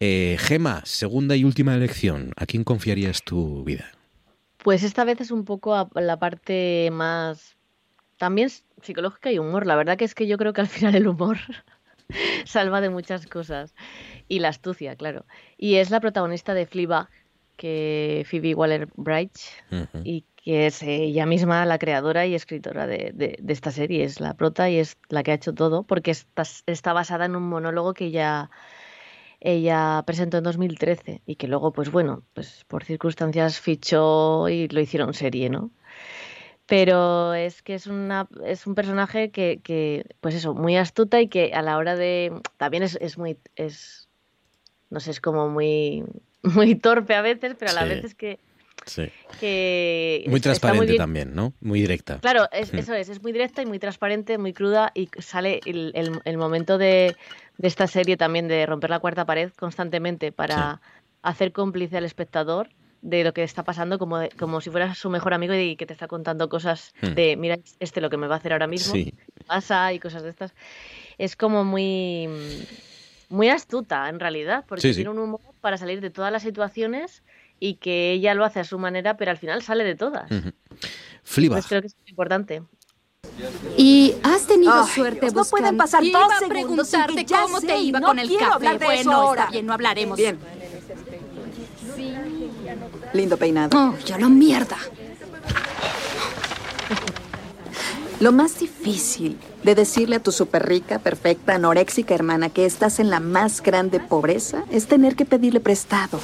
S2: Eh, Gema, segunda y última elección. ¿A quién confiarías tu vida?
S13: Pues esta vez es un poco a la parte más también psicológica y humor. La verdad que es que yo creo que al final el humor *laughs* *laughs* salva de muchas cosas. Y la astucia, claro. Y es la protagonista de Fleabag, que Phoebe Waller-Bridge, uh -huh. y que es ella misma la creadora y escritora de, de, de, esta serie. Es la prota y es la que ha hecho todo, porque está, está basada en un monólogo que ella, ella presentó en 2013 y que luego, pues bueno, pues por circunstancias fichó y lo hicieron serie, ¿no? Pero es que es una es un personaje que, que pues eso muy astuta y que a la hora de también es, es muy es no sé es como muy *laughs* muy torpe a veces pero a la
S2: Sí.
S13: vez es que
S2: Sí.
S13: que
S2: Muy transparente también, ¿no? Muy directa.
S13: Claro, es-
S2: Mm.
S13: eso es, es muy directa y muy transparente, muy cruda y sale el, el- el momento de, de esta serie también de romper la cuarta pared constantemente para hacer cómplice al espectador de lo que está pasando como, de- como si fueras su mejor amigo y que te está contando cosas
S2: Hmm.
S13: de, mira, este lo que me va a hacer ahora mismo,
S2: Sí.
S13: pasa y cosas de estas. Es como muy, muy astuta en realidad, porque
S2: Sí, sí.
S13: tiene un humor para salir de todas las situaciones y que ella lo hace a su manera, pero al final sale de todas.
S2: Ujú. Fleabag.
S13: Entonces creo que es muy importante.
S29: ¿Y has tenido
S30: Ay,
S29: suerte
S30: Dios, no pueden pasar
S29: Iba
S30: dos segundos sin
S29: preguntarte
S30: que ya
S29: cómo
S30: sé
S29: te iba
S30: no
S29: con el café. bueno, está
S30: ahora.
S29: bien, no hablaremos.
S30: Bien. Lindo peinado.
S29: Oh, ya la mierda.
S30: Lo más difícil de decirle a tu súper rica, perfecta, anoréxica hermana que estás en la más grande pobreza es tener que pedirle prestado.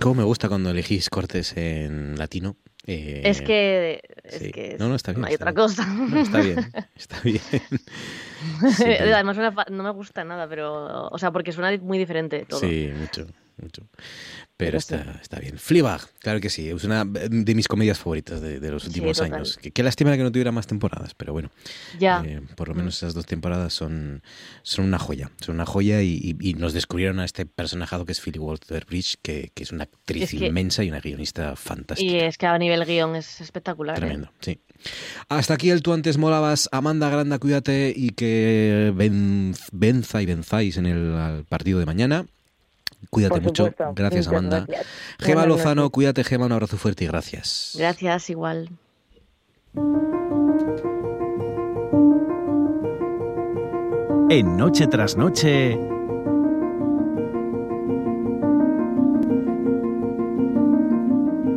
S2: ¿Cómo me gusta cuando elegís cortes en latino? Eh,
S13: Es que, es
S2: sí.
S13: que
S2: No, no, está bien,
S13: no hay
S2: está
S13: otra cosa.
S2: No, está bien, *laughs* está bien. *laughs* Sí,
S13: Además no me gusta nada, pero, o sea, porque suena muy diferente todo.
S2: Sí, mucho, mucho. Pero está, está bien. Fleabag, claro que sí. Es una de mis comedias favoritas de, de los últimos años. Qué, qué lástima que no tuviera más temporadas, pero bueno.
S13: Ya.
S2: eh, por lo menos esas dos temporadas son, son una joya. Son una joya y, y- y nos descubrieron a este personajado que es Philly Walter Bridge, que, que es una actriz
S13: Es que-
S2: inmensa y una guionista fantástica.
S13: Y es que a nivel guion es espectacular. ¿eh?
S2: Tremendo, sí. Hasta aquí el tú antes molabas. Amanda Granda, cuídate y que ven- venza y venzáis en el partido de mañana. Cuídate mucho. Gracias, Amanda.
S13: gracias.
S2: Gema Lozano, cuídate, Gema. Un abrazo fuerte y gracias.
S13: Gracias, igual.
S31: En Noche tras Noche.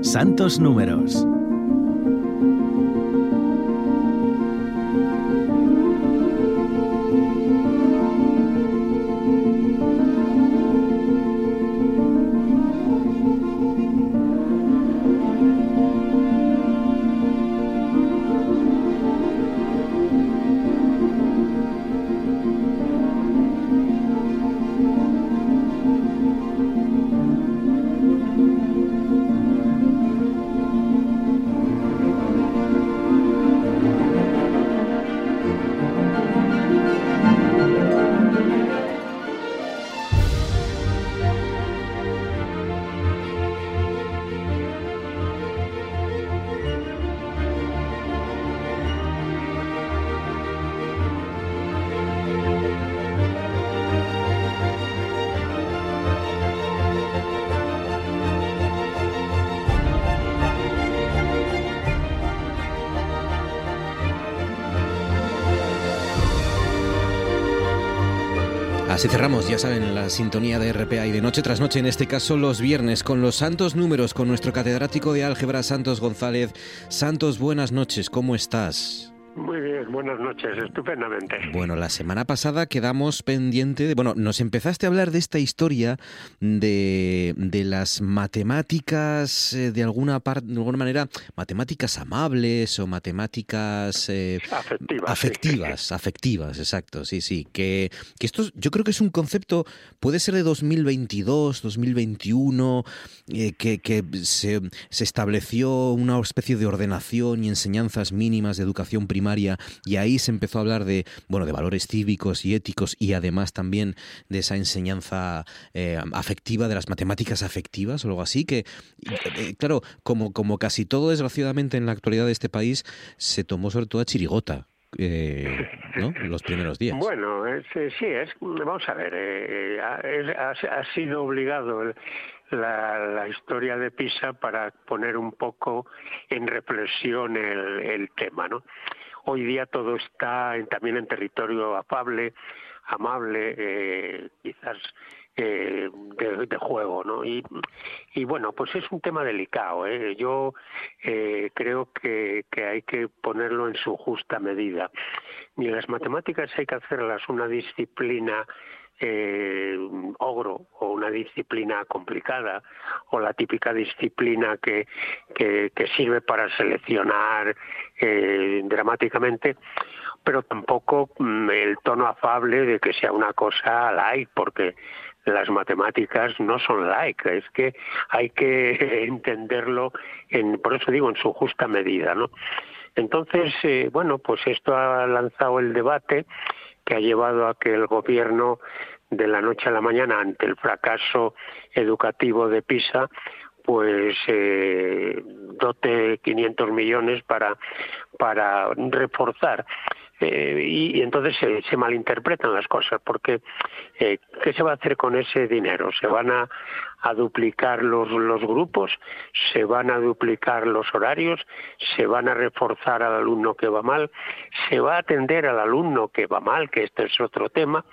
S31: Santos Números.
S2: Así cerramos, ya saben, la sintonía de RPA y de noche tras noche, en este caso los viernes, con los santos números, con nuestro catedrático de álgebra, Santos González. Santos, buenas noches, ¿cómo estás?
S32: Muy bien, buenas noches, estupendamente.
S2: Bueno, la semana pasada quedamos pendiente de... Bueno, nos empezaste a hablar de esta historia de, de las matemáticas, eh, de alguna parte, de alguna manera, matemáticas amables o matemáticas... eh,
S32: Afectivas,
S2: Afectivas, afectivas, exacto, sí, sí. Que, que esto es- yo creo que es un concepto, puede ser de 2022, 2021, eh, que, que se, se estableció una especie de ordenación y enseñanzas mínimas de educación y ahí se empezó a hablar de, bueno, de valores cívicos y éticos y además también de esa enseñanza eh, afectiva, de las matemáticas afectivas o algo así, que, eh, claro, como, como casi todo desgraciadamente en la actualidad de este país, se tomó sobre todo a chirigota. eh, ¿no? Los primeros días.
S32: Bueno, es, eh, sí, es, vamos a ver, eh, ha, sido obligado el- la, la historia de Pisa para poner un poco en reflexión el, el tema, ¿no? Hoy día todo está en- también en territorio afable, amable, eh, quizás eh, de, juego, ¿no? Y, y bueno, pues es un tema delicado. ¿eh? Yo eh, creo que, que hay que ponerlo en su justa medida. Ni las matemáticas hay que hacerlas una disciplina eh, ogro o una disciplina complicada o la típica disciplina que, que, sirve para seleccionar eh, dramáticamente, pero tampoco mm, el tono afable de que sea una cosa like, porque las matemáticas no son like, es que hay que *laughs* entenderlo, en, por eso digo, en su justa medida, ¿no? Entonces, eh, bueno, pues esto ha lanzado el debate que ha llevado a que el gobierno de la noche a la mañana ante el fracaso educativo de PISA pues eh, dote 500 millones para para reforzar eh, y, entonces se, malinterpretan las cosas porque eh, qué se va a hacer con ese dinero se van a, duplicar los, los grupos se van a duplicar los horarios se van a reforzar al alumno que va mal se va a atender al alumno que va mal que este es otro tema.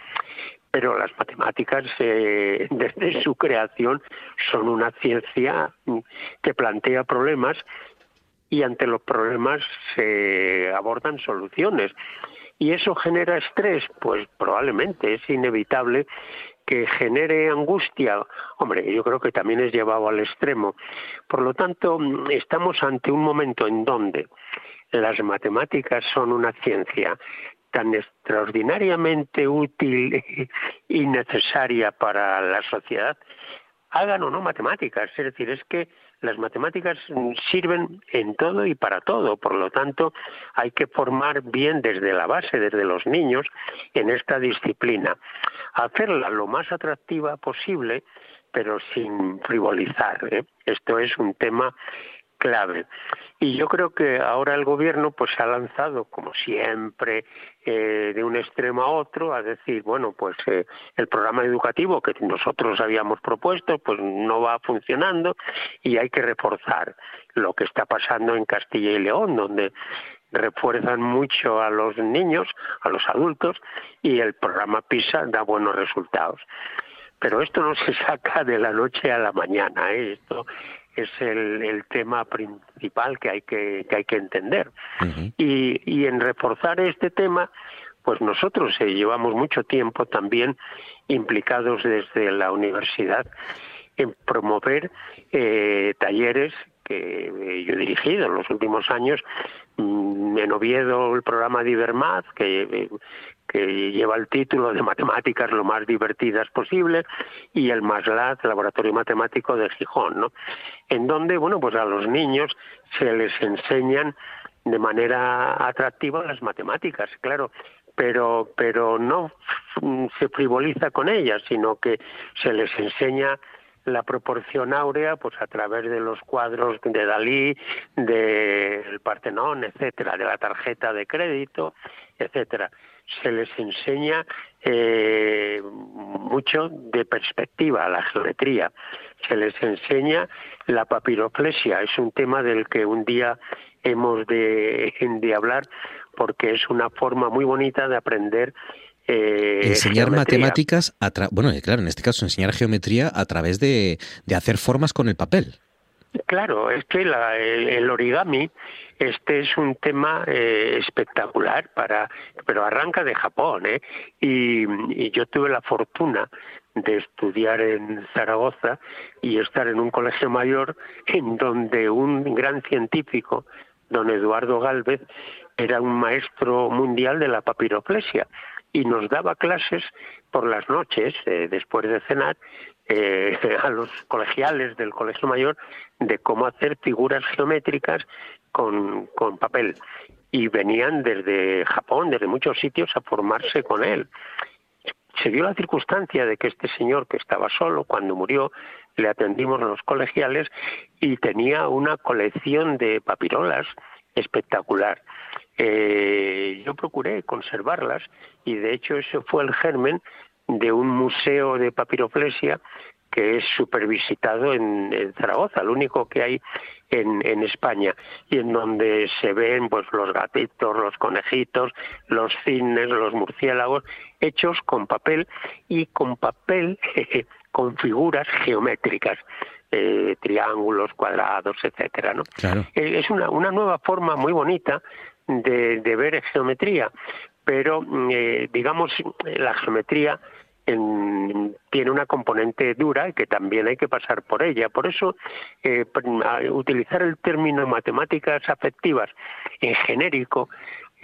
S32: Pero las matemáticas eh, *laughs* desde su creación son una ciencia que plantea problemas y ante los problemas se abordan soluciones. ¿Y eso genera estrés? Pues probablemente es inevitable que genere angustia, hombre, yo creo que también es llevado al extremo. Por lo tanto, estamos ante un momento en donde las matemáticas son una ciencia tan extraordinariamente útil y necesaria para la sociedad, hagan o no matemáticas. Es decir, es que las matemáticas sirven en todo y para todo. Por lo tanto, hay que formar bien desde la base, desde los niños, en esta disciplina. Hacerla lo más atractiva posible, pero sin frivolizar. ¿eh? Esto es un tema clave. Y yo creo que ahora el gobierno pues se ha lanzado, como siempre, eh, de un extremo a otro, a decir, bueno, pues eh, el programa educativo que nosotros habíamos propuesto, pues no va funcionando y hay que reforzar lo que está pasando en Castilla y León, donde refuerzan mucho a los niños, a los adultos, y el programa PISA da buenos resultados. Pero esto no se saca de la noche a la mañana, ¿eh? esto es el, tema principal que hay que, que hay que entender. y, y en reforzar este tema, pues nosotros eh, llevamos mucho tiempo también implicados desde la universidad en promover eh, talleres que eh, yo he dirigido en los últimos años mm, en Oviedo el programa de Ibermaz que que lleva el título de matemáticas lo más divertidas posible y el MASLAT, Laboratorio Matemático de Gijón, ¿no? En donde, bueno, pues a los niños se les enseñan de manera atractiva las matemáticas, claro, pero pero no se frivoliza con ellas, sino que se les enseña la proporción áurea pues a través de los cuadros de Dalí, del Partenón, etcétera, de la tarjeta de crédito, etcétera se les enseña eh, mucho de perspectiva, la geometría, se les enseña la papiroflesia, es un tema del que un día hemos de, de hablar porque es una forma muy bonita de aprender
S2: eh, enseñar matemáticas, a bueno, claro, en este caso enseñar geometría a través de, de hacer formas con el papel.
S32: Claro, es que el, origami este es un tema eh, espectacular para, pero arranca de Japón, ¿eh? Y, yo tuve la fortuna de estudiar en Zaragoza y estar en un colegio mayor en donde un gran científico, don Eduardo Galvez, era un maestro mundial de la papiroflesia y nos daba clases por las noches, eh, después de cenar, eh, *laughs* a los colegiales del colegio mayor de cómo hacer figuras geométricas con, con papel. Y venían desde Japón, desde muchos sitios, a formarse con él. Se dio la circunstancia de que este señor, que estaba solo cuando murió, le atendimos a los colegiales y tenía una colección de papirolas espectacular. Eh, yo procuré conservarlas y de hecho ese fue el germen de un museo de papiroflesia que es supervisitado en, en Zaragoza, el único que hay en, en, España, y en donde se ven pues los gatitos, los conejitos, los cisnes, los murciélagos, hechos con papel y con papel con figuras geométricas. Eh, triángulos, cuadrados, etcétera, ¿no? Eh, es una, una nueva forma muy bonita de, de ver geometría, pero mm, eh, digamos la geometría tiene una componente dura y que también hay que pasar por ella. Por eso, eh, utilizar el término matemáticas afectivas en genérico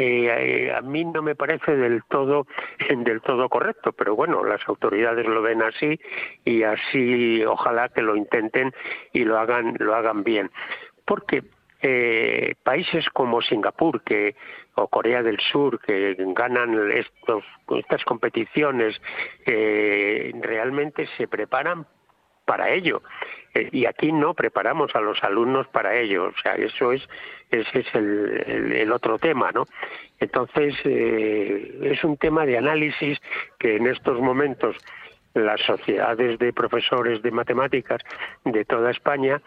S32: eh, a mí no me parece del todo *laughs* del todo correcto, pero bueno, las autoridades lo ven así y así ojalá que lo intenten y lo hagan lo hagan bien, porque eh, países como Singapur que o Corea del Sur que ganan estos, estas competiciones eh, realmente se preparan para ello. Eh, y aquí no preparamos a los alumnos para ello. O sea eso es ese es el, el, otro tema no entonces eh, es un tema de análisis que en estos momentos las sociedades de profesores de matemáticas de toda España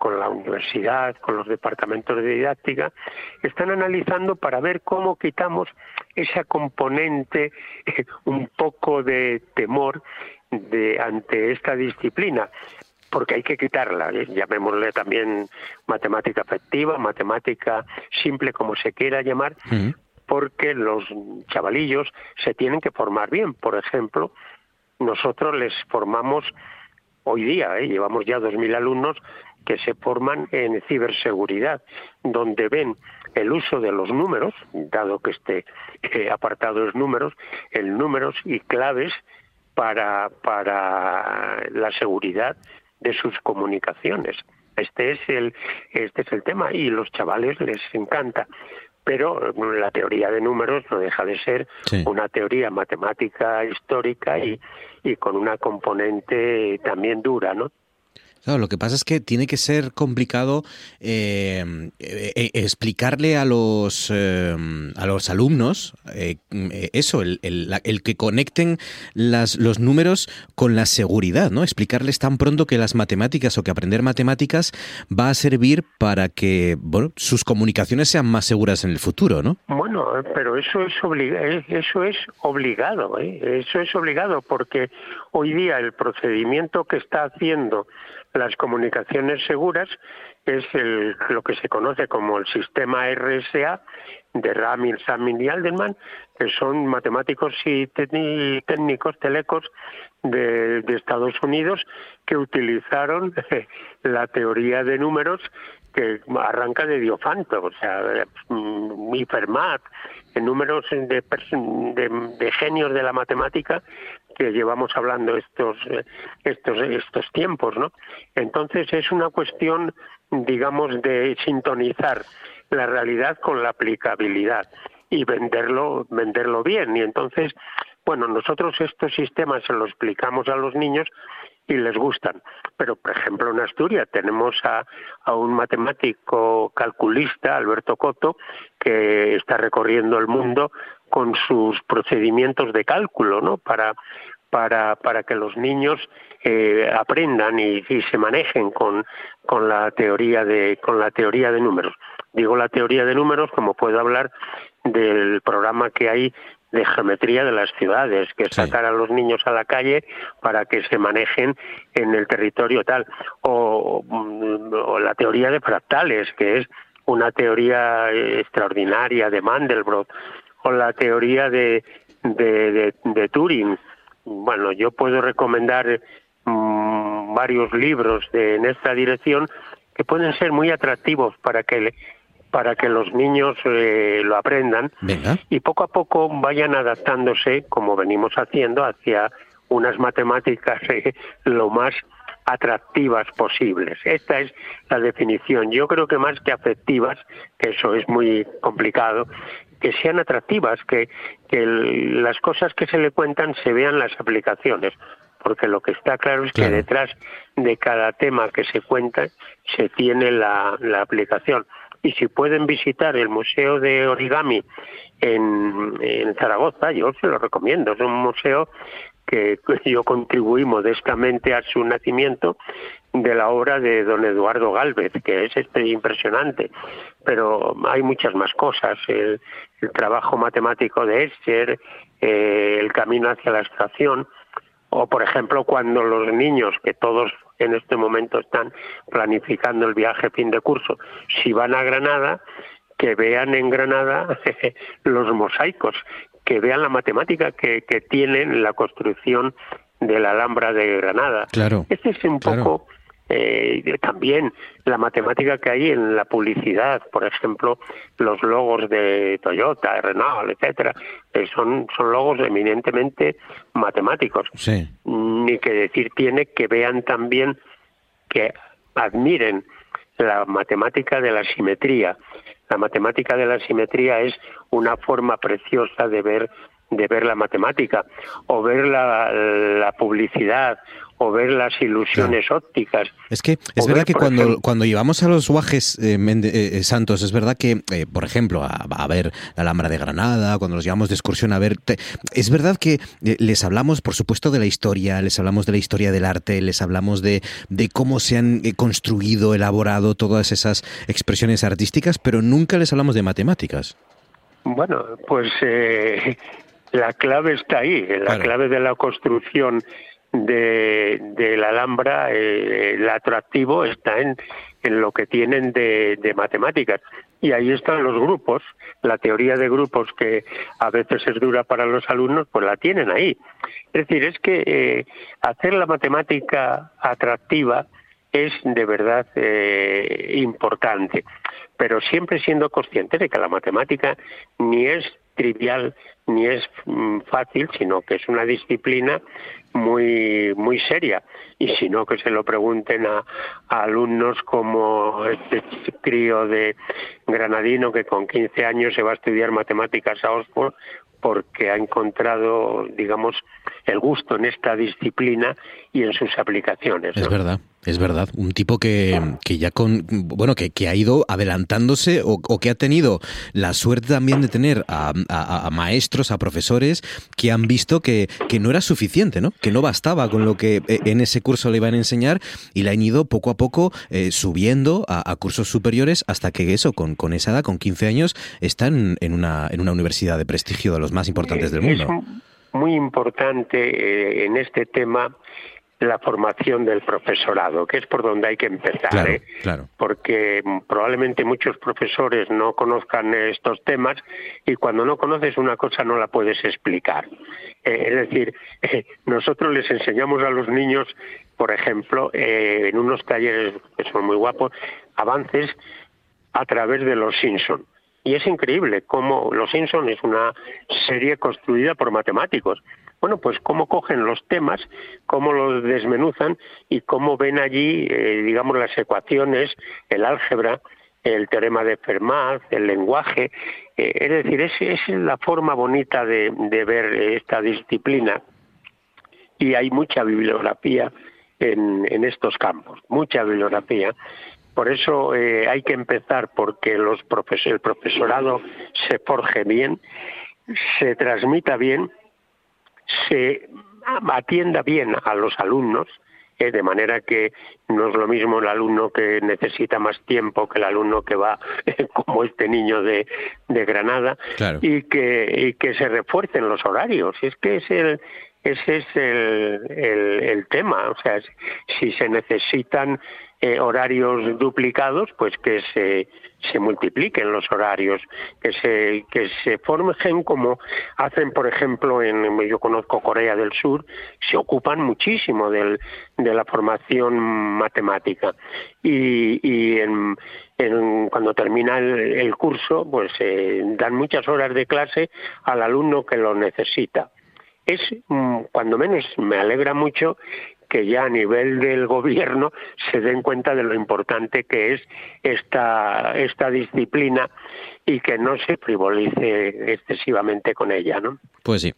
S32: con la universidad, con los departamentos de didáctica, están analizando para ver cómo quitamos esa componente *laughs* un poco de temor de ante esta disciplina porque hay que quitarla, ¿eh? llamémosle también matemática afectiva, matemática simple, como se quiera llamar, porque los chavalillos se tienen que formar bien. Por ejemplo, nosotros les formamos hoy día, ¿eh? llevamos ya 2.000 alumnos que se forman en ciberseguridad, donde ven el uso de los números, dado que este eh, apartado es números, el números y claves para, para la seguridad de sus comunicaciones. Este es el este es el tema y los chavales les encanta pero la teoría de números no deja de ser una teoría matemática histórica y, y con una componente también dura, ¿no?
S2: Claro, lo que pasa es que tiene que ser complicado eh, eh, explicarle a los eh, a los alumnos eso, el, el, que conecten las, los números con la seguridad, ¿no? Explicarles tan pronto que las matemáticas o que aprender matemáticas va a servir para que bueno, sus comunicaciones sean más seguras en el futuro, ¿no?
S32: Bueno, pero eso es eso es obligado, eso es obligado porque hoy día el procedimiento que está haciendo las comunicaciones seguras es el, lo que se conoce como el sistema RSA de Ramin, Samin y Alderman, que son matemáticos y técnicos telecos de, Estados Unidos que utilizaron *laughs* la teoría de números que arranca de Diofanto, o sea, Fermat, números de, de, de genios de la matemática que llevamos hablando estos estos estos tiempos, ¿no? Entonces es una cuestión, digamos, de sintonizar la realidad con la aplicabilidad y venderlo venderlo bien y entonces bueno nosotros estos sistemas se los explicamos a los niños y les gustan pero por ejemplo en Asturias tenemos a, a un matemático calculista Alberto Coto que está recorriendo el mundo con sus procedimientos de cálculo, ¿no? Para para, para que los niños eh, aprendan y, y, se manejen con, con la teoría de con la teoría de números. Digo la teoría de números como puedo hablar del programa que hay de geometría de las ciudades, que es sacar a los niños a la calle para que se manejen en el territorio tal, o, o la teoría de fractales, que es una teoría extraordinaria de Mandelbrot, o la teoría de, de, de, Turing. Bueno, yo puedo recomendar mm, varios libros de, en esta dirección que pueden ser muy atractivos para que para que los niños eh, lo aprendan y poco a poco vayan adaptándose, como venimos haciendo, hacia unas matemáticas eh, lo más atractivas posibles. Esta es la definición. Yo creo que más que afectivas, que eso es muy complicado, que sean atractivas, que, que las cosas que se le cuentan se vean las aplicaciones, porque lo que está claro es que detrás de cada tema que se cuenta se tiene la, la aplicación. Y si pueden visitar el Museo de Origami en, Zaragoza, yo se lo recomiendo. Es un museo que *laughs* yo contribuí modestamente a su nacimiento de la obra de don Eduardo Galvez, que es este impresionante, pero hay muchas más cosas, el, trabajo matemático de Escher, eh, el camino hacia la estación, o por ejemplo cuando los niños, que todos en este momento están planificando el viaje fin de curso, si van a Granada, que vean en Granada *laughs* los mosaicos que vean la matemática que, que tienen la construcción de la Alhambra de Granada.
S2: Claro.
S32: Este es un poco eh, también la matemática que hay en la publicidad, por ejemplo, los logos de Toyota, Renault, etcétera, eh, son, son logos eminentemente matemáticos.
S2: Sí.
S32: Ni que decir tiene que vean también que admiren la matemática de la simetría. La matemática de la simetría es una forma preciosa de ver de ver la matemática o ver la, la publicidad o ver las ilusiones ópticas.
S2: Es que es verdad que cuando, cuando llevamos a los guajes eh, eh, santos, es verdad que, eh, por ejemplo, a, ver la Alhambra de Granada, cuando los llevamos de excursión a ver, es verdad que les hablamos, por supuesto, de la historia, les hablamos de la historia del arte, les hablamos de, de cómo se han construido, elaborado todas esas expresiones artísticas, pero nunca les hablamos de matemáticas.
S32: Bueno, pues la clave está ahí, la clave de la construcción de, la Alhambra, eh, el atractivo está en, en lo que tienen de, matemáticas. Y ahí están los grupos, la teoría de grupos que a veces es dura para los alumnos, pues la tienen ahí. Es decir, es que eh, hacer la matemática atractiva es de verdad eh, importante, pero siempre siendo consciente de que la matemática ni es trivial ni es mm, fácil, sino que es una disciplina muy muy seria y si no que se lo pregunten a, alumnos como este crío de Granadino que con 15 años se va a estudiar matemáticas a Oxford porque ha encontrado digamos el gusto en esta disciplina y en sus aplicaciones.
S2: Es verdad. Es verdad, un tipo que, que ya con, bueno, que, que ha ido adelantándose o, que ha tenido la suerte también de tener a, a, maestros, a profesores que han visto que, que, no era suficiente, ¿no? Que no bastaba con lo que eh, en ese curso le iban a enseñar y le han ido poco a poco eh, subiendo a, cursos superiores hasta que eso, con, con esa edad, con 15 años, está en, una, en una universidad de prestigio de los más importantes del mundo.
S32: Es muy importante eh, en este tema la formación del profesorado, que es por donde hay que empezar, ¿eh? porque probablemente muchos profesores no conozcan estos temas y cuando no conoces una cosa no la puedes explicar. Eh, es decir, *laughs* nosotros les enseñamos a los niños, por ejemplo, eh, en unos talleres que son muy guapos, avances a través de los Simpson. Y es increíble cómo Los Simpson es una serie construida por matemáticos bueno, pues cómo cogen los temas, cómo los desmenuzan y cómo ven allí, eh, digamos, las ecuaciones, el álgebra, el teorema de Fermat, el lenguaje. Eh, es decir, esa es la forma bonita de, ver esta disciplina y hay mucha bibliografía en, estos campos, mucha bibliografía. Por eso eh, hay que empezar porque los el profesorado se forje bien, se transmita bien se atienda bien a los alumnos, eh, de manera que no es lo mismo el alumno que necesita más tiempo que el alumno que va *laughs* como este niño de, de Granada y, que, y que se refuercen los horarios. Es que es el, ese es el, el, el tema. O sea, si se necesitan eh, horarios duplicados, pues que se, multipliquen los horarios, que se, que se formen como hacen, por ejemplo, en, yo conozco Corea del Sur, se ocupan muchísimo del, de la formación matemática. Y, y en, en, cuando termina el, curso, pues eh, dan muchas horas de clase al alumno que lo necesita es, mm, cuando menos me alegra mucho que ya a nivel del gobierno se den cuenta de lo importante que es esta, esta disciplina y que no se frivolice excesivamente con ella, ¿no?
S2: Pues sí.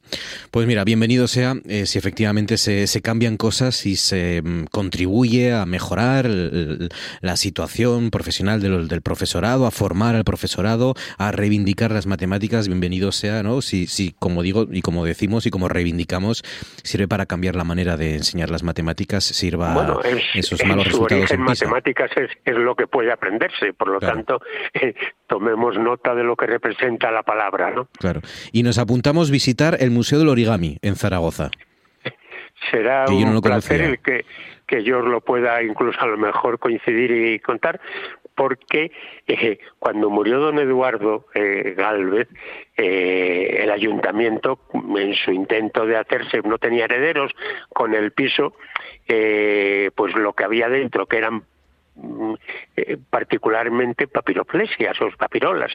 S2: Pues mira, bienvenido sea eh, si efectivamente se, se, cambian cosas y se mm, contribuye a mejorar la situación profesional del, del, profesorado, a formar al profesorado, a reivindicar las matemáticas. Bienvenido sea, ¿no? Si, si, como digo y como decimos y como reivindicamos, sirve para cambiar la manera de enseñar las matemáticas, sirva
S32: bueno, esos malos resultados en matemáticas es, es, lo que puede aprenderse, por lo tanto, *laughs* eh, tomemos nota de lo que representa la palabra, ¿no?
S2: Claro. Y nos apuntamos a visitar el Museo del Origami en Zaragoza.
S32: Será un placer el que, que yo lo pueda incluso a lo mejor coincidir y contar, porque eh, cuando murió don Eduardo eh, Galvez, eh, el ayuntamiento, en su intento de hacerse, no tenía herederos con el piso, pues lo que había dentro, que eran mm, particularmente papiroflesias o papirolas,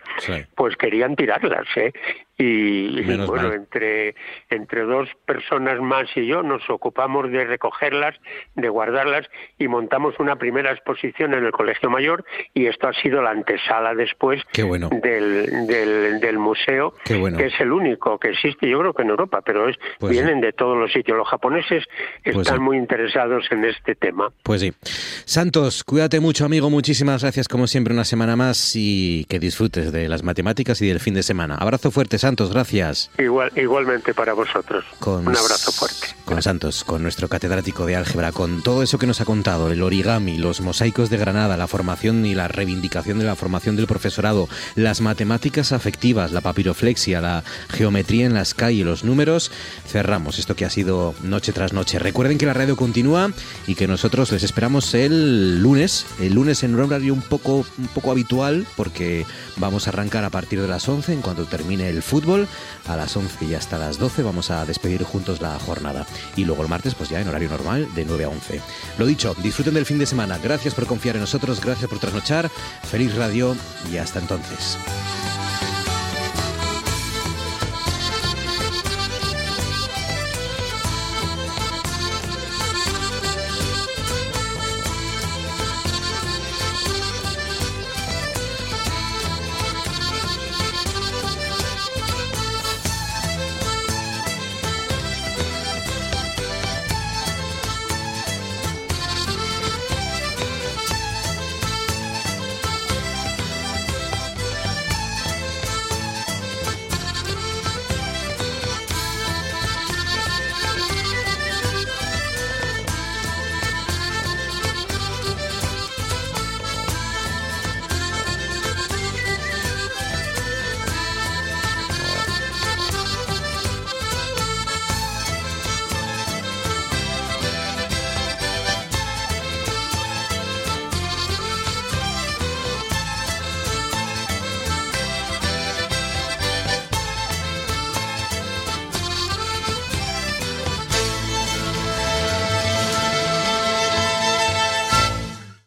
S32: pues querían tirarlas, ¿eh? Y, bueno, entre, entre dos personas más y yo nos ocupamos de recogerlas, de guardarlas y montamos una primera exposición en el Colegio Mayor y esto ha sido la antesala después del, del, museo, que es el único que existe, yo creo que en Europa, pero es, pues vienen de todos los sitios. Los japoneses pues están muy interesados en este tema.
S2: Pues sí. Santos, cuídate mucho, amigo. Muchísimas gracias, como siempre, una semana más y que disfrutes de las matemáticas y del fin de semana. Abrazo fuerte, Santos, gracias.
S32: Igual, igualmente para vosotros. Un abrazo fuerte.
S2: Con Santos, con nuestro catedrático de álgebra, con todo eso que nos ha contado, el origami, los mosaicos de Granada, la formación y la reivindicación de la formación del profesorado, las matemáticas afectivas, la papiroflexia, la geometría en las calles, los números, cerramos esto que ha sido noche tras noche. Recuerden que la radio continúa y que nosotros les esperamos el lunes, el lunes en un horario un poco, un poco habitual, porque vamos a arrancar a partir de las 11 en cuanto termine el fútbol. A las 11 y hasta las 12 vamos a despedir juntos la jornada. Y luego el martes, pues ya en horario normal, de 9 a 11. Lo dicho, disfruten del fin de semana. Gracias por confiar en nosotros, gracias por trasnochar. Feliz radio y hasta entonces.